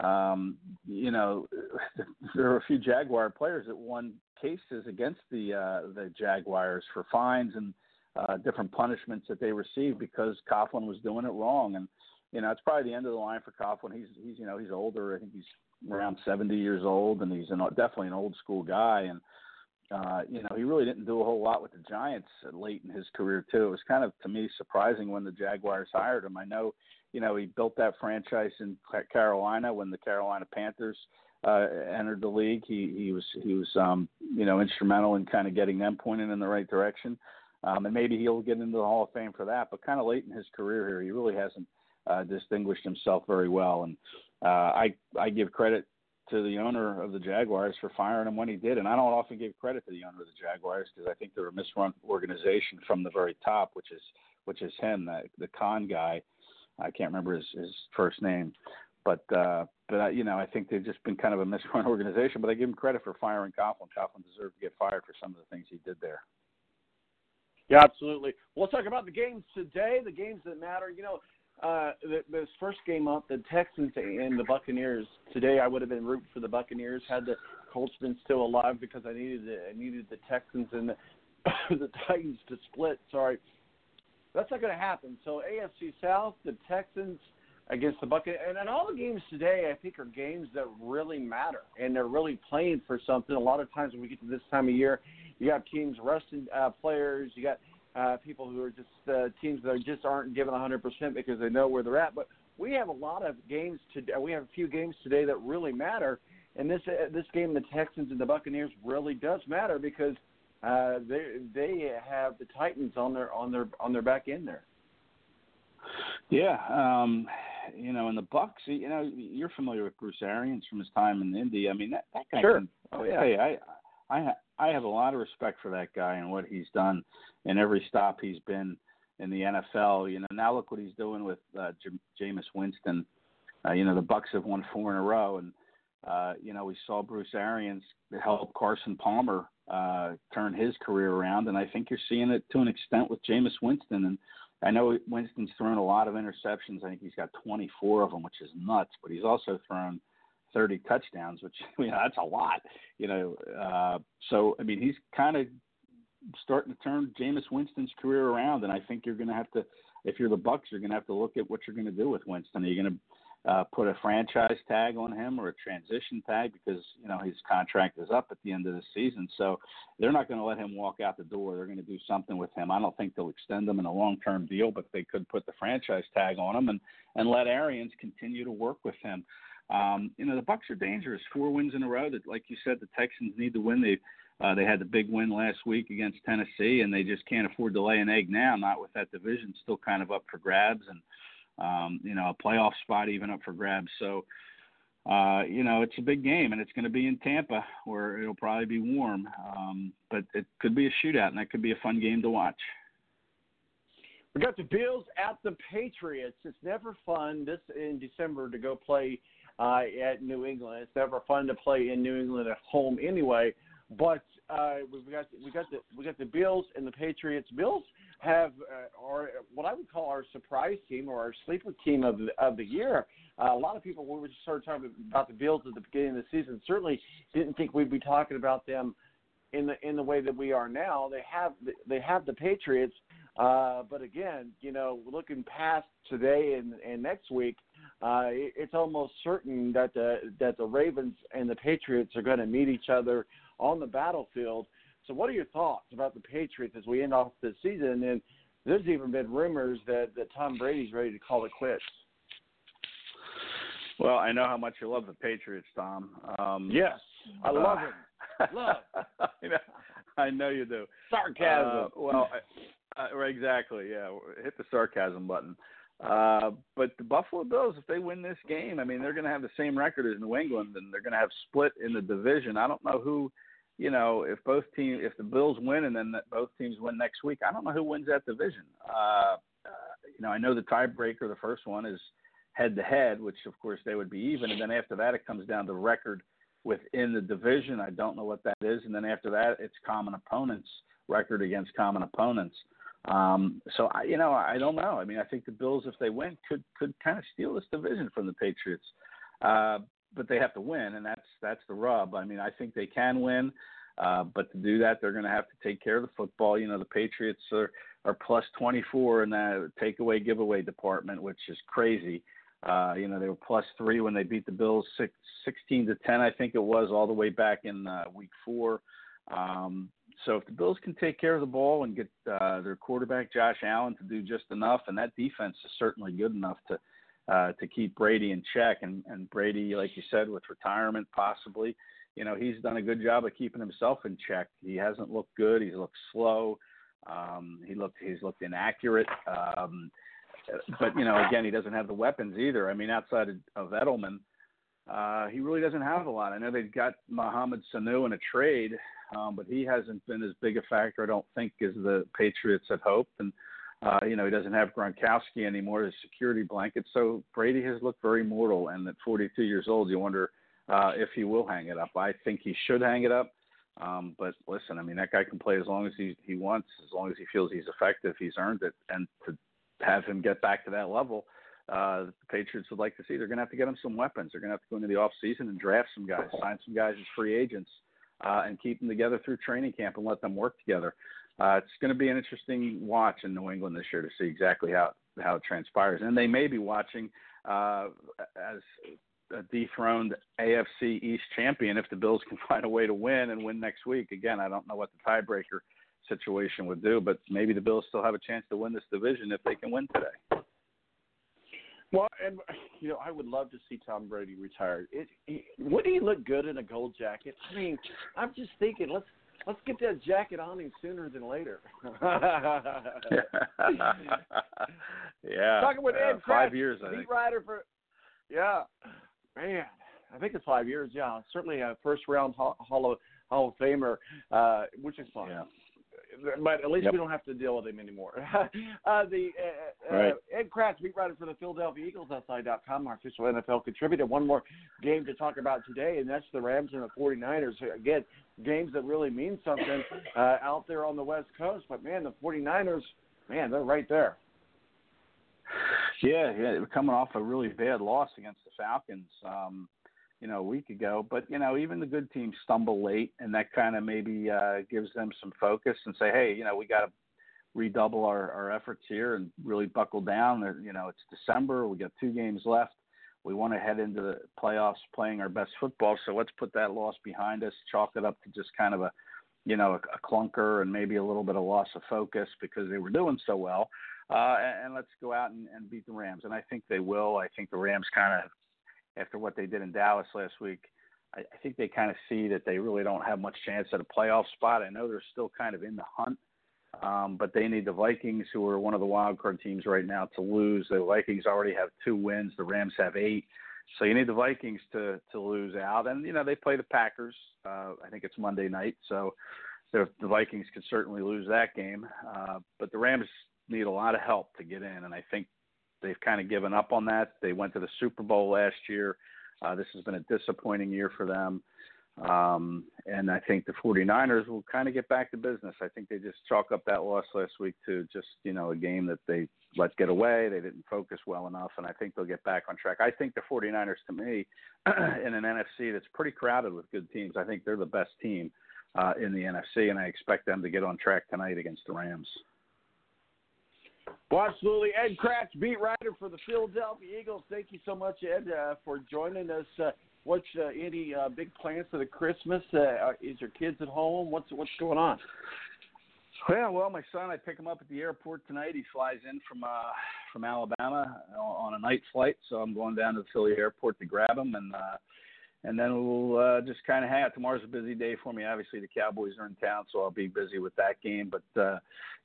um, you know, there were a few Jaguar players that won cases against the uh, the Jaguars for fines and uh, different punishments that they received because Coughlin was doing it wrong. And you know, it's probably the end of the line for Coughlin. He's he's you know he's older. I think he's around 70 years old, and he's an, definitely an old school guy. And uh, you know, he really didn't do a whole lot with the Giants late in his career too. It was kind of to me surprising when the Jaguars hired him. I know, you know, he built that franchise in Carolina when the Carolina Panthers uh, entered the league. He he was he was um, you know instrumental in kind of getting them pointed in the right direction. Um, and maybe he'll get into the Hall of Fame for that. But kind of late in his career here, he really hasn't uh, distinguished himself very well. And uh, I I give credit to the owner of the Jaguars for firing him when he did, and I don't often give credit to the owner of the Jaguars because I think they're a misrun organization from the very top, which is which is him, the the Khan guy. I can't remember his, his first name, but uh, but you know I think they've just been kind of a misrun organization. But I give him credit for firing Coughlin. Coughlin deserved to get fired for some of the things he did there. Yeah, absolutely. We'll talk about the games today, the games that matter. You know, uh, this first game up, the Texans and the Buccaneers. Today, I would have been rooting for the Buccaneers had the Colts been still alive because I needed the, I needed the Texans and the, the Titans to split. Sorry, that's not going to happen. So AFC South, the Texans against the Buccaneers, and, all the games today, I think, are games that really matter and they're really playing for something. A lot of times when we get to this time of year, you got teams resting uh, players. You got uh, people who are just uh, teams that are just aren't given 100% because they know where they're at. But we have a lot of games today. We have a few games today that really matter, and this uh, this game, the Texans and the Buccaneers, really does matter because uh, they they have the Titans on their on their on their back end there. Yeah, um, you know, in the Bucks. You know, you're familiar with Bruce Arians from his time in Indy. I mean, that that guy. Sure. Can, oh yeah. Hey, I I I have a lot of respect for that guy and what he's done in every stop he's been in the NFL. You know, now look what he's doing with uh, J- Jameis Winston. Uh, you know, the Bucks have won four in a row, and uh, you know we saw Bruce Arians help Carson Palmer uh, turn his career around, and I think you're seeing it to an extent with Jameis Winston. And I know Winston's thrown a lot of interceptions. I think he's got 24 of them, which is nuts. But he's also thrown 30 touchdowns, which you know that's a lot. You know, uh, so I mean he's kind of starting to turn Jameis Winston's career around, and I think you're going to have to, if you're the Bucks, you're going to have to look at what you're going to do with Winston. Are you going to uh, put a franchise tag on him or a transition tag because you know his contract is up at the end of the season? So they're not going to let him walk out the door. They're going to do something with him. I don't think they'll extend him in a long-term deal, but they could put the franchise tag on him and and let Arians continue to work with him. Um, you know, the Bucks are dangerous. Four wins in a row. That, like you said, the Texans need to win. They uh, they had the big win last week against Tennessee, and they just can't afford to lay an egg now. Not with that division still kind of up for grabs, and um, you know, a playoff spot even up for grabs. So. Uh, you know, it's a big game, and it's going to be in Tampa, where it'll probably be warm. Um, but it could be a shootout, and that could be a fun game to watch. We got the Bills at the Patriots. It's never fun this in December to go play uh, at New England. It's never fun to play in New England at home anyway. But uh, we got we got the we got the Bills and the Patriots. Bills have uh, our what I would call our surprise team or our sleeper team of of the year. Uh, a lot of people when we started talking about the Bills at the beginning of the season certainly didn't think we'd be talking about them in the in the way that we are now. They have they have the Patriots, uh, but again, you know, looking past today and, and next week, uh, it, it's almost certain that the that the Ravens and the Patriots are going to meet each other on the battlefield. So, what are your thoughts about the Patriots as we end off this season? And there's even been rumors that that Tom Brady's ready to call it quits. Well, I know how much you love the Patriots, Tom. Um, yes, I love uh, him. Love. I, know, I know you do. Sarcasm. Uh, well, I, uh, exactly. Yeah, hit the sarcasm button. Uh, but the Buffalo Bills, if they win this game, I mean, they're going to have the same record as New England, and they're going to have split in the division. I don't know who, you know, if both teams, if the Bills win and then both teams win next week, I don't know who wins that division. Uh, uh, you know, I know the tiebreaker, the first one is head to head, which of course they would be even, and then after that it comes down to record within the division. I don't know what that is, and then after that it's common opponents, record against common opponents. Um, so I, you know, I don't know. I mean, I think the Bills, if they win, could could kind of steal this division from the Patriots. Uh, but they have to win, and that's that's the rub. I mean, I think they can win, uh, but to do that, they're going to have to take care of the football. You know, the Patriots are are plus 24 in that takeaway giveaway department, which is crazy. Uh, you know, they were plus three when they beat the Bills six, 16 to 10, I think it was, all the way back in uh, week four. Um, so if the Bills can take care of the ball and get uh, their quarterback Josh Allen to do just enough, and that defense is certainly good enough to uh, to keep Brady in check, and, and Brady, like you said, with retirement possibly, you know, he's done a good job of keeping himself in check. He hasn't looked good. He's looked slow. Um, he looked he's looked inaccurate. Um, but you know, again, he doesn't have the weapons either. I mean, outside of, of Edelman, uh, he really doesn't have a lot. I know they've got Mohamed Sanu in a trade, um, but he hasn't been as big a factor, I don't think, as the Patriots had hoped. And uh, you know, he doesn't have Gronkowski anymore as security blanket. So Brady has looked very mortal. And at 42 years old, you wonder uh, if he will hang it up. I think he should hang it up. Um, but listen, I mean, that guy can play as long as he he wants, as long as he feels he's effective. He's earned it, and to have him get back to that level, uh, the Patriots would like to see. They're going to have to get him some weapons. They're going to have to go into the off season and draft some guys, sign some guys as free agents, uh, and keep them together through training camp and let them work together. Uh, it's going to be an interesting watch in New England this year to see exactly how how it transpires, and they may be watching uh, as a dethroned AFC East champion if the Bills can find a way to win and win next week. Again, I don't know what the tiebreaker situation would do, but maybe the Bills still have a chance to win this division if they can win today. Well, and you know, I would love to see Tom Brady retired. It, he, would he look good in a gold jacket? I mean, I'm just thinking, let's let's get that jacket on him sooner than later. yeah, talking with uh, Ed five years, I think. writer for yeah, man. I think it's five years. Yeah, certainly a first round Hall of Hall of Famer, uh, which is fun. Yeah. But at least Yep. we don't have to deal with him anymore. uh, the uh, Right. uh, Ed Kracz, beat writer for the Philadelphia Eagles, SI.com, our official NFL contributor. One more game to talk about today, and that's the Rams and the 49ers. Again, games that really mean something uh, out there on the West Coast. But man, the 49ers, man, they're right there. Yeah, yeah, they were coming off a really bad loss against the Falcons, um, you know, a week ago. But you know, even the good teams stumble late, and that kind of maybe uh, gives them some focus and say, hey, you know, we got to redouble our, our efforts here and really buckle down. You know, it's December, we got two games left. We want to head into the playoffs playing our best football, so let's put that loss behind us, chalk it up to just kind of a, you know, a, a clunker and maybe a little bit of loss of focus because they were doing so well uh, and, and let's go out and, and beat the Rams. And I think they will. I think the Rams kind of, after what they did in Dallas last week, I, I think they kind of see that they really don't have much chance at a playoff spot. I know they're still kind of in the hunt, um, but they need the Vikings, who are one of the wild card teams right now, to lose. The Vikings already have two wins. The Rams have eight. So you need the Vikings to to lose out, and you know they play the Packers. Uh, I think it's Monday night, so the, Vikings could certainly lose that game. Uh, but the Rams need a lot of help to get in, and I think they've kind of given up on that. They went to the Super Bowl last year. Uh, this has been a disappointing year for them. Um, and I think the 49ers will kind of get back to business. I think they just chalk up that loss last week to just, you know, a game that they let get away. They didn't focus well enough, and I think they'll get back on track. I think the 49ers, to me, in an NFC that's pretty crowded with good teams, I think they're the best team uh, in the NFC, and I expect them to get on track tonight against the Rams. Well, absolutely. Ed Kracz, beat writer for the Philadelphia Eagles. Thank you so much, Ed, uh, for joining us. Uh, what's uh, any uh, big plans for the Christmas? Uh, is your kids at home? What's what's going on? Well, well, my son, I pick him up at the airport tonight. He flies in from uh from Alabama on a night flight, so I'm going down to the Philly airport to grab him, and uh and then we'll uh, just kind of hang out. Tomorrow's a busy day for me. Obviously, the Cowboys are in town, so I'll be busy with that game. But uh,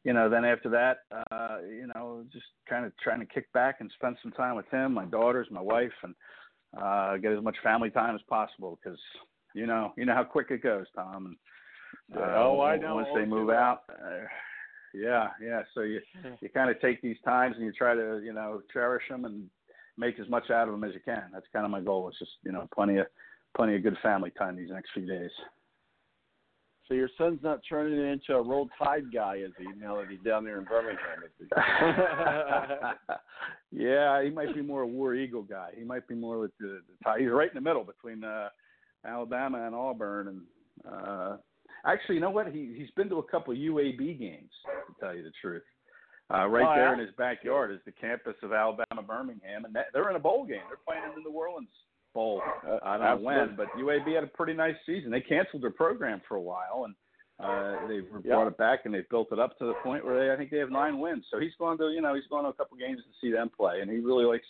you know, then after that, uh, you know, just kind of trying to kick back and spend some time with him, my daughters, my wife, and uh, get as much family time as possible because you know, you know how quick it goes, Tom. And, uh, Oh, I know. Once they move out, uh, yeah, yeah. So you you kind of take these times and you try to you know cherish them and make as much out of them as you can. That's kind of my goal. It's just you know plenty of plenty of good family time these next few days. So your son's not turning into a roll tide guy, is he? Now that he's down there in Birmingham, is he? yeah, he might be more a War Eagle guy. He might be more with the, the tie. He's right in the middle between uh, Alabama and Auburn. And uh, actually, you know what? He he's been to a couple UAB games. To tell you the truth, uh, right Oh, there yeah? in his backyard is the campus of Alabama Birmingham, and that, they're in a bowl game. They're playing in the New Orleans Bowl. Uh, I don't know when, but UAB had a pretty nice season. They canceled their program for a while, and uh, they Yeah. brought it back and they've built it up to the point where they, I think they have nine wins. So he's going to, you know, he's going to a couple games to see them play, and he really likes,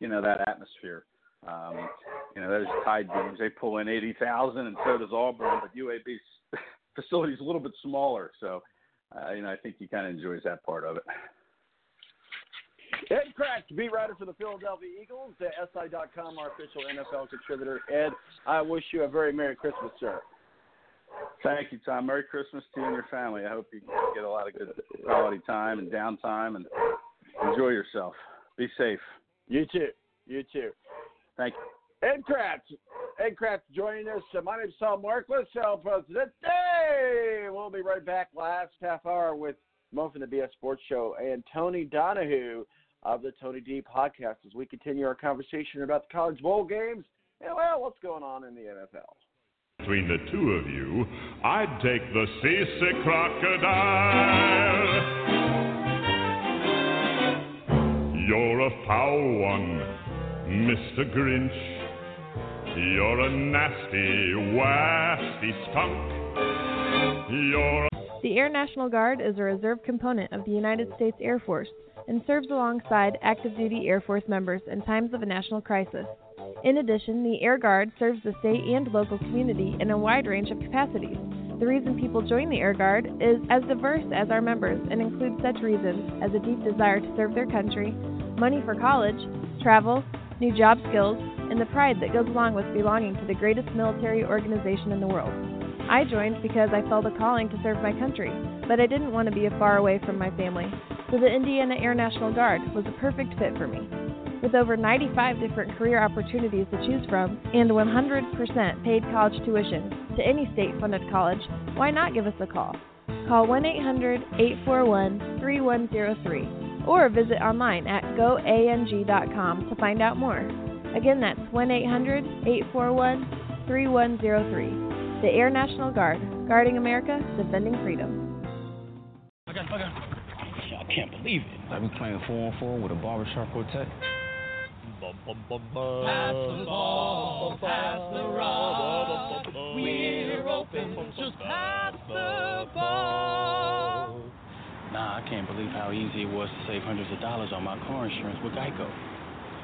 you know, that atmosphere. Um, you know, those Tide games, they pull in eighty thousand, and so does Auburn, but UAB's facility's a little bit smaller, so uh, you know, I think he kind of enjoys that part of it. Ed Kracz, beat writer for the Philadelphia Eagles, the SI.com, our official NFL contributor. Ed, I wish you a very Merry Christmas, sir. Thank you, Tom. Merry Christmas to you and your family. I hope you get a lot of good quality time and downtime, and enjoy yourself. Be safe. You too. You too. Thank you. Ed Kracz. Ed Kracz joining us. Uh, my name's Tom Marquis, El Presidente. We'll be right back last half hour with Mo from the BS Sports Show and Tony Donahue of the Tony D podcast as we continue our conversation about the college bowl games and, well, what's going on in the NFL. Between the two of you, I'd take the seasick crocodile. You're a foul one, Mr. Grinch. You're a nasty, wasty skunk. You're The Air National Guard is a reserve component of the United States Air Force and serves alongside active duty Air Force members in times of a national crisis. In addition, the Air Guard serves the state and local community in a wide range of capacities. The reason people join the Air Guard is as diverse as our members and includes such reasons as a deep desire to serve their country, money for college, travel, new job skills, and the pride that goes along with belonging to the greatest military organization in the world. I joined because I felt a calling to serve my country, but I didn't want to be far away from my family, so the Indiana Air National Guard was a perfect fit for me. With over 95 different career opportunities to choose from and 100% paid college tuition to any state funded college, why not give us a call? Call 1 800 841 3103 or visit online at goang.com to find out more. Again, that's 1 800 841 3103. The Air National Guard, guarding America, defending freedom. I got, I. I can't believe it. I've been playing four on four with a barbershop quartet. Pass the ball, pass the rock. We're open, just pass the ball. Nah, I can't believe how easy it was to save hundreds of dollars on my car insurance with Geico.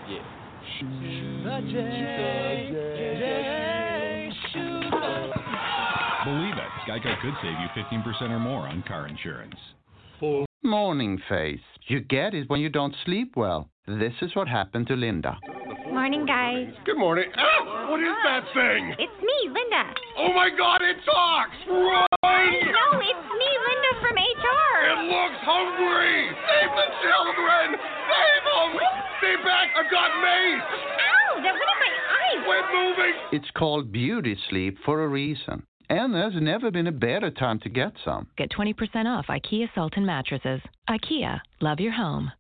Yeah. Believe it, Geico could save you 15% or more on car insurance. Morning face. You get it when you don't sleep well. This is what happened to Linda. Morning, guys. Good morning. Ah, what is that thing? It's me, Linda. Oh my God, it talks! Run! No, it's me, Linda from HR. It looks hungry! Save the children! Save them! Stay back! I've got mace! Ow, that went in my eyes. Quit moving! It's called beauty sleep for a reason. And there's never been a better time to get some. Get 20% off IKEA Sultan mattresses. IKEA, love your home.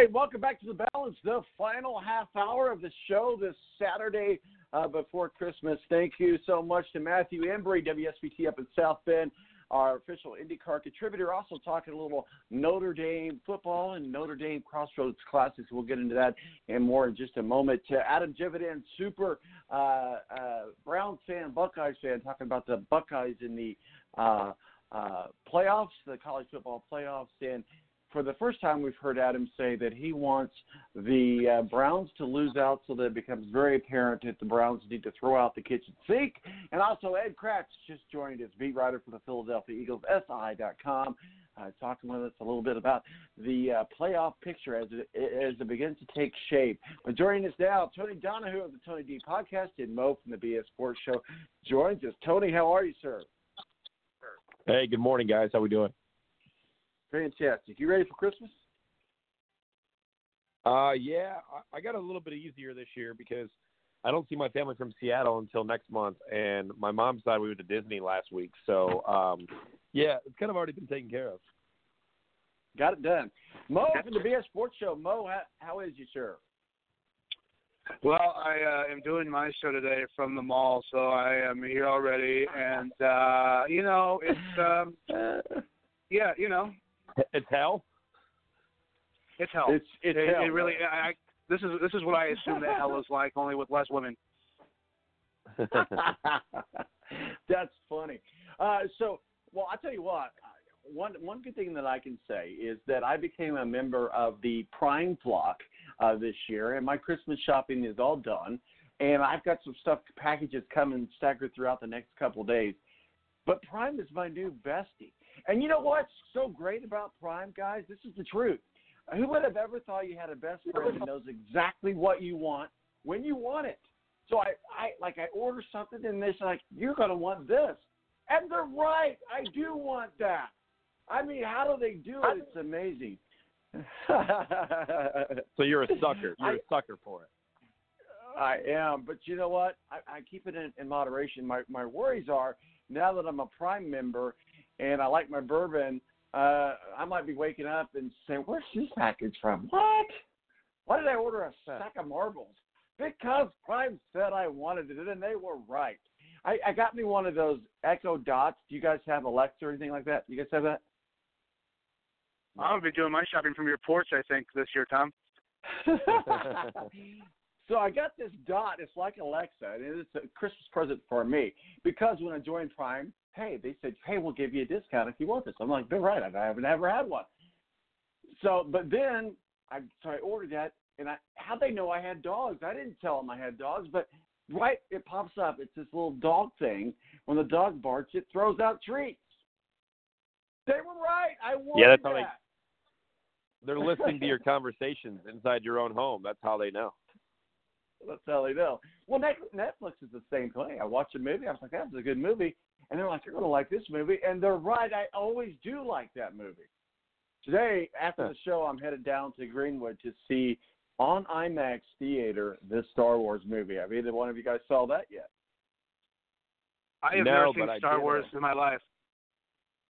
Right, welcome back to the balance, the final half hour of the show this Saturday uh, before Christmas. Thank you so much to Matthew Embury, WSBT up in South Bend, our official IndyCar contributor. Also talking a little Notre Dame football and Notre Dame Crossroads Classics. We'll get into that and more in just a moment. To Adam Jividen, super uh, uh, Browns fan, Buckeyes fan, talking about the Buckeyes in the uh, uh, playoffs, the college football playoffs, and for the first time, we've heard Adam say that he wants the uh, Browns to lose out so that it becomes very apparent that the Browns need to throw out the kitchen sink. And also, Ed Kracz just joined as beat writer for the Philadelphia Eagles, SI.com, uh, talking with us a little bit about the uh, playoff picture as it, as it begins to take shape. But joining us now, Tony Donahue of the Tony D Podcast and Mo from the BS Sports Show joins us. Tony, how are you, sir? Hey, good morning, guys. How are we doing? Fantastic. You ready for Christmas? Uh, yeah, I, I got a little bit easier this year because I don't see my family from Seattle until next month, and my mom's side we went to Disney last week, so um, yeah, it's kind of already been taken care of. Got it done. Mo from the BS Sports Show. Mo, how, how is you, sir? Well, I uh, am doing my show today from the mall, so I am here already, and uh, you know, it's um, yeah, you know, It's hell. it's hell. It's it's it, hell, it really. right? I, this is this is what I assume that hell is like, only with less women. That's funny. Uh, so, well, I tell you what. One one good thing that I can say is that I became a member of the Prime Flock uh, this year, and my Christmas shopping is all done. And I've got some stuff packages coming staggered throughout the next couple of days. But Prime is my new bestie. And you know what's so great about Prime, guys? This is the truth. Who would have ever thought you had a best friend that knows exactly what you want when you want it? So I, I like I order something and they're like, You're gonna want this. And they're right. I do want that. I mean, how do they do it? It's amazing. So you're a sucker. You're I- a sucker for it. I am, but you know what? I, I keep it in, in moderation. My my worries are now that I'm a Prime member and I like my bourbon, uh, I might be waking up and saying, "Where's this package from? What? Why did I order a sack of marbles? Because Prime said I wanted it, and they were right. I, I got me one of those Echo Dots. Do you guys have Alexa or anything like that? You guys have that? I'm gonna be doing my shopping from your porch, I think, this year, Tom. so I got this dot. It's like Alexa, and it's a Christmas present for me because when I joined Prime, hey, they said, hey, we'll give you a discount if you want this. I'm like, they're right. I haven't ever had one. So, but then I so I ordered that, and I how they know I had dogs? I didn't tell them I had dogs, but right, it pops up. It's this little dog thing. When the dog barks, it throws out treats. They were right. I wanted Yeah, that's how that. they. They're listening to your conversations inside your own home. That's how they know. That's how they know. Well, Netflix is the same thing. I watched a movie. I was like, that was a good movie. And they're like, you're going to like this movie. And they're right. I always do like that movie. Today, after the show, I'm headed down to Greenwood to see on IMAX Theater this Star Wars movie. Have either one of you guys saw that yet? I have No, never seen Star Wars uh, in my life.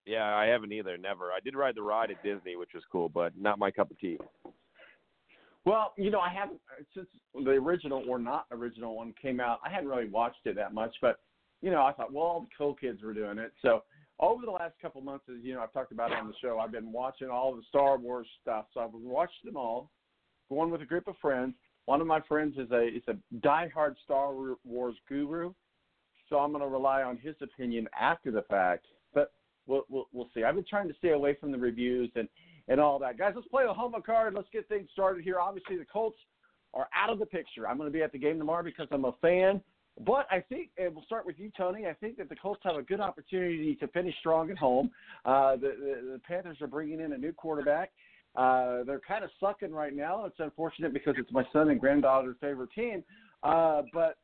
Yeah, I haven't either. Never. I did ride the ride at Disney, which was cool, but not my cup of tea. Well, you know, I haven't since the original or not original one came out. I hadn't really watched it that much, but you know, I thought, well, all the cool kids were doing it. So over the last couple months, as you know, I've talked about it on the show. I've been watching all the Star Wars stuff. So I've watched them all, going with a group of friends. One of my friends is a is a diehard Star Wars guru, so I'm going to rely on his opinion after the fact. But we'll, we'll we'll see. I've been trying to stay away from the reviews and and all that. Guys, let's play the home card. Let's get things started here. Obviously, the Colts are out of the picture. I'm going to be at the game tomorrow because I'm a fan. But I think, and we'll start with you, Tony. I think that the Colts have a good opportunity to finish strong at home. Uh, the, the, the Panthers are bringing in a new quarterback. Uh, they're kind of sucking right now. It's unfortunate because it's my son and granddaughter's favorite team. Uh, but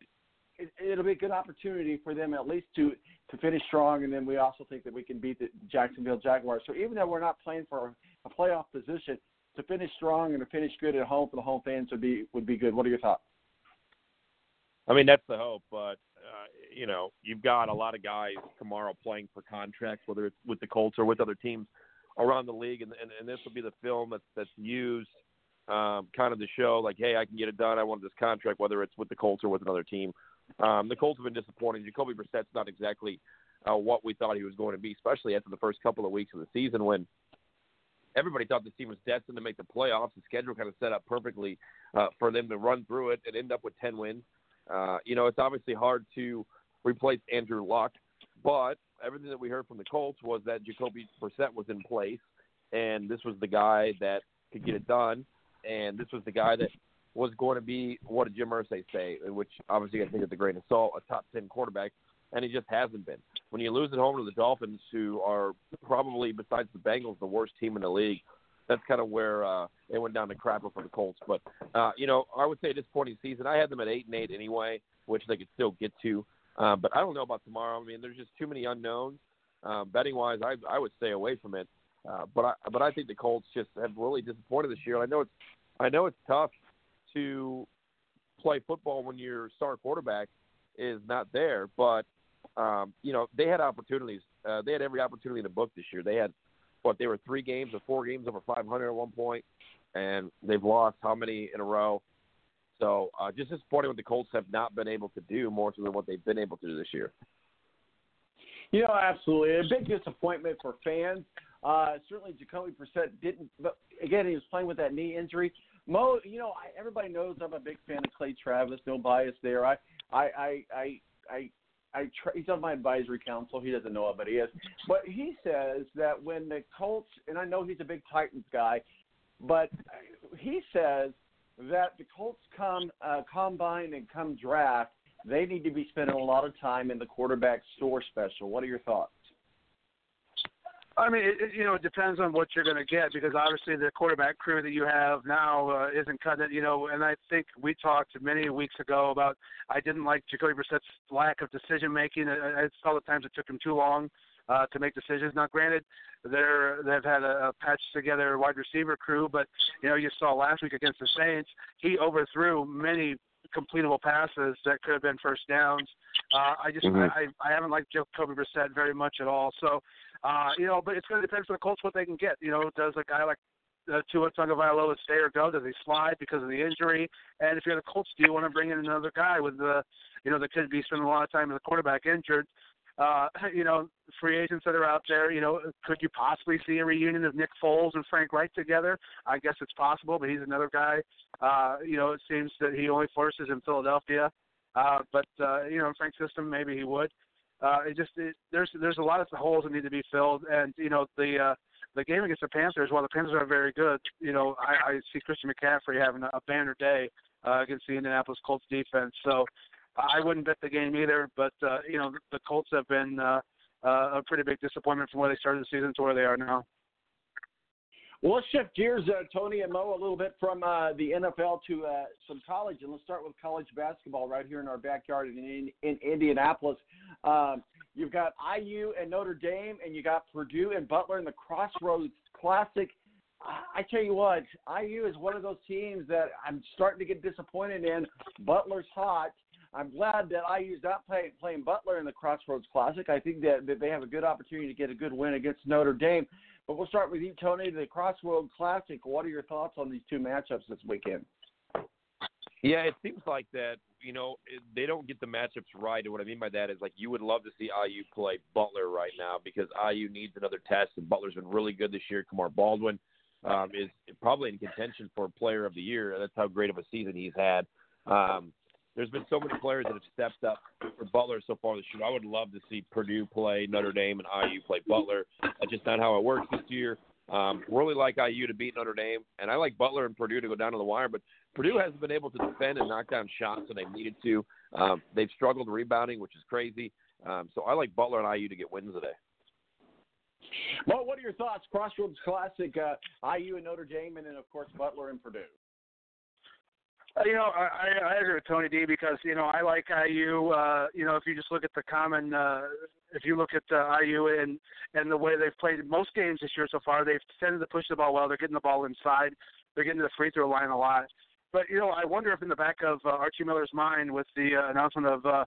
it, it'll be a good opportunity for them at least to to finish strong, and then we also think that we can beat the Jacksonville Jaguars. So even though we're not playing for a playoff position, to finish strong and to finish good at home for the home fans would be would be good. What are your thoughts? I mean, that's the hope, but uh, you know, you've got a lot of guys tomorrow playing for contracts, whether it's with the Colts or with other teams around the league, and and, and this will be the film that's that's used, um, kind of to show like, hey, I can get it done. I want this contract, whether it's with the Colts or with another team. Um, the Colts have been disappointing. Jacoby Brissett's not exactly uh, what we thought he was going to be, especially after the first couple of weeks of the season when everybody thought this team was destined to make the playoffs. The schedule kind of set up perfectly uh, for them to run through it and end up with 10 wins. Uh, you know, it's obviously hard to replace Andrew Luck, but everything that we heard from the Colts was that Jacoby Brissett was in place, and this was the guy that could get it done, and this was the guy that was going to be what did Jim Irsay say, which obviously I think is a grain of salt, a top ten quarterback, and he just hasn't been. When you lose at home to the Dolphins, who are probably besides the Bengals the worst team in the league, that's kind of where uh, it went down to crapper for the Colts. But uh, you know, I would say at this point in the season, I had them at eight and eight anyway, which they could still get to. Uh, but I don't know about tomorrow. I mean, there's just too many unknowns. Uh, betting wise, I I would stay away from it. Uh, but I but I think the Colts just have really disappointed this year. I know it's I know it's tough to play football when your star quarterback is not there, but um, you know they had opportunities. Uh, they had every opportunity in the book this year. They had what they were three games or four games over 500 at one point, and they've lost how many in a row? So uh, just disappointing what the Colts have not been able to do more so than what they've been able to do this year. You know, absolutely. A big disappointment for fans. Uh, certainly, Jacoby Brissett didn't. But again, he was playing with that knee injury. Mo, you know, I, everybody knows I'm a big fan of Clay Travis. No bias there. I, I, I, I, I, I try, he's on my advisory council. He doesn't know it, but he is. But he says that when the Colts, and I know he's a big Titans guy, but he says that the Colts come uh, combine and come draft, they need to be spending a lot of time in the quarterback store special. What are your thoughts? I mean, it, you know, it depends on what you're going to get because obviously the quarterback crew that you have now uh, isn't cutting it. You know, and I think we talked many weeks ago about I didn't like Jacoby Brissett's lack of decision making. I, I saw the times it took him too long uh, to make decisions. Now, granted, they're they've had a, a patch together wide receiver crew, but you know, you saw last week against the Saints, he overthrew many completable passes that could have been first downs. Uh, I just Mhm. I, I haven't liked Jacoby Brissett very much at all. So uh, you know, but it's going to depend for the Colts what they can get. You know, does a guy like uh, Tua Tagovailoa stay or go? Does he slide because of the injury? And if you're the Colts, do you want to bring in another guy with the, you know, that could be spending a lot of time as a quarterback injured? Uh, you know, free agents that are out there. You know, could you possibly see a reunion of Nick Foles and Frank Reich together? I guess it's possible, but he's another guy. Uh, you know, it seems that he only flourishes in Philadelphia. Uh, but uh, you know, in Frank's system, maybe he would uh, it just it, there's there's a lot of holes that need to be filled, and you know the uh, the game against the Panthers, while the Panthers are very good, you know I, I see Christian McCaffrey having a, banner day uh, against the Indianapolis Colts defense. So I wouldn't bet the game either, but uh, you know the Colts have been uh, uh, a pretty big disappointment from where they started the season to where they are now. Well, let's shift gears, uh, Tony and Mo, a little bit from uh, the NFL to uh, some college, and let's start with college basketball right here in our backyard in, in Indianapolis. Um, you've got IU and Notre Dame, and you got Purdue and Butler in the Crossroads Classic. I I tell you what, IU is one of those teams that I'm starting to get disappointed in. Butler's hot. I'm glad that IU's not play, playing Butler in the Crossroads Classic. I think that, that they have a good opportunity to get a good win against Notre Dame. But we'll start with you, Tony. The Crossroads Classic. What are your thoughts on these two matchups this weekend? Yeah, it seems like that. You know, they don't get the matchups right. And what I mean by that is like you would love to see IU play Butler right now because IU needs another test. And Butler's been really good this year. Kamar Baldwin um, is probably in contention for Player of the Year. That's how great of a season he's had. Um, there's been so many players that have stepped up for Butler so far this year. I would love to see Purdue play Notre Dame and IU play Butler. That's just not how it works this year. Um, really like IU to beat Notre Dame, and I like Butler and Purdue to go down to the wire. But Purdue hasn't been able to defend and knock down shots when they've needed to. Um, they've struggled rebounding, which is crazy. Um, so I like Butler and IU to get wins today. Well, what are your thoughts? Crossroads Classic, uh, IU and Notre Dame, and then of course Butler and Purdue. Uh, You know, I, I agree with Tony D because you know I like IU. Uh, you know, if you just look at the common, uh, if you look at uh, IU and and the way they've played most games this year so far, they've tended to push the ball well. They're getting the ball inside. They're getting to the free throw line a lot. But you know, I wonder if in the back of uh, Archie Miller's mind, with the uh, announcement of uh,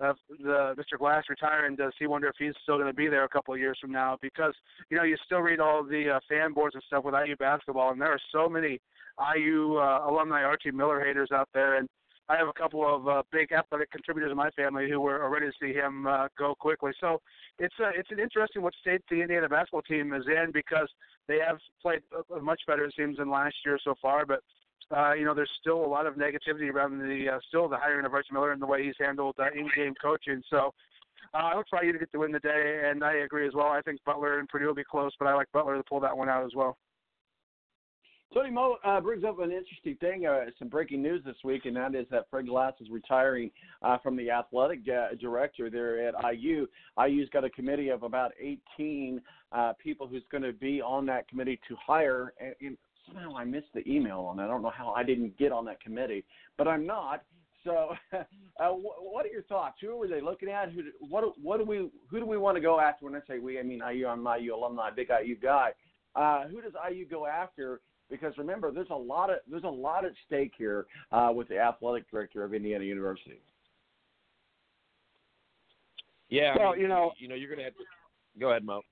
of the Mr. Glass retiring, does he wonder if he's still going to be there a couple of years from now? Because you know, you still read all the uh, fan boards and stuff with IU basketball, and there are so many IU uh, alumni Archie Miller haters out there, and I have a couple of uh, big athletic contributors in my family who were ready to see him uh, go quickly. So it's uh, it's an interesting what state the Indiana basketball team is in because they have played much better it seems than last year so far, but. Uh, you know, there's still a lot of negativity around the uh, still the hiring of Archie Miller and the way he's handled uh, in-game coaching. So, uh, I look for IU to get the win today, and I agree as well. I think Butler and Purdue will be close, but I like Butler to pull that one out as well. Tony Mo uh, brings up an interesting thing, uh, some breaking news this week, and that is that Fred Glass is retiring uh, from the athletic uh, director there at IU. IU's got a committee of about 18 uh, people who's going to be on that committee to hire. And, and somehow I missed the email on. I don't know how I didn't get on that committee, but I'm not. So, uh, what are your thoughts? Who are they looking at? Who? What? What do we? Who do we want to go after? When I say we, I mean IU. I'm IU alumni, big IU guy. Uh, who does IU go after? Because remember there's a lot of there's a lot at stake here uh, with the athletic director of Indiana University. Yeah, Well, I mean, you know- you know, you're gonna have to go ahead, Mo.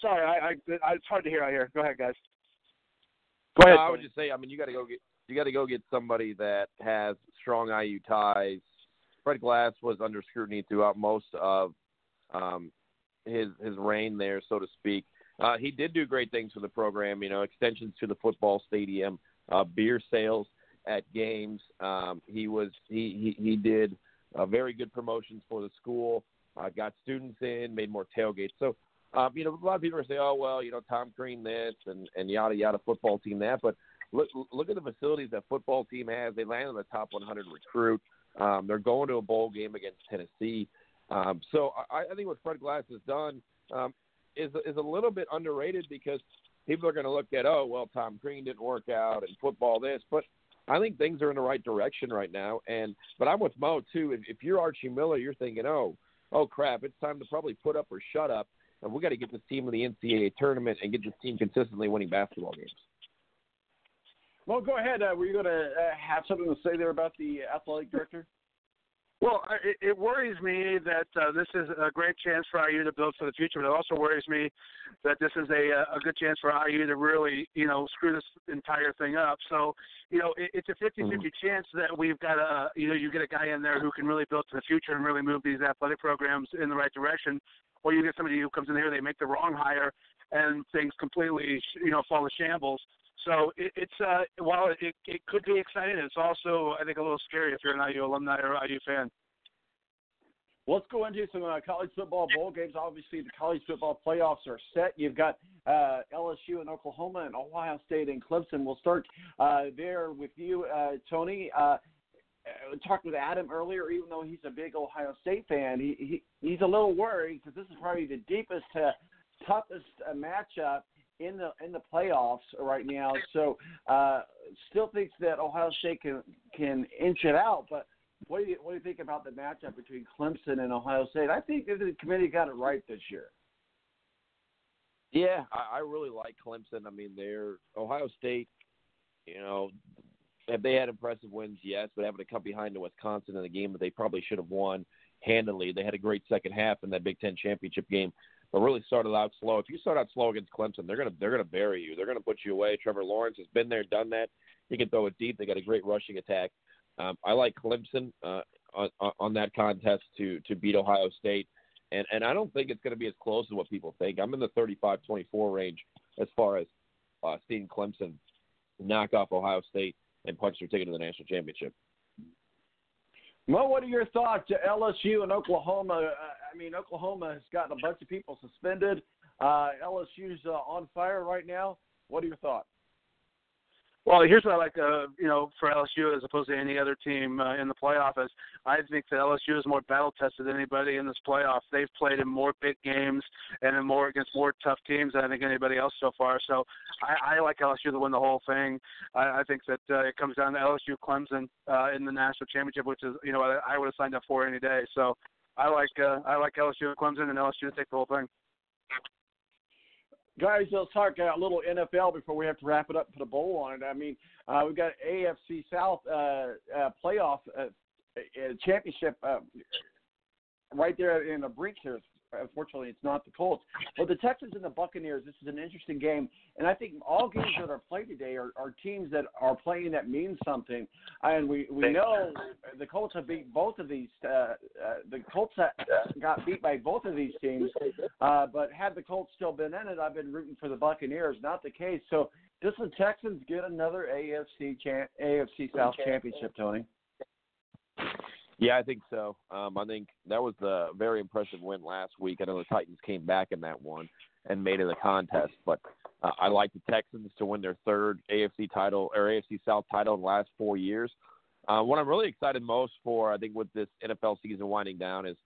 Sorry, I, I, I it's hard to hear out here. Go ahead, guys. Go ahead. No, I would just say, I mean, you got to go get you got to go get somebody that has strong IU ties. Fred Glass was under scrutiny throughout most of um, his his reign there, so to speak. Uh, he did do great things for the program, you know, extensions to the football stadium, uh, beer sales at games. Um, he was he he, he did uh, very good promotions for the school. Uh, got students in, made more tailgates. So, um, you know, a lot of people saying, "Oh, well, you know, Tom Crean this and and yada yada, football team that." But look look at the facilities that football team has. They land on the top 100 recruit. Um, they're going to a bowl game against Tennessee. Um, so I, I think what Fred Glass has done um, is is a little bit underrated because people are going to look at oh well Tom Crean didn't work out and football this, but I think things are in the right direction right now. And but I'm with Mo too. If, if you're Archie Miller, you're thinking oh oh crap, it's time to probably put up or shut up, and we got to get this team in the NCAA tournament and get this team consistently winning basketball games. Well, go ahead. Uh, were you going to uh, have something to say there about the athletic director? Well, it, it worries me that uh, this is a great chance for IU to build for the future, but it also worries me that this is a uh, a good chance for IU to really, you know, screw this entire thing up. So, you know, it, it's a 50-50 chance that we've got a, you know, you get a guy in there who can really build for the future and really move these athletic programs in the right direction, or you get somebody who comes in here, they make the wrong hire, and things completely, you know, fall to shambles. So it, it's uh, while it, it could be exciting, it's also I think a little scary if you're an IU alumni or IU fan. Let's go into some uh, college football bowl games. Obviously, the college football playoffs are set. You've got uh, LSU and Oklahoma and Ohio State and Clemson. We'll start uh, there with you, uh, Tony. Uh, talked with Adam earlier. Even though he's a big Ohio State fan, he, he he's a little worried because this is probably the deepest, toughest uh, matchup in the in the playoffs right now. So, uh, still thinks that Ohio State can can inch it out, but what do you what do you think about the matchup between Clemson and Ohio State? I think that the committee got it right this year. Yeah, I, I really like Clemson. I mean, they're Ohio State. You know, have they had impressive wins? Yes, but having to come behind to Wisconsin in a game that they probably should have won handily. They had a great second half in that Big Ten championship game, but really started out slow. If you start out slow against Clemson, they're gonna they're gonna bury you. They're gonna put you away. Trevor Lawrence has been there, done that. He can throw it deep. They got a great rushing attack. Um, I like Clemson uh, on, on that contest to to beat Ohio State, and and I don't think it's going to be as close as what people think. I'm in the 35-24 range as far as uh, seeing Clemson knock off Ohio State and punch their ticket to the national championship. Mo, what are your thoughts? LSU and Oklahoma. Uh, I mean, Oklahoma has gotten a bunch of people suspended. Uh, LSU's uh, on fire right now. What are your thoughts? Well, here's what I like, uh, you know, for LSU as opposed to any other team uh, in the playoff is I think that LSU is more battle tested than anybody in this playoff. They've played in more big games and in more against more tough teams than I think anybody else so far. So I, I like LSU to win the whole thing. I, I think that uh, it comes down to LSU Clemson uh, in the national championship, which is you know I, I would have signed up for any day. So I like uh, I like LSU Clemson and LSU to take the whole thing. Guys, let's talk a little NFL before we have to wrap it up and put a bowl on it. I mean, uh, we've got AFC South uh, uh, playoff uh, uh, championship uh, right there in the brink here. Unfortunately, it's not the Colts. But the Texans and the Buccaneers, this is an interesting game. And I think all games that are played today are, are teams that are playing that mean something. And we, we know the Colts have beat both of these. Uh, uh, the Colts got beat by both of these teams. Uh, but had the Colts still been in it, I've been rooting for the Buccaneers. Not the case. So does the Texans get another AFC cha- AFC South championship, Tony? Yeah, I think so. Um, I think that was a very impressive win last week. I know the Titans came back in that one and made it a contest, but uh, I like the Texans to win their third AFC title or AFC South title in the last four years. Uh, what I'm really excited most for, I think, with this NFL season winding down is,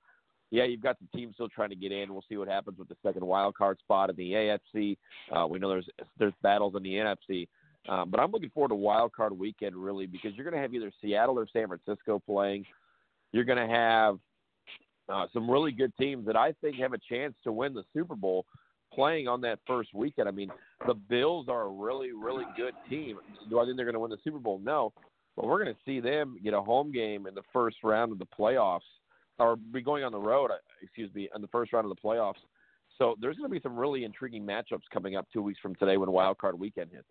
yeah, you've got the team still trying to get in. We'll see what happens with the second wild card spot in the AFC. Uh, we know there's there's battles in the NFC. Um, but I'm looking forward to wild card weekend really because you're going to have either Seattle or San Francisco playing. You're going to have uh, some really good teams that I think have a chance to win the Super Bowl playing on that first weekend. I mean, the Bills are a really, really good team. Do I think they're going to win the Super Bowl? No. But we're going to see them get a home game in the first round of the playoffs, or be going on the road, uh, excuse me, in the first round of the playoffs. So there's going to be some really intriguing matchups coming up two weeks from today when Wild Card Weekend hits.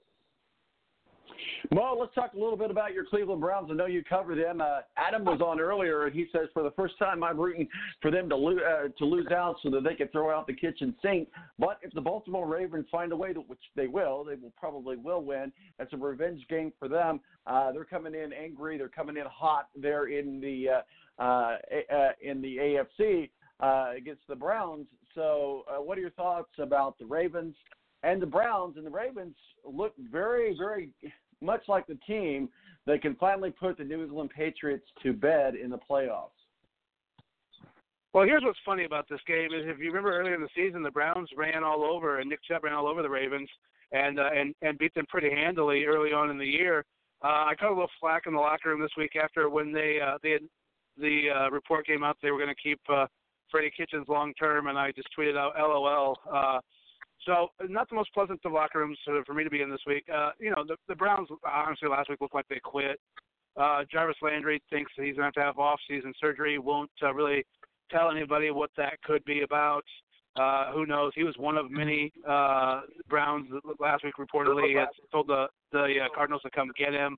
Well, let's talk a little bit about your Cleveland Browns. I know you cover them. Uh, Adam was on earlier, and he says for the first time I'm rooting for them to lose uh, to lose out so that they can throw out the kitchen sink. But if the Baltimore Ravens find a way, to, which they will, they will probably will win. That's a revenge game for them. Uh, they're coming in angry. They're coming in hot. They're in the uh, uh, uh, in the AFC uh, against the Browns. So, uh, what are your thoughts about the Ravens and the Browns? And the Ravens look very, very much like the team that can finally put the New England Patriots to bed in the playoffs. Well, here's what's funny about this game is if you remember earlier in the season, the Browns ran all over and Nick Chubb ran all over the Ravens and uh, and and beat them pretty handily early on in the year. Uh, I got a little flack in the locker room this week after when they uh, they had the uh, report came out they were going to keep uh, Freddie Kitchens long term, and I just tweeted out LOL. Uh, so not the most pleasant of locker rooms for me to be in this week. Uh, you know, the, the Browns honestly last week looked like they quit. Uh, Jarvis Landry thinks that he's going to have to have off-season surgery. Won't uh, really tell anybody what that could be about. Uh, who knows? He was one of many uh, Browns last week reportedly had told the the uh, Cardinals to come get him.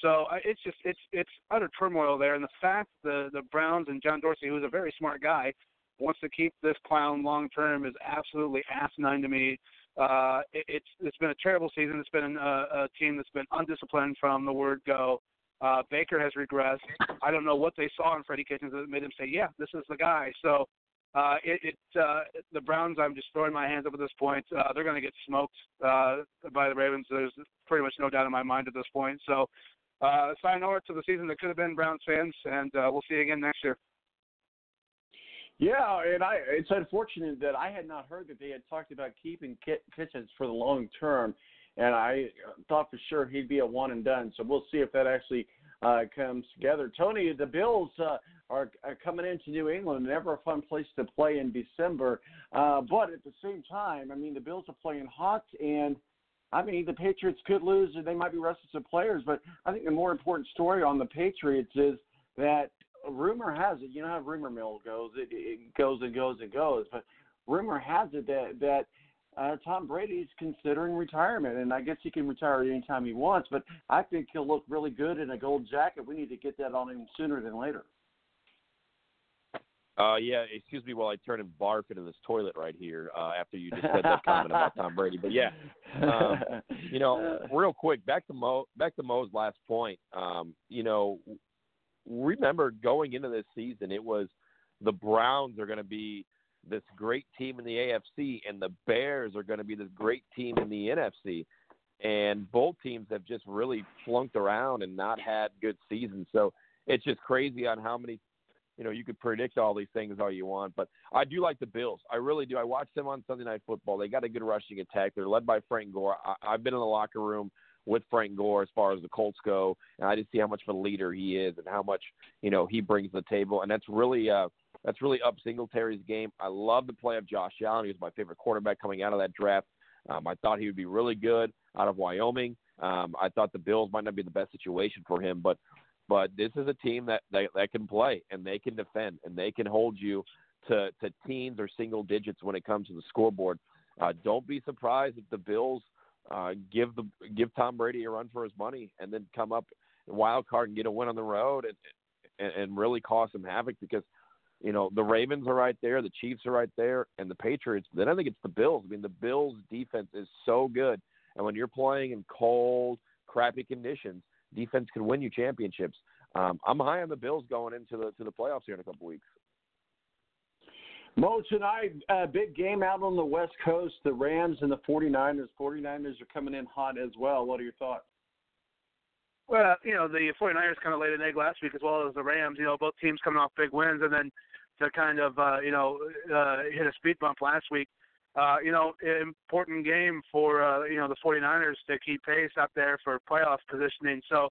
So uh, it's just it's it's utter turmoil there, and the fact the the Browns and John Dorsey, who's a very smart guy, wants to keep this clown long term is absolutely asinine to me. Uh, it, it's it's been a terrible season. It's been a, a team that's been undisciplined from the word go. Uh, Baker has regressed. I don't know what they saw in Freddie Kitchens that made him say, "Yeah, this is the guy." So uh, it, it uh, the Browns. I'm just throwing my hands up at this point. Uh, they're going to get smoked uh, by the Ravens. There's pretty much no doubt in my mind at this point. So uh, sayonara to the season that could have been Browns fans, and uh, we'll see you again next year. Yeah, and I it's unfortunate that I had not heard that they had talked about keeping Kitchens for the long term, and I thought for sure he'd be a one and done. So we'll see if that actually uh, comes together. Tony, the Bills uh, are, are coming into New England, never a fun place to play in December, uh, but at the same time, I mean the Bills are playing hot and. I mean, the Patriots could lose, or they might be restless of players. But I think the more important story on the Patriots is that rumor has it, you know how rumor mill goes, it, it goes and goes and goes. But rumor has it that that uh, Tom Brady's considering retirement, and I guess he can retire anytime he wants. But I think he'll look really good in a gold jacket. We need to get that on him sooner than later. Uh, yeah, excuse me while I turn and barf into this toilet right here uh, after you just said that comment about Tom Brady. But yeah, um, you know, real quick, back to Mo, back to Mo's last point. Um, you know, remember going into this season, it was the Browns are going to be this great team in the AFC, and the Bears are going to be this great team in the NFC. And both teams have just really flunked around and not had good seasons. So it's just crazy on how many, you know, you could predict all these things all you want. But I do like the Bills. I really do. I watched them on Sunday Night Football. They got a good rushing attack. They're led by Frank Gore. I, I've been in the locker room with Frank Gore as far as the Colts go, and I just see how much of a leader he is and how much you know he brings to the table, and that's really uh, that's really up Singletary's game. I love the play of Josh Allen. He was my favorite quarterback coming out of that draft. Um, I thought he would be really good out of Wyoming. Um, I thought the Bills might not be the best situation for him, but but this is a team that, that that can play and they can defend and they can hold you to to teens or single digits when it comes to the scoreboard. Uh, don't be surprised if the Bills uh, give the give Tom Brady a run for his money, and then come up wild card and get a win on the road and and, and really cause some havoc because you know the Ravens are right there, the Chiefs are right there, and the Patriots. Then I think it's the Bills. I mean, the Bills' defense is so good, and when you're playing in cold, crappy conditions, defense can win you championships. um, I'm high on the Bills going into the to the playoffs here in a couple weeks. Mo, tonight, uh, big game out on the West Coast. The Rams and the 49ers. 49ers are coming in hot as well. What are your thoughts? Well, you know, the 49ers kind of laid an egg last week as well as the Rams. You know, both teams coming off big wins and then to kind of, uh, you know, uh, hit a speed bump last week. Uh, you know, important game for, uh, you know, the 49ers to keep pace up there for playoff positioning. So,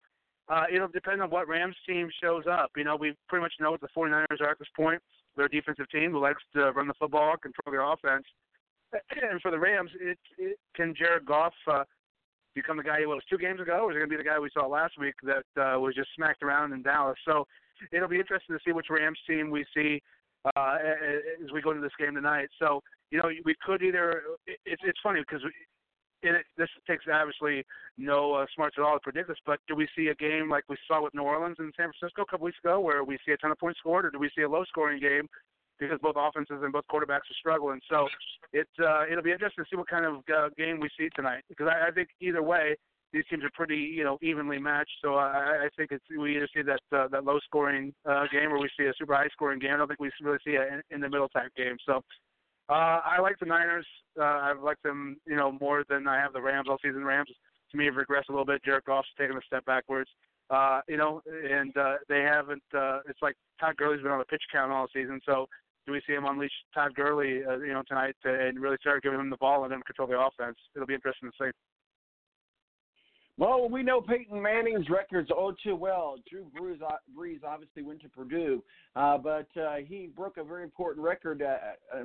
uh, it'll depend on what Rams team shows up. You know, we pretty much know what the 49ers are at this point. A defensive team who likes to run the football, control their offense. And for the Rams, it, it can Jared Goff uh, become the guy he was two games ago, or is it going to be the guy we saw last week that uh, was just smacked around in Dallas? So it'll be interesting to see which Rams team we see uh, as we go into this game tonight. So you know, we could either. It's it's funny because and it, this takes obviously no uh, smarts at all to predict this, but do we see a game like we saw with New Orleans and San Francisco a couple weeks ago, where we see a ton of points scored, or do we see a low-scoring game because both offenses and both quarterbacks are struggling? So it uh, it'll be interesting to see what kind of uh, game we see tonight, because I, I think either way, these teams are pretty you know evenly matched. So I, I think it's we either see that uh, that low-scoring uh, game or we see a super high-scoring game. I don't think we really see a in, in the middle type game. So uh, I like the Niners. Uh, I've liked them, you know, more than I have the Rams all season. Rams to me have regressed a little bit. Jared Goff's taken a step backwards. Uh, you know, and uh, they haven't. Uh, it's like Todd Gurley's been on the pitch count all season. So do we see him unleash Todd Gurley, uh, you know, tonight and really start giving him the ball and then control the offense? It'll be interesting to see. Well, we know Peyton Manning's records all too well. Drew Brees, uh, Brees obviously went to Purdue, uh, but uh, he broke a very important record uh,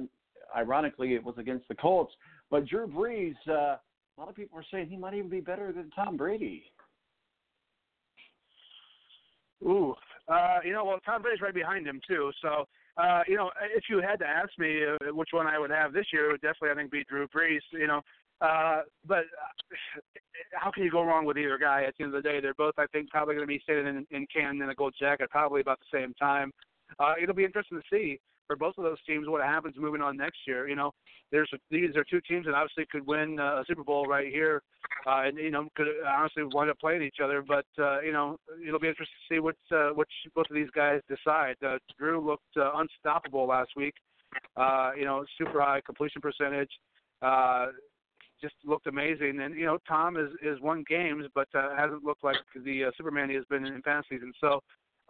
ironically, it was against the Colts. But Drew Brees, uh, a lot of people are saying he might even be better than Tom Brady. Ooh, uh, you know, well, Tom Brady's right behind him too. So, uh, you know, if you had to ask me uh, which one I would have this year, it would definitely I think be Drew Brees. You know, uh, but uh, how can you go wrong with either guy? At the end of the day, they're both I think probably going to be sitting in, in Canton in a gold jacket probably about the same time. Uh, it'll be interesting to see for both of those teams what happens moving on next year. You know, there's these are two teams that obviously could win uh, a Super Bowl right here, uh, and you know could honestly wind up playing each other. But uh, you know, it'll be interesting to see what uh, which both of these guys decide. Uh, Drew looked uh, unstoppable last week. Uh, you know, super high completion percentage. Uh, just looked amazing, and you know Tom is is won games, but uh, hasn't looked like the uh, Superman he has been in past seasons. So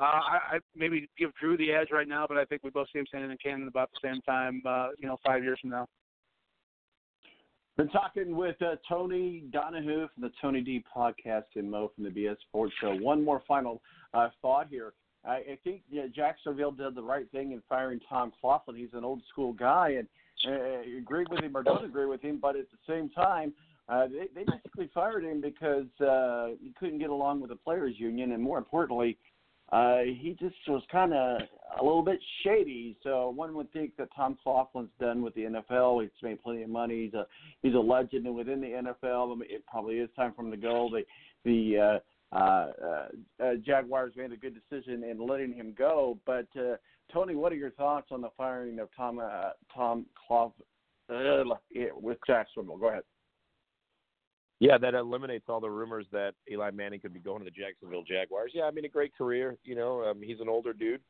uh, I, I maybe give Drew the edge right now, but I think we both see him standing in Canton about the same time. Uh, you know, five years from now. Been talking with uh, Tony Donahue from the Tony D podcast and Mo from the BS Sports Show. One more final uh, thought here. I, I think yeah, Jacksonville did the right thing in firing Tom Coughlin. He's an old school guy, and uh, agree with him or don't agree with him, but at the same time, uh, they, they basically fired him because uh, he couldn't get along with the players' union, and more importantly, uh, he just was kind of a little bit shady. So one would think that Tom Coughlin's done with the NFL. He's made plenty of money. He's a he's a legend within the NFL. It probably is time for him to go. The the uh, uh, uh, Jaguars made a good decision in letting him go. But uh, Tony, what are your thoughts on the firing of Tom uh, Tom Clough uh, with Jacksonville? Go ahead. Yeah, that eliminates all the rumors that Eli Manning could be going to the Jacksonville Jaguars. Yeah, I mean a great career. You know, um, he's an older dude,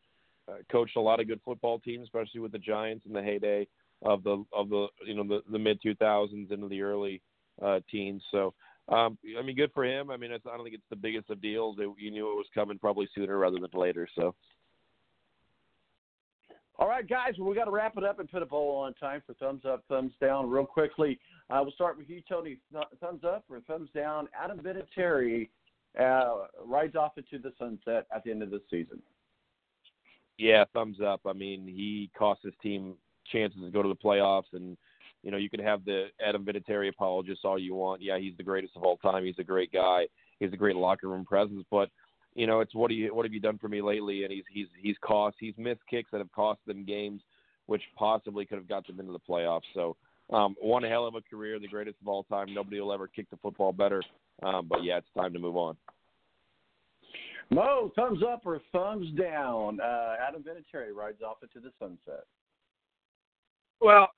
uh, coached a lot of good football teams, especially with the Giants in the heyday of the of the you know the, the mid 2000s into the early uh, teens. So um, I mean, good for him. I mean, I don't think it's the biggest of deals. It, you knew it was coming probably sooner rather than later. So. All right, guys, well, we got to wrap it up and put a poll on time for thumbs up, thumbs down, real quickly. Uh, we'll start with you, Tony. Thumbs up or thumbs down? Adam Vinatieri uh, rides off into the sunset at the end of the season. Yeah, thumbs up. I mean, he cost his team chances to go to the playoffs, and you know you can have the Adam Vinatieri apologists all you want. Yeah, he's the greatest of all time. He's a great guy. He's a great locker room presence, but you know, it's what do you what have you done for me lately? And he's he's he's cost he's missed kicks that have cost them games, which possibly could have got them into the playoffs. So um, one hell of a career, the greatest of all time. Nobody will ever kick the football better. Um, but yeah, it's time to move on. Mo, thumbs up or thumbs down? Uh, Adam Vinatieri rides off into the sunset. Well,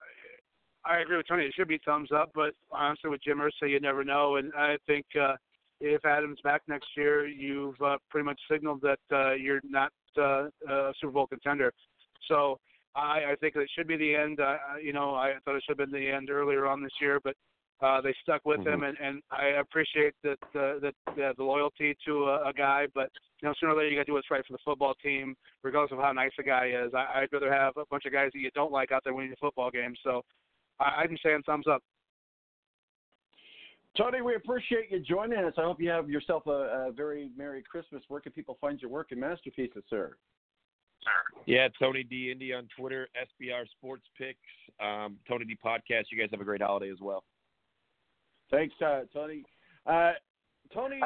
I agree with Tony. It should be thumbs up, but honestly, with Jim Irsay, you never know. And I think uh, if Adams back next year, you've uh, pretty much signaled that uh, you're not uh, a Super Bowl contender. So I, I think it should be the end. Uh, you know, I thought it should have been the end earlier on this year, but uh, they stuck with Mm-hmm. him, and, and I appreciate that the, that the, the loyalty to a, a guy. But you know, sooner or later you got to do what's right for the football team, regardless of how nice a guy is. I, I'd rather have a bunch of guys that you don't like out there winning the football game. So I, I'm saying thumbs up. Tony, we appreciate you joining us. I hope you have yourself a, a very Merry Christmas. Where can people find your work and masterpieces, sir? Yeah, Tony D Indy on Twitter, SBR Sports Picks, um, Tony D Podcast. You guys have a great holiday as well. Thanks, uh, Tony. Uh, Tony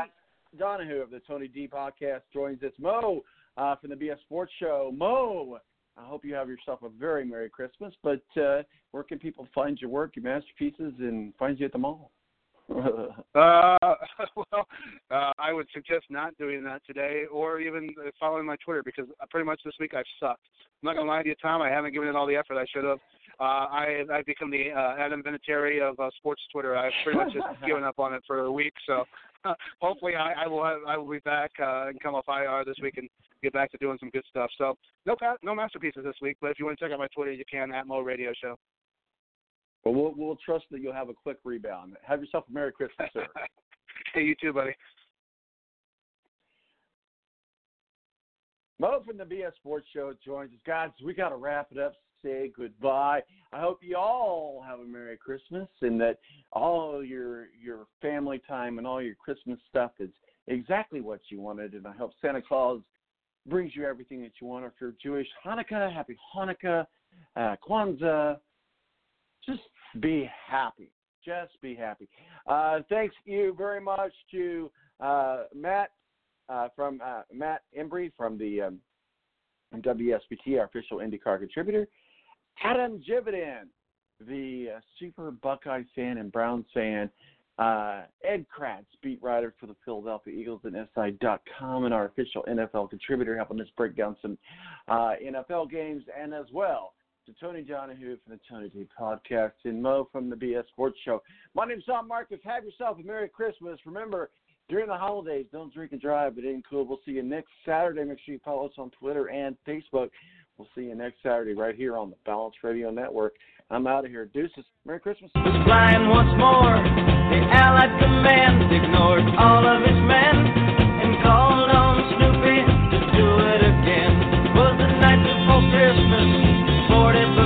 Donahue of the Tony D Podcast joins us. Mo uh, from the BS Sports Show. Mo, I hope you have yourself a very Merry Christmas. But uh, where can people find your work, your masterpieces, and find you at the mall? Uh, well, uh, I would suggest not doing that today, or even following my Twitter because pretty much this week I've sucked. I'm not gonna lie to you, Tom. I haven't given it all the effort I should have. Uh, I I've become the uh, Adam Vinatieri of uh, sports Twitter. I've pretty much just given up on it for a week. So uh, hopefully I, I will have, I will be back uh, and come off IR this week and get back to doing some good stuff. So no no masterpieces this week, but if you want to check out my Twitter, you can at Mo Radio Show. Well, we'll we'll trust that you'll have a quick rebound. Have yourself a Merry Christmas, sir. hey, you too, buddy. Mo from the BS Sports Show joins us. Guys, we got to wrap it up. Say goodbye. I hope you all have a Merry Christmas and that all your your family time and all your Christmas stuff is exactly what you wanted. And I hope Santa Claus brings you everything that you want. If you're Jewish, Hanukkah, Happy Hanukkah, uh, Kwanzaa. Just be happy. Just be happy. Uh, thanks you very much to uh, Matt uh, from uh, Matt Embury from the um, WSBT, our official IndyCar contributor. Adam Jividen, the uh, super Buckeye fan and Browns fan. Uh, Ed Kracz, beat writer for the Philadelphia Eagles and SI.com, and our official NFL contributor, helping us break down some NFL games, and as well to Tony Donahue from the Tony D Podcast and Mo from the BS Sports Show. My name's Tom Marcus. Have yourself a Merry Christmas. Remember, during the holidays, don't drink and drive. It ain't cool. We'll see you next Saturday. Make sure you follow us on Twitter and Facebook. We'll see you next Saturday right here on the Balance Radio Network. I'm out of here. Deuces. Merry Christmas. was flying once more. The Allied command ignored all of its men 40